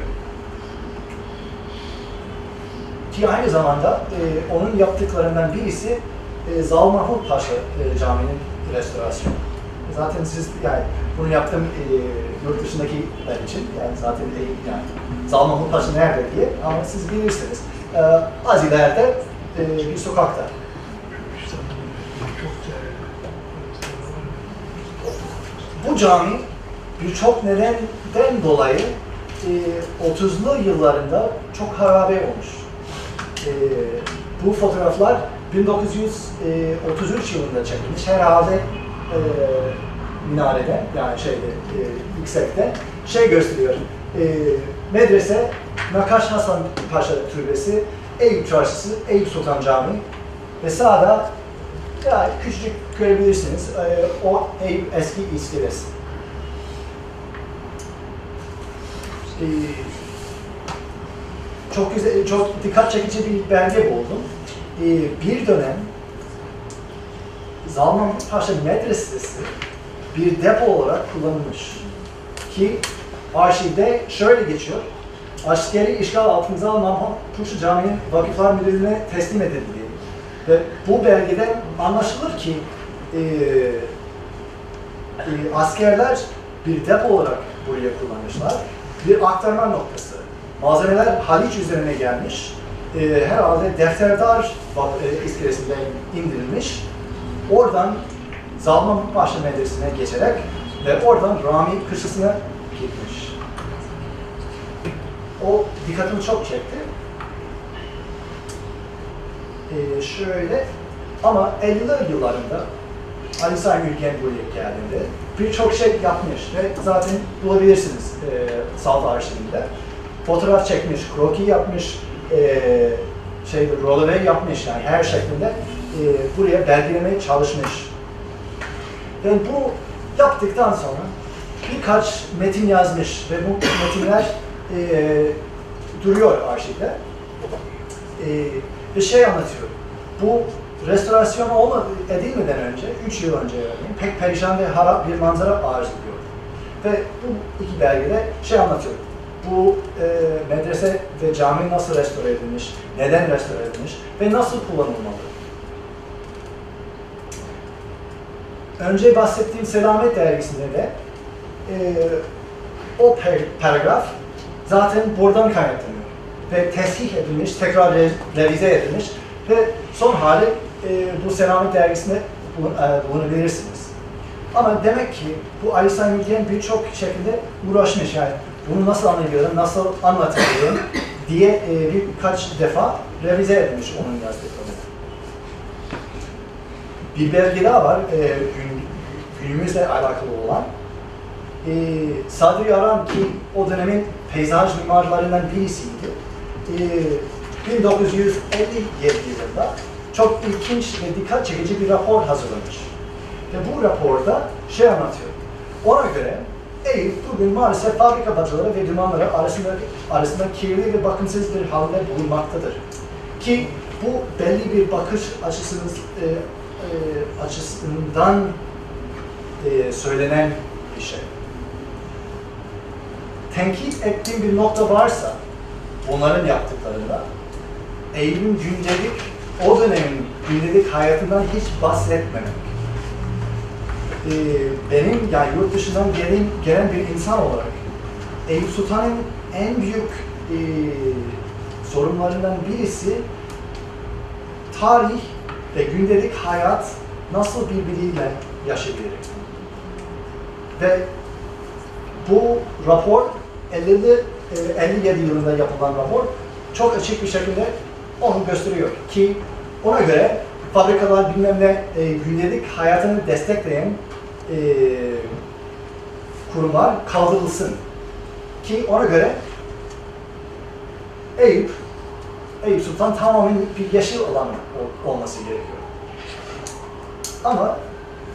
Ki aynı zamanda e, onun yaptıklarından birisi e, Zal Mahmut Paşa e, Camii'nin restorasyonu. Zaten siz yani bunu yaptım e, yurt dışındakiler için yani zaten e, yani Zalman Taşı nerede diye ama siz bilirsiniz. E, az ileride e, bir sokakta. Bu cami birçok nedenden dolayı e, 30'lu yıllarında çok harabe olmuş. E, bu fotoğraflar 1933 yılında çekilmiş. Herhalde e, minarede yani şeyde e, yüksekte şey gösteriyor. E, medrese Nakaş Hasan Paşa Türbesi, Eyüp Çarşısı, Eyüp Sultan Camii ve sağda ya küçücük görebilirsiniz e, o eski iskelesi. E, çok güzel, çok dikkat çekici bir belge buldum. E, bir dönem Zalman Paşa Medresesi bir depo olarak kullanılmış. Ki arşivde şöyle geçiyor. Askeri işgal altında alınan Paşa Camii'nin Vakıflar Müdürlüğü'ne teslim edildi. Ve bu belgeden anlaşılır ki e, e, askerler bir depo olarak buraya kullanmışlar. Bir aktarma noktası. Malzemeler Haliç üzerine gelmiş. E, herhalde defterdar e, iskelesinden indirilmiş. Oradan Zalman Paşa Medresesi'ne geçerek ve oradan Rami Kışlası'na gitmiş. O dikkatimi çok çekti. Ee, şöyle ama 50'ler yıllarında Ali Sami Ülgen buraya geldiğinde birçok şey yapmış ve zaten bulabilirsiniz e, Salt arşivinde. Fotoğraf çekmiş, kroki yapmış, e, şey roleve yapmış yani her şeklinde e, buraya belgelemeye çalışmış. Ve bu yaptıktan sonra birkaç metin yazmış ve bu metinler e, duruyor arşivde. E, bir şey anlatıyor. Bu restorasyon olmadı, edilmeden önce, 3 yıl önce örneğin, pek perişan ve harap bir manzara arz ediyor. Ve bu iki belgede şey anlatıyor. Bu e, medrese ve cami nasıl restore edilmiş, neden restore edilmiş ve nasıl kullanılmalı. Önce bahsettiğim Selamet dergisinde de e, o paragraf zaten buradan kaynaklanıyor ve tesih edilmiş, tekrar re- revize edilmiş ve son hali e, bu Selamet dergisinde bul- bulunabilirsiniz. Ama demek ki bu Ali Sami Yen birçok şekilde uğraşmış yani bunu nasıl anlayabilirim, nasıl anlatabilirim <laughs> diye e, birkaç defa revize edilmiş onun yazdıklarını. Bir belge daha var, e, gün, günümüzle alakalı olan. E, Sadri Aran ki o dönemin peyzaj mimarlarından birisiydi. E, 1957 yılında çok ilginç ve dikkat çekici bir rapor hazırlamış. Ve bu raporda şey anlatıyor. Ona göre Eyüp bugün maalesef fabrika bacıları ve dumanları arasında, arasında kirli ve bakımsız bir halde bulunmaktadır. Ki bu belli bir bakış açısınız, e, e, açısından e, söylenen bir şey. Tenkit ettiğim bir nokta varsa onların yaptıklarında Eyüp'ün gündelik, o dönemin gündelik hayatından hiç bahsetmemek. Ee, benim yani yurt dışından gelen, gelen bir insan olarak Eyüp Sultan'ın en büyük e, sorunlarından birisi tarih ve gündelik hayat nasıl birbiriyle yaşayabilir? Ve bu rapor 50'li, e, 57 yılında yapılan rapor çok açık bir şekilde onu gösteriyor ki ona göre fabrikalar bilmem ne e, gündelik hayatını destekleyen e, kurumlar kaldırılsın. Ki ona göre Eyüp, Eyüp Sultan tamamen bir yeşil alan ol- olması gerekiyor. Ama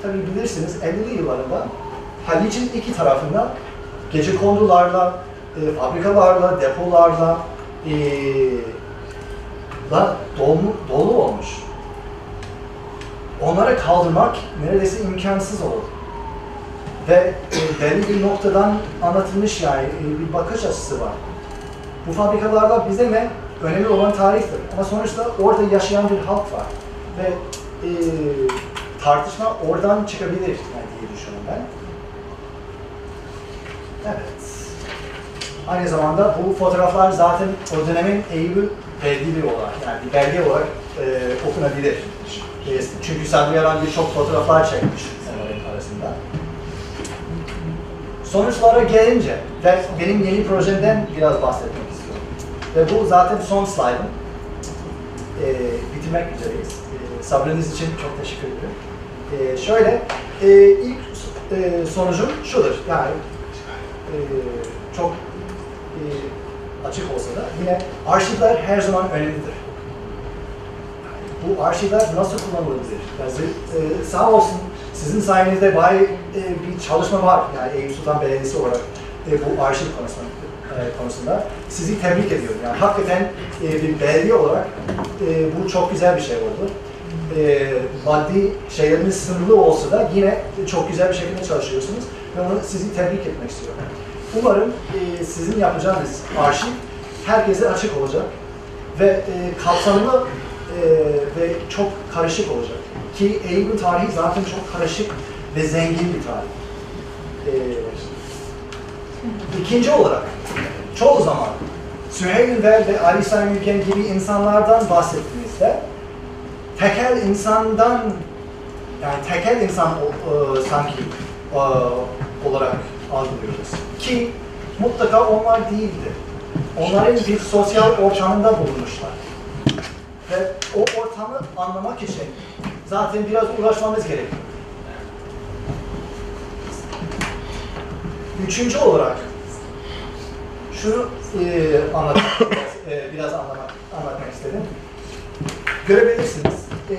tabi bilirsiniz 50'li yıllarında Haliç'in iki tarafında gece kondularla, e, fabrikalarla, depolarla e, la dolu, dolu olmuş. Onları kaldırmak neredeyse imkansız olur. Ve e, belli bir noktadan anlatılmış yani e, bir bakış açısı var. Bu fabrikalarla bize ne? Önemli olan tarihtir. Ama sonuçta orada yaşayan bir halk var. Ve e, tartışma oradan çıkabilir yani diye düşünüyorum ben. Evet. Aynı zamanda bu fotoğraflar zaten o dönemin Eyüp'ü belgeli olarak, yani belge olarak e, okunabilir. Çünkü Sabri Yaran birçok fotoğraflar çekmiş onların arasında. Sonuçlara gelince ve benim yeni projemden biraz bahsetmek istiyorum. Ve bu zaten son slaydım. E, bitirmek üzereyiz. E, sabrınız için çok teşekkür ederim. E, şöyle, e, ilk e, sonucum şudur. Yani e, çok açık olsa da yine arşivler her zaman önemlidir. Bu arşivler nasıl kullanılabilir? Yani, e, sağ olsun sizin sayenizde bayağı e, bir çalışma var. Yani Eyüp Sultan Belediyesi olarak e, bu arşiv konusunda, e, konusunda. Sizi tebrik ediyorum. Yani hakikaten e, bir belediye olarak e, bu çok güzel bir şey oldu. E, maddi şeyleriniz sınırlı olsa da yine çok güzel bir şekilde çalışıyorsunuz. Onu sizi tebrik etmek istiyorum. Umarım e, sizin yapacağınız arşiv herkese açık olacak ve e, kapsamlı e, ve çok karışık olacak. Ki Eyüp'ün tarihi zaten çok karışık ve zengin bir tarih. E, ikinci olarak, çoğu zaman Süheyl Ünver ve Ali Sami Ülken gibi insanlardan bahsettiğinizde tekel insandan yani tekel insan e, sanki e, olarak algılıyoruz. Ki mutlaka onlar değildi. Onların bir sosyal ortamında bulunmuşlar. Ve o ortamı anlamak için zaten biraz uğraşmamız gerekiyor. Üçüncü olarak şunu e, anlatmak, e, biraz anlamak, anlatmak istedim. Görebilirsiniz. E,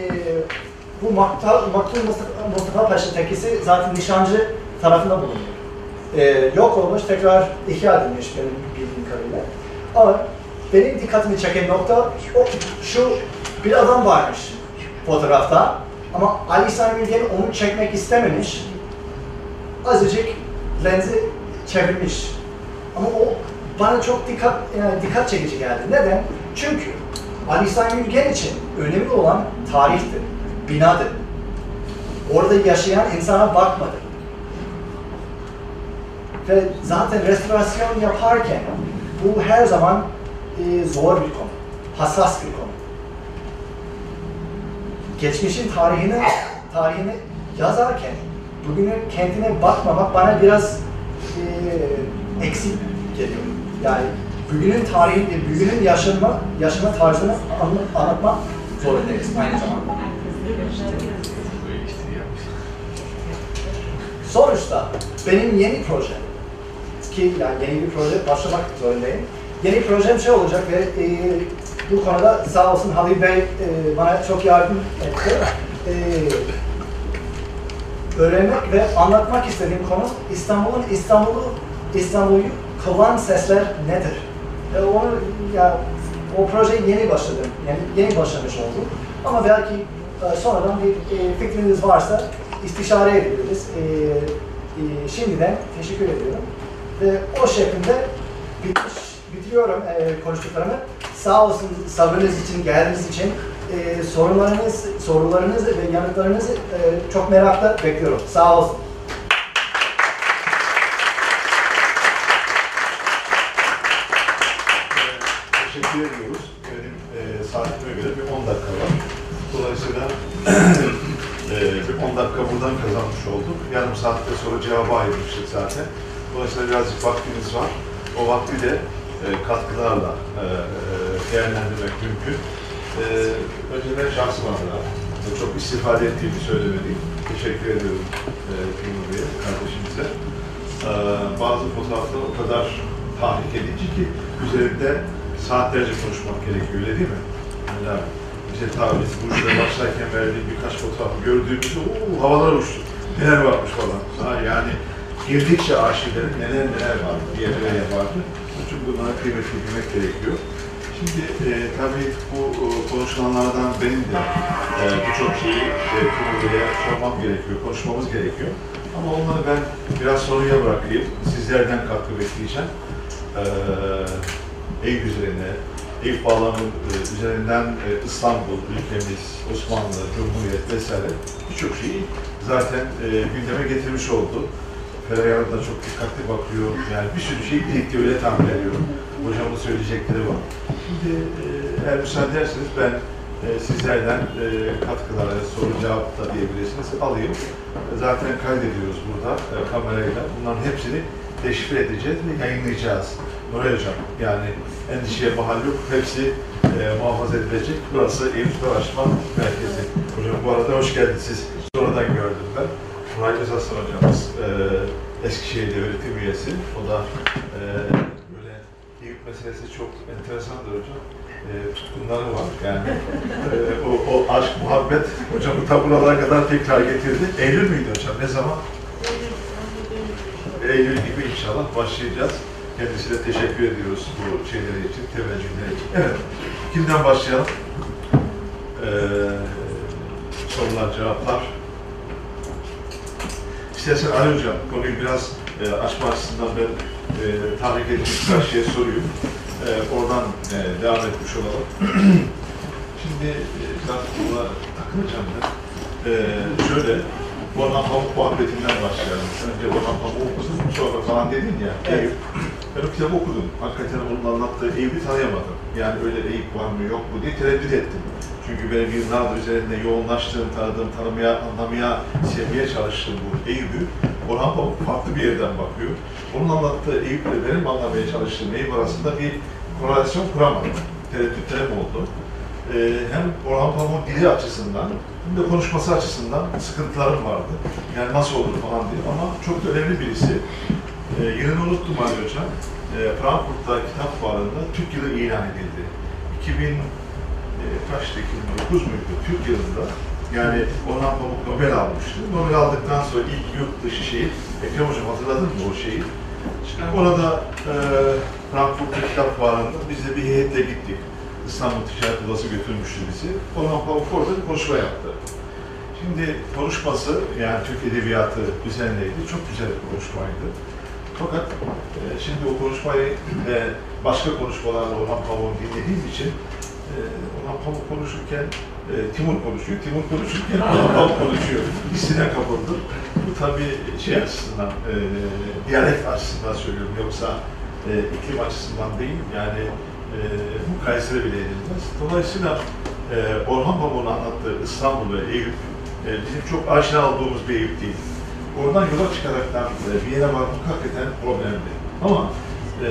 bu Maktul Mustafa, Mustafa Paşa tekisi zaten nişancı tarafında bulunuyor. E, yok olmuş, tekrar ihya edilmiş benim bildiğim kadarıyla. Ama benim dikkatimi çeken nokta o, şu bir adam varmış fotoğrafta ama Ali Sami Ülgen onu çekmek istememiş. Azıcık lenzi çevirmiş. Ama o bana çok dikkat yani dikkat çekici geldi. Neden? Çünkü Ali Sami Ülgen için önemli olan tarihti, binadı. Orada yaşayan insana bakmadı. Ve zaten restorasyon yaparken bu her zaman e, zor bir konu, hassas bir konu. Geçmişin tarihini tarihini yazarken bugünün kendine bakmamak bana biraz e, eksik geliyor. Yani bugünün tarihi, bugünün yaşama, yaşama tarzını anla- anlatmak zorundayız aynı zamanda. Sonuçta benim yeni projem ki yani yeni bir proje başlamak zorundayım. Yeni projem şey olacak ve e, bu konuda sağ olsun Halil Bey e, bana çok yardım etti. E, öğrenmek ve anlatmak istediğim konu İstanbul'un İstanbul'u İstanbul'u kılan sesler nedir? E, onu ya o proje yeni başladım. Yani yeni başlamış oldum. Ama belki e, sonradan bir e, fikriniz varsa istişare edebiliriz. E, e, şimdiden teşekkür ediyorum. Ve o şekilde bitmiş, bitiriyorum e, konuştuklarımı. Sağ olsun sabrınız için, geldiğiniz için e, sorularınız, sorularınızı ve yanıtlarınızı e, çok merakla bekliyorum. Sağ olsun. Teşekkür ediyoruz. Benim e, saatime göre bir 10 dakika var. Dolayısıyla <clears throat> e, bir 10 dakika buradan kazanmış olduk. Yarım saatte sonra cevaba ayırmıştık zaten. Dolayısıyla birazcık vaktimiz var. O vakti de e, katkılarla e, e, değerlendirmek mümkün. E, önceden şahsım adına çok istifade ettiğimi söylemeliyim. Teşekkür ediyorum e, Timur Bey'e, kardeşimize. E, bazı fotoğraflar o kadar tahrik edici ki üzerinde saatlerce konuşmak gerekiyor öyle değil mi? Yani bize tabi bu işe başlarken verdiğim birkaç fotoğraf gördüğümüzde ooo havalar uçtu. Neler varmış falan. Ha, yani girdikçe arşivlerin neler neler var diye böyle yapardı. İçin bunlara kıymetli bilmek gerekiyor. Şimdi e, tabii bu e, konuşulanlardan benim de e, birçok şeyi e, Timur'a sormam gerekiyor, konuşmamız gerekiyor. Ama onları ben biraz soruya bırakayım. Sizlerden katkı bekleyeceğim. Ee, Eyüp üzerine, Eyüp bağlamı e, üzerinden e, İstanbul, ülkemiz, Osmanlı, Cumhuriyet vesaire birçok şeyi zaten e, gündeme getirmiş oldu. Feryal da çok dikkatli bakıyor. Yani bir sürü şey birlikte öyle tahmin ediyorum. Hocamın söyleyecekleri var. Şimdi e, eğer müsaade ederseniz ben e, sizlerden e, katkıları, soru cevap da diyebilirsiniz alayım. Zaten kaydediyoruz burada e, kamerayla. Bunların hepsini deşifre edeceğiz ve yayınlayacağız. Nuray Hocam, yani endişeye mahal yok. Hepsi e, muhafaza edilecek. Burası Eyüp Araştırma Merkezi. Hocam bu arada hoş geldiniz. Siz sonradan gördüm Nuray Özaslan hocamız, e, Eskişehir'de öğretim üyesi. O da e, böyle Eyüp meselesi çok enteresandır hocam. E, tutkunları var. Yani e, o, o aşk, muhabbet hocamı ta buralara kadar tekrar getirdi. Eylül müydü hocam? Ne zaman? Eylül gibi inşallah başlayacağız. Kendisine teşekkür ediyoruz bu şeyleri için, teveccühleri için. Evet, kimden başlayalım? Ee, sorular, cevaplar. İstersen Ali Hocam, konuyu biraz e, açma açısından ben e, tahrik birkaç şey sorayım. E, oradan e, devam etmiş olalım. <clears throat> Şimdi e, biraz buna takılacağım ben. E, şöyle, Orhan Pamuk muhabbetinden başlayalım. Önce Orhan Pamuk okudum, sonra falan dedin ya. Evet. Eyüp. Ben o kitabı okudum. Hakikaten onun anlattığı Eyüp'ü tanıyamadım. Yani öyle Eyüp var mı yok mu diye tereddüt ettim. Çünkü benim yıllardır üzerinde yoğunlaştığım, tanıdığım, tanımaya, anlamaya, sevmeye çalıştığım bu Eyüp'ü Orhan Pamuk farklı bir yerden bakıyor. Onun anlattığı Eyüp'le benim anlamaya çalıştığım Eyüp arasında bir korelasyon kuramadım. Tereddütlerim oldu. Ee, hem Orhan Pamuk'un dili açısından hem de konuşması açısından sıkıntılarım vardı. Yani nasıl olur falan diye ama çok da önemli birisi. Ee, yılını unuttum Ali Hocam. Ee, Frankfurt'ta kitap fuarında Türk yılı ilan edildi. 2000 e, kaçtı? 2009 muydu? Türk yılında. Yani Orhan Pamuk Nobel almıştı. Nobel aldıktan sonra ilk yurt dışı şeyi, Ekrem Hocam hatırladın mı o şeyi? Şimdi orada e, Frankfurt'ta kitap fuarında biz de bir heyetle gittik. İstanbul Ticaret Odası götürmüştü bizi. Orhan Pamuk orada bir konuşma yaptı. Şimdi konuşması, yani Türk Edebiyatı üzerineydi. Çok güzel bir konuşmaydı. Fakat e, şimdi o konuşmayı ve başka konuşmalarla Orhan Pamuk'u dinlediğim için e, Orhan Pamuk konuşurken e, Timur konuşuyor, Timur konuşurken <laughs> Pamuk konuşuyor. Hissine kapıldım. Bu tabii şey açısından, e, diyalekt açısından söylüyorum. Yoksa e, iklim açısından değil. Yani e, mukayesede bile edilmez. Dolayısıyla e, Orhan Pamuk'un anlattığı İstanbul ve Eyüp e, bizim çok aşina olduğumuz bir Eyüp değil. Oradan yola çıkaraktan e, bir yere varmak hakikaten problemli. Ama e,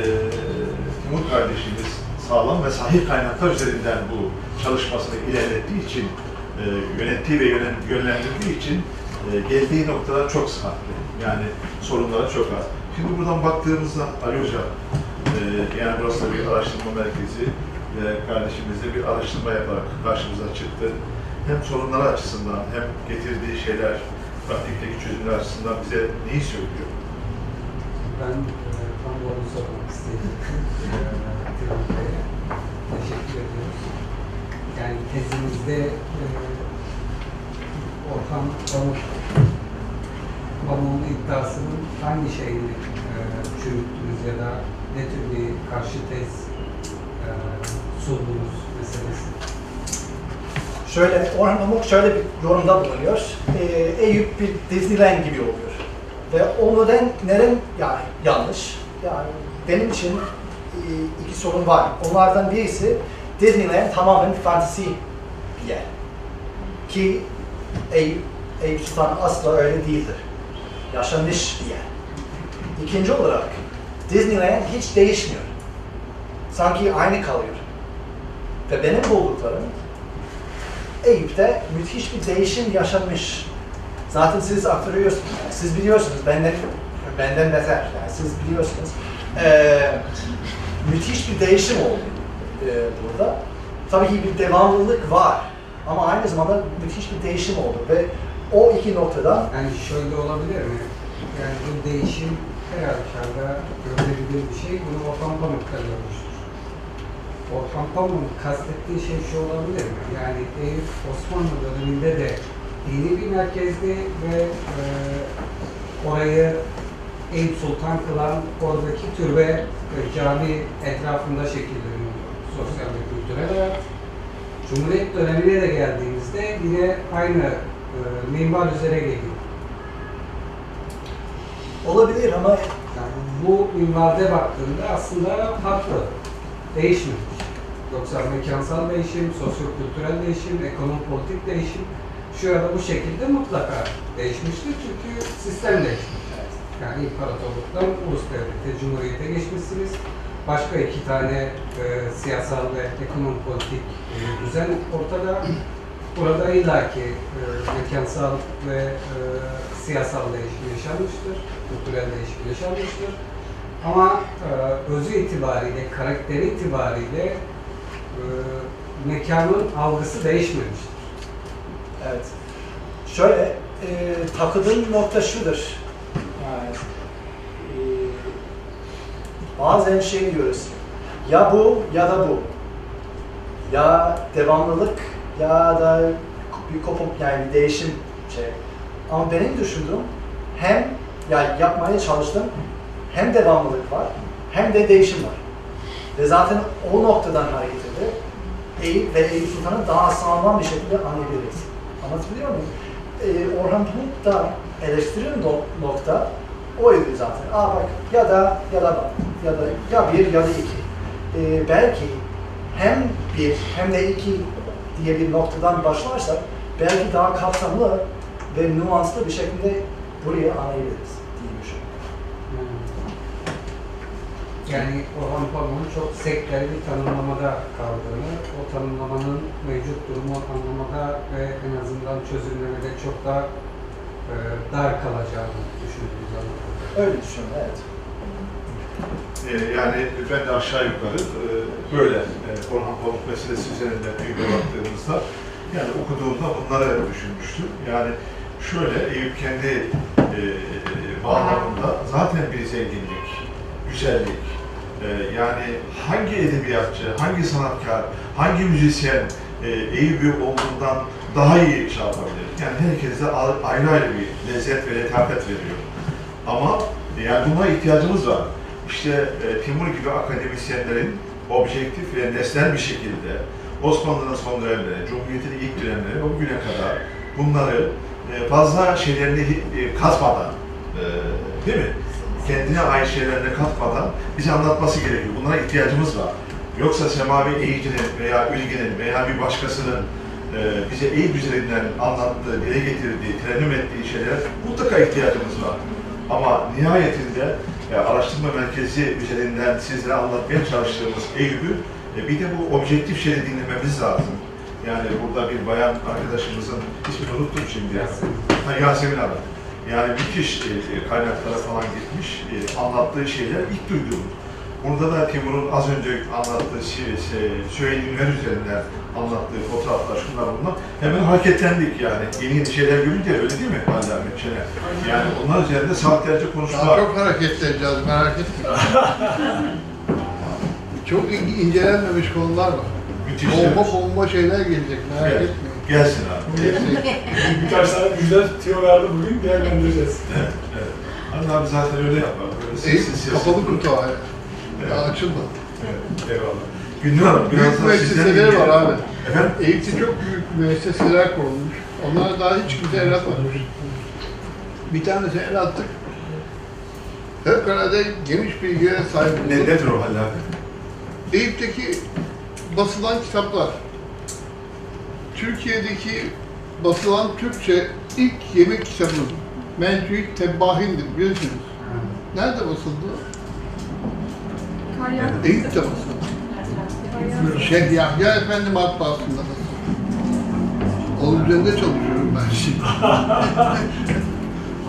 Timur kardeşimiz sağlam ve sahih kaynaklar üzerinden bu çalışmasını ilerlettiği için, e, yönettiği ve yönen, yönlendirdiği için e, geldiği noktalar çok sıhhatli. Yani sorunlara çok az. Şimdi buradan baktığımızda Ali Hocam, e, yani burası da bir araştırma merkezi ve kardeşimizle bir araştırma yaparak karşımıza çıktı. Hem sorunları açısından hem getirdiği şeyler, pratikteki çözümler açısından bize neyi söylüyor? Ben e, tam bu sormak istedim. <laughs> E. Teşekkür ediyoruz. Yani tezimizde e, Orhan Pamuk Pamuk'un iddiasının hangi şeyini e, çürüttünüz ya da ne tür bir karşı tez e, sundunuz meselesi. Şöyle, Orhan Pamuk şöyle bir yorumda bulunuyor. Ee, Eyüp bir Disneyland gibi oluyor. Ve o neden, neden yani yanlış? Yani benim için e, iki sorun var. Onlardan birisi Disneyland tamamen fantasi bir yer. Ki Eyüp, Eyüp Sultan asla öyle değildir. Yaşanmış bir yer. İkinci olarak Disneyland hiç değişmiyor. Sanki aynı kalıyor. Ve benim bulduklarım Eyüp'te müthiş bir değişim yaşanmış. Zaten siz aktarıyorsunuz, yani siz biliyorsunuz, benden benden beter, yani siz biliyorsunuz. Ee, müthiş bir değişim oldu e, burada. Tabii ki bir devamlılık var ama aynı zamanda müthiş bir değişim oldu ve o iki noktadan Yani şöyle olabilir mi? Yani bu değişim her halükarda görülebilir bir şey. Bunu Orhan Pamuk da görmüştür. Orhan Pamuk'un kastettiği şey şu olabilir mi? Yani Eyüp Osmanlı döneminde de dini bir merkezdi ve e, orayı Eyüp Sultan kılan oradaki türbe ve cami etrafında şekilleniyor sosyal ve kültürel hayat. Cumhuriyet dönemine de geldiğimizde yine aynı e, mimar üzere geliyor. olabilir ama Yani bu minvalde baktığında aslında farklı. Değişmemiş. Yoksa mekansal değişim, sosyo-kültürel değişim, ekonomi-politik değişim şu ya da bu şekilde mutlaka değişmiştir. Çünkü sistem değişmiş. Yani imparatorluktan ulus devlete, cumhuriyete geçmişsiniz. Başka iki tane e, siyasal ve ekonomi-politik e, düzen ortada. Burada illaki e, mekansal ve e, siyasal değişim yaşanmıştır, kültürel değişim yaşanmıştır. Ama e, özü itibariyle, karakteri itibariyle e, mekanın algısı değişmemiştir. Evet. Şöyle, e, takıldığım nokta şudur. Yani, e, bazen şey diyoruz. Ya bu ya da bu. Ya devamlılık ya da bir kopuk yani bir değişim şey. Ama benim düşündüğüm hem ya yapmaya çalıştım hem devamlılık var hem de değişim var. Ve zaten o noktadan hareketle Eyüp ve Eyüp Sultan'ı daha sağlam bir şekilde anlayabiliriz. Anlatabiliyor muyum? Ee, Orhan Pamuk da eleştirir no- nokta oydu zaten. Aa bak ya da ya da bak ya da ya bir ya da iki. Ee, belki hem bir hem de iki diye bir noktadan başlarsak belki daha kapsamlı ve nüanslı bir şekilde burayı anlayabiliriz diye düşünüyorum. Yani Orhan Pamuk'un çok sektörel bir tanımlamada kaldığını, o tanımlamanın mevcut durumu anlamada ve en azından çözümlemede çok daha e, dar kalacağını düşündüğümüz zaman. Öyle düşünüyorum, evet. Ee, yani ben de aşağı yukarı e, böyle e, Orhan Pamuk meselesi üzerinden Eyüp'e baktığımızda yani okuduğumda bunları düşünmüştüm. Yani şöyle Eyüp kendi e, bağlamında zaten bir zenginlik, güzellik, e, yani hangi edebiyatçı, hangi sanatkar, hangi müzisyen e, Eyüp'ü olduğundan daha iyi şey yapabilir. Yani herkese ayrı ayrı bir lezzet ve letafet veriyor. Ama yani buna ihtiyacımız var. İşte e, Timur gibi akademisyenlerin objektif ve nesnel bir şekilde Osmanlı'nın son dönemleri, Cumhuriyet'in ilk dönemleri, o güne kadar bunları e, fazla şeylerini e, katmadan, e, değil mi? Kendine ait şeylerini katmadan bize anlatması gerekiyor. Bunlara ihtiyacımız var. Yoksa Semavi Eğici'nin veya Ülgen'in veya bir başkasının e, bize Eyüp üzerinden anlattığı, dile getirdiği, terennüm ettiği şeylere mutlaka ihtiyacımız var. Ama nihayetinde e, araştırma merkezi üzerinden sizlere anlatmaya çalıştığımız Eyüp'ü e, bir de bu objektif şeyi dinlememiz lazım. Yani burada bir bayan arkadaşımızın ismini unuttum şimdi. ya. Ha, Yasemin Hanım. Yani müthiş e, e, kaynaklara falan gitmiş, e, anlattığı şeyler ilk duyduğum. Burada da Timur'un az önce anlattığı şey, şey, Ünver üzerinden anlattığı fotoğraflar, şunlar bunlar. Hemen hareketlendik yani. Yeni yeni şeyler görünce öyle değil mi Halil Ahmet Şener? Yani onlar üzerinde saatlerce Daha konuştular. çok hareketleneceğiz merak etme. <laughs> çok in- incelenmemiş konular var. Müthiş. Bomba bomba şeyler gelecek merak Gel- etmeyin. Gelsin abi. Gelecek. Birkaç tane güzel tüyo verdi bugün değerlendireceğiz. Evet, evet. Halil abi zaten öyle yapar. Böyle Eyüp sessiz sessiz. kapalı kutu abi. Evet. Daha açılmadı. Evet, eyvallah. Biraz Büyük müesseseleri var abi. Efendim? Eyüp'te çok büyük müesseseler kurulmuş. Onlara daha hiç kimse el atmamış. Bir tanesi el attık. Fevkalade geniş bilgiye sahip Ne, olduk. nedir o Halil abi? Eyüp'teki basılan kitaplar. Türkiye'deki basılan Türkçe ilk yemek kitabı Mencüit Tebbahin'dir biliyorsunuz. Nerede basıldı? Eyüp'te basıldı. Şeyh Yahya Efendi matbaasında. Onun üzerinde çalışıyorum ben şimdi. <laughs>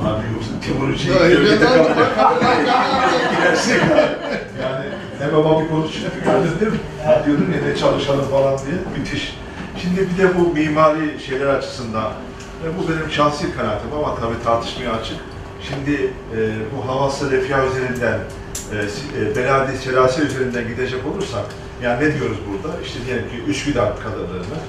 Abi yoksa bak, Gidersek yani ne baba bir konuşuyor, değil mi? Diyordun ya ne çalışalım falan diye. Müthiş. Şimdi bir de bu mimari şeyler açısından, e, bu benim şahsi kanaatim ama tabii tartışmaya açık. Şimdi e, bu havası refya üzerinden, e, e, beladi selase üzerinden gidecek olursak, yani ne diyoruz burada? İşte diyelim ki Üsküdar kadınlarını,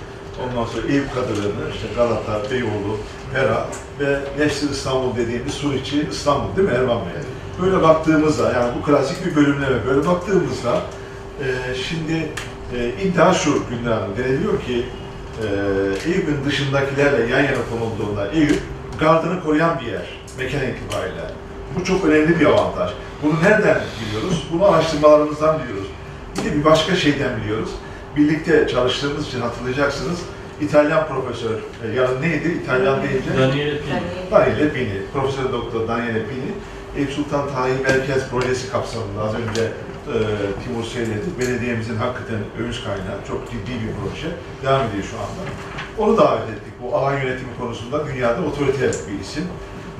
ondan sonra Eyüp kadınlarını, işte Galata, Beyoğlu, Pera ve Nefsi İstanbul dediğimiz Suriçi İstanbul değil mi Erman Bey? Böyle baktığımızda, yani bu klasik bir bölümleme, böyle baktığımızda e, şimdi e, iddia şu Gülnar Hanım, deniliyor ki e, Eyüp'ün dışındakilerle yan yana konulduğunda Eyüp gardını koruyan bir yer, mekan itibariyle. Bu çok önemli bir avantaj. Bunu nereden biliyoruz? Bunu araştırmalarımızdan biliyoruz. Bir de bir başka şeyden biliyoruz. Birlikte çalıştığımız için hatırlayacaksınız. İtalyan profesör, e, yarın neydi? İtalyan deyince? Daniele Pini. Daniele Pini, Profesör Doktor Daniele Pini, Eyüp Sultan Tarihi Merkez Projesi kapsamında az önce e, Timur söyledi. Belediyemizin hakikaten övüş kaynağı, çok ciddi bir proje. Devam ediyor şu anda. Onu davet ettik. Bu alan yönetimi konusunda dünyada otoriter bir isim.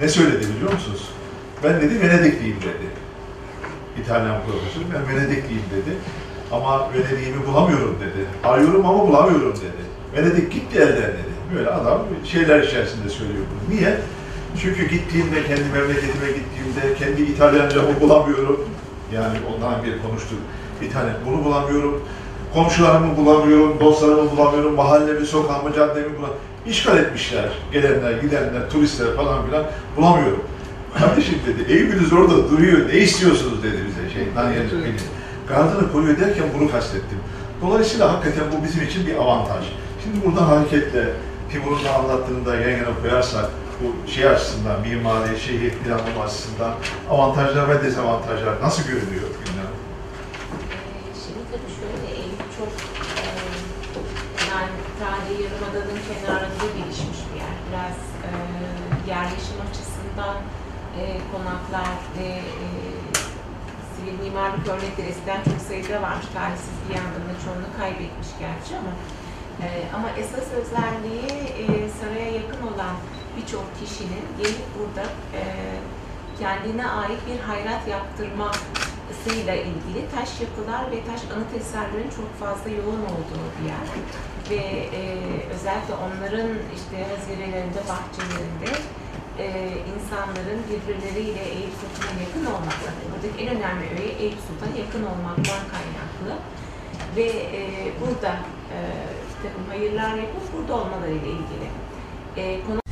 Ne söyledi biliyor musunuz? Ben dedi Venedikliyim dedi. İtalyan profesör, ben Venedikliyim dedi. Ama Venedik'imi bulamıyorum dedi. Arıyorum ama bulamıyorum dedi. Venedik gitti elden dedi. Böyle adam şeyler içerisinde söylüyor bunu. Niye? Çünkü gittiğimde, kendi memleketime gittiğimde, kendi İtalyancamı bulamıyorum. Yani ondan bir konuştuk. İtalyan, bunu bulamıyorum. Komşularımı bulamıyorum, dostlarımı bulamıyorum, mahallemi, sokağımı, caddemi bulamıyorum. İşgal etmişler. Gelenler, gidenler, turistler falan filan bulamıyorum. Kardeşim dedi, Eyüp'ünüz orada duruyor, ne istiyorsunuz dedi bize şey, Daniel Pini. Gardını koruyor derken bunu kastettim. Dolayısıyla hakikaten bu bizim için bir avantaj. Şimdi buradan hareketle Timur'un da anlattığını da yan yana koyarsak bu şey açısından, mimari, şehir planlama açısından avantajlar ve dezavantajlar nasıl görünüyor Gülnaz? Ee, Şimdi tabii şöyle Eyüp çok e, yani tarihi yarımadanın kenarında gelişmiş bir yer. Biraz e, yerleşim açısından e, konaklar ve e, sivil mimarlık örnekleri eskiden çok sayıda varmış. Tarihsiz bir yandan da çoğunu kaybetmiş gerçi ama e, ama esas özelliği e, saraya yakın olan birçok kişinin gelip burada e, kendine ait bir hayrat yaptırmasıyla ilgili taş yapılar ve taş anıt eserlerin çok fazla yoğun olduğu bir yer. Ve e, özellikle onların işte hazirelerinde, bahçelerinde e, insanların birbirleriyle Eyüp Sultan'a yakın olmakları, buradaki en önemli öğe Eyüp Sultan'a yakın olmaktan kaynaklı. Ve e, burada e, bir takım hayırlar yapıp burada olmalarıyla ilgili. E, konu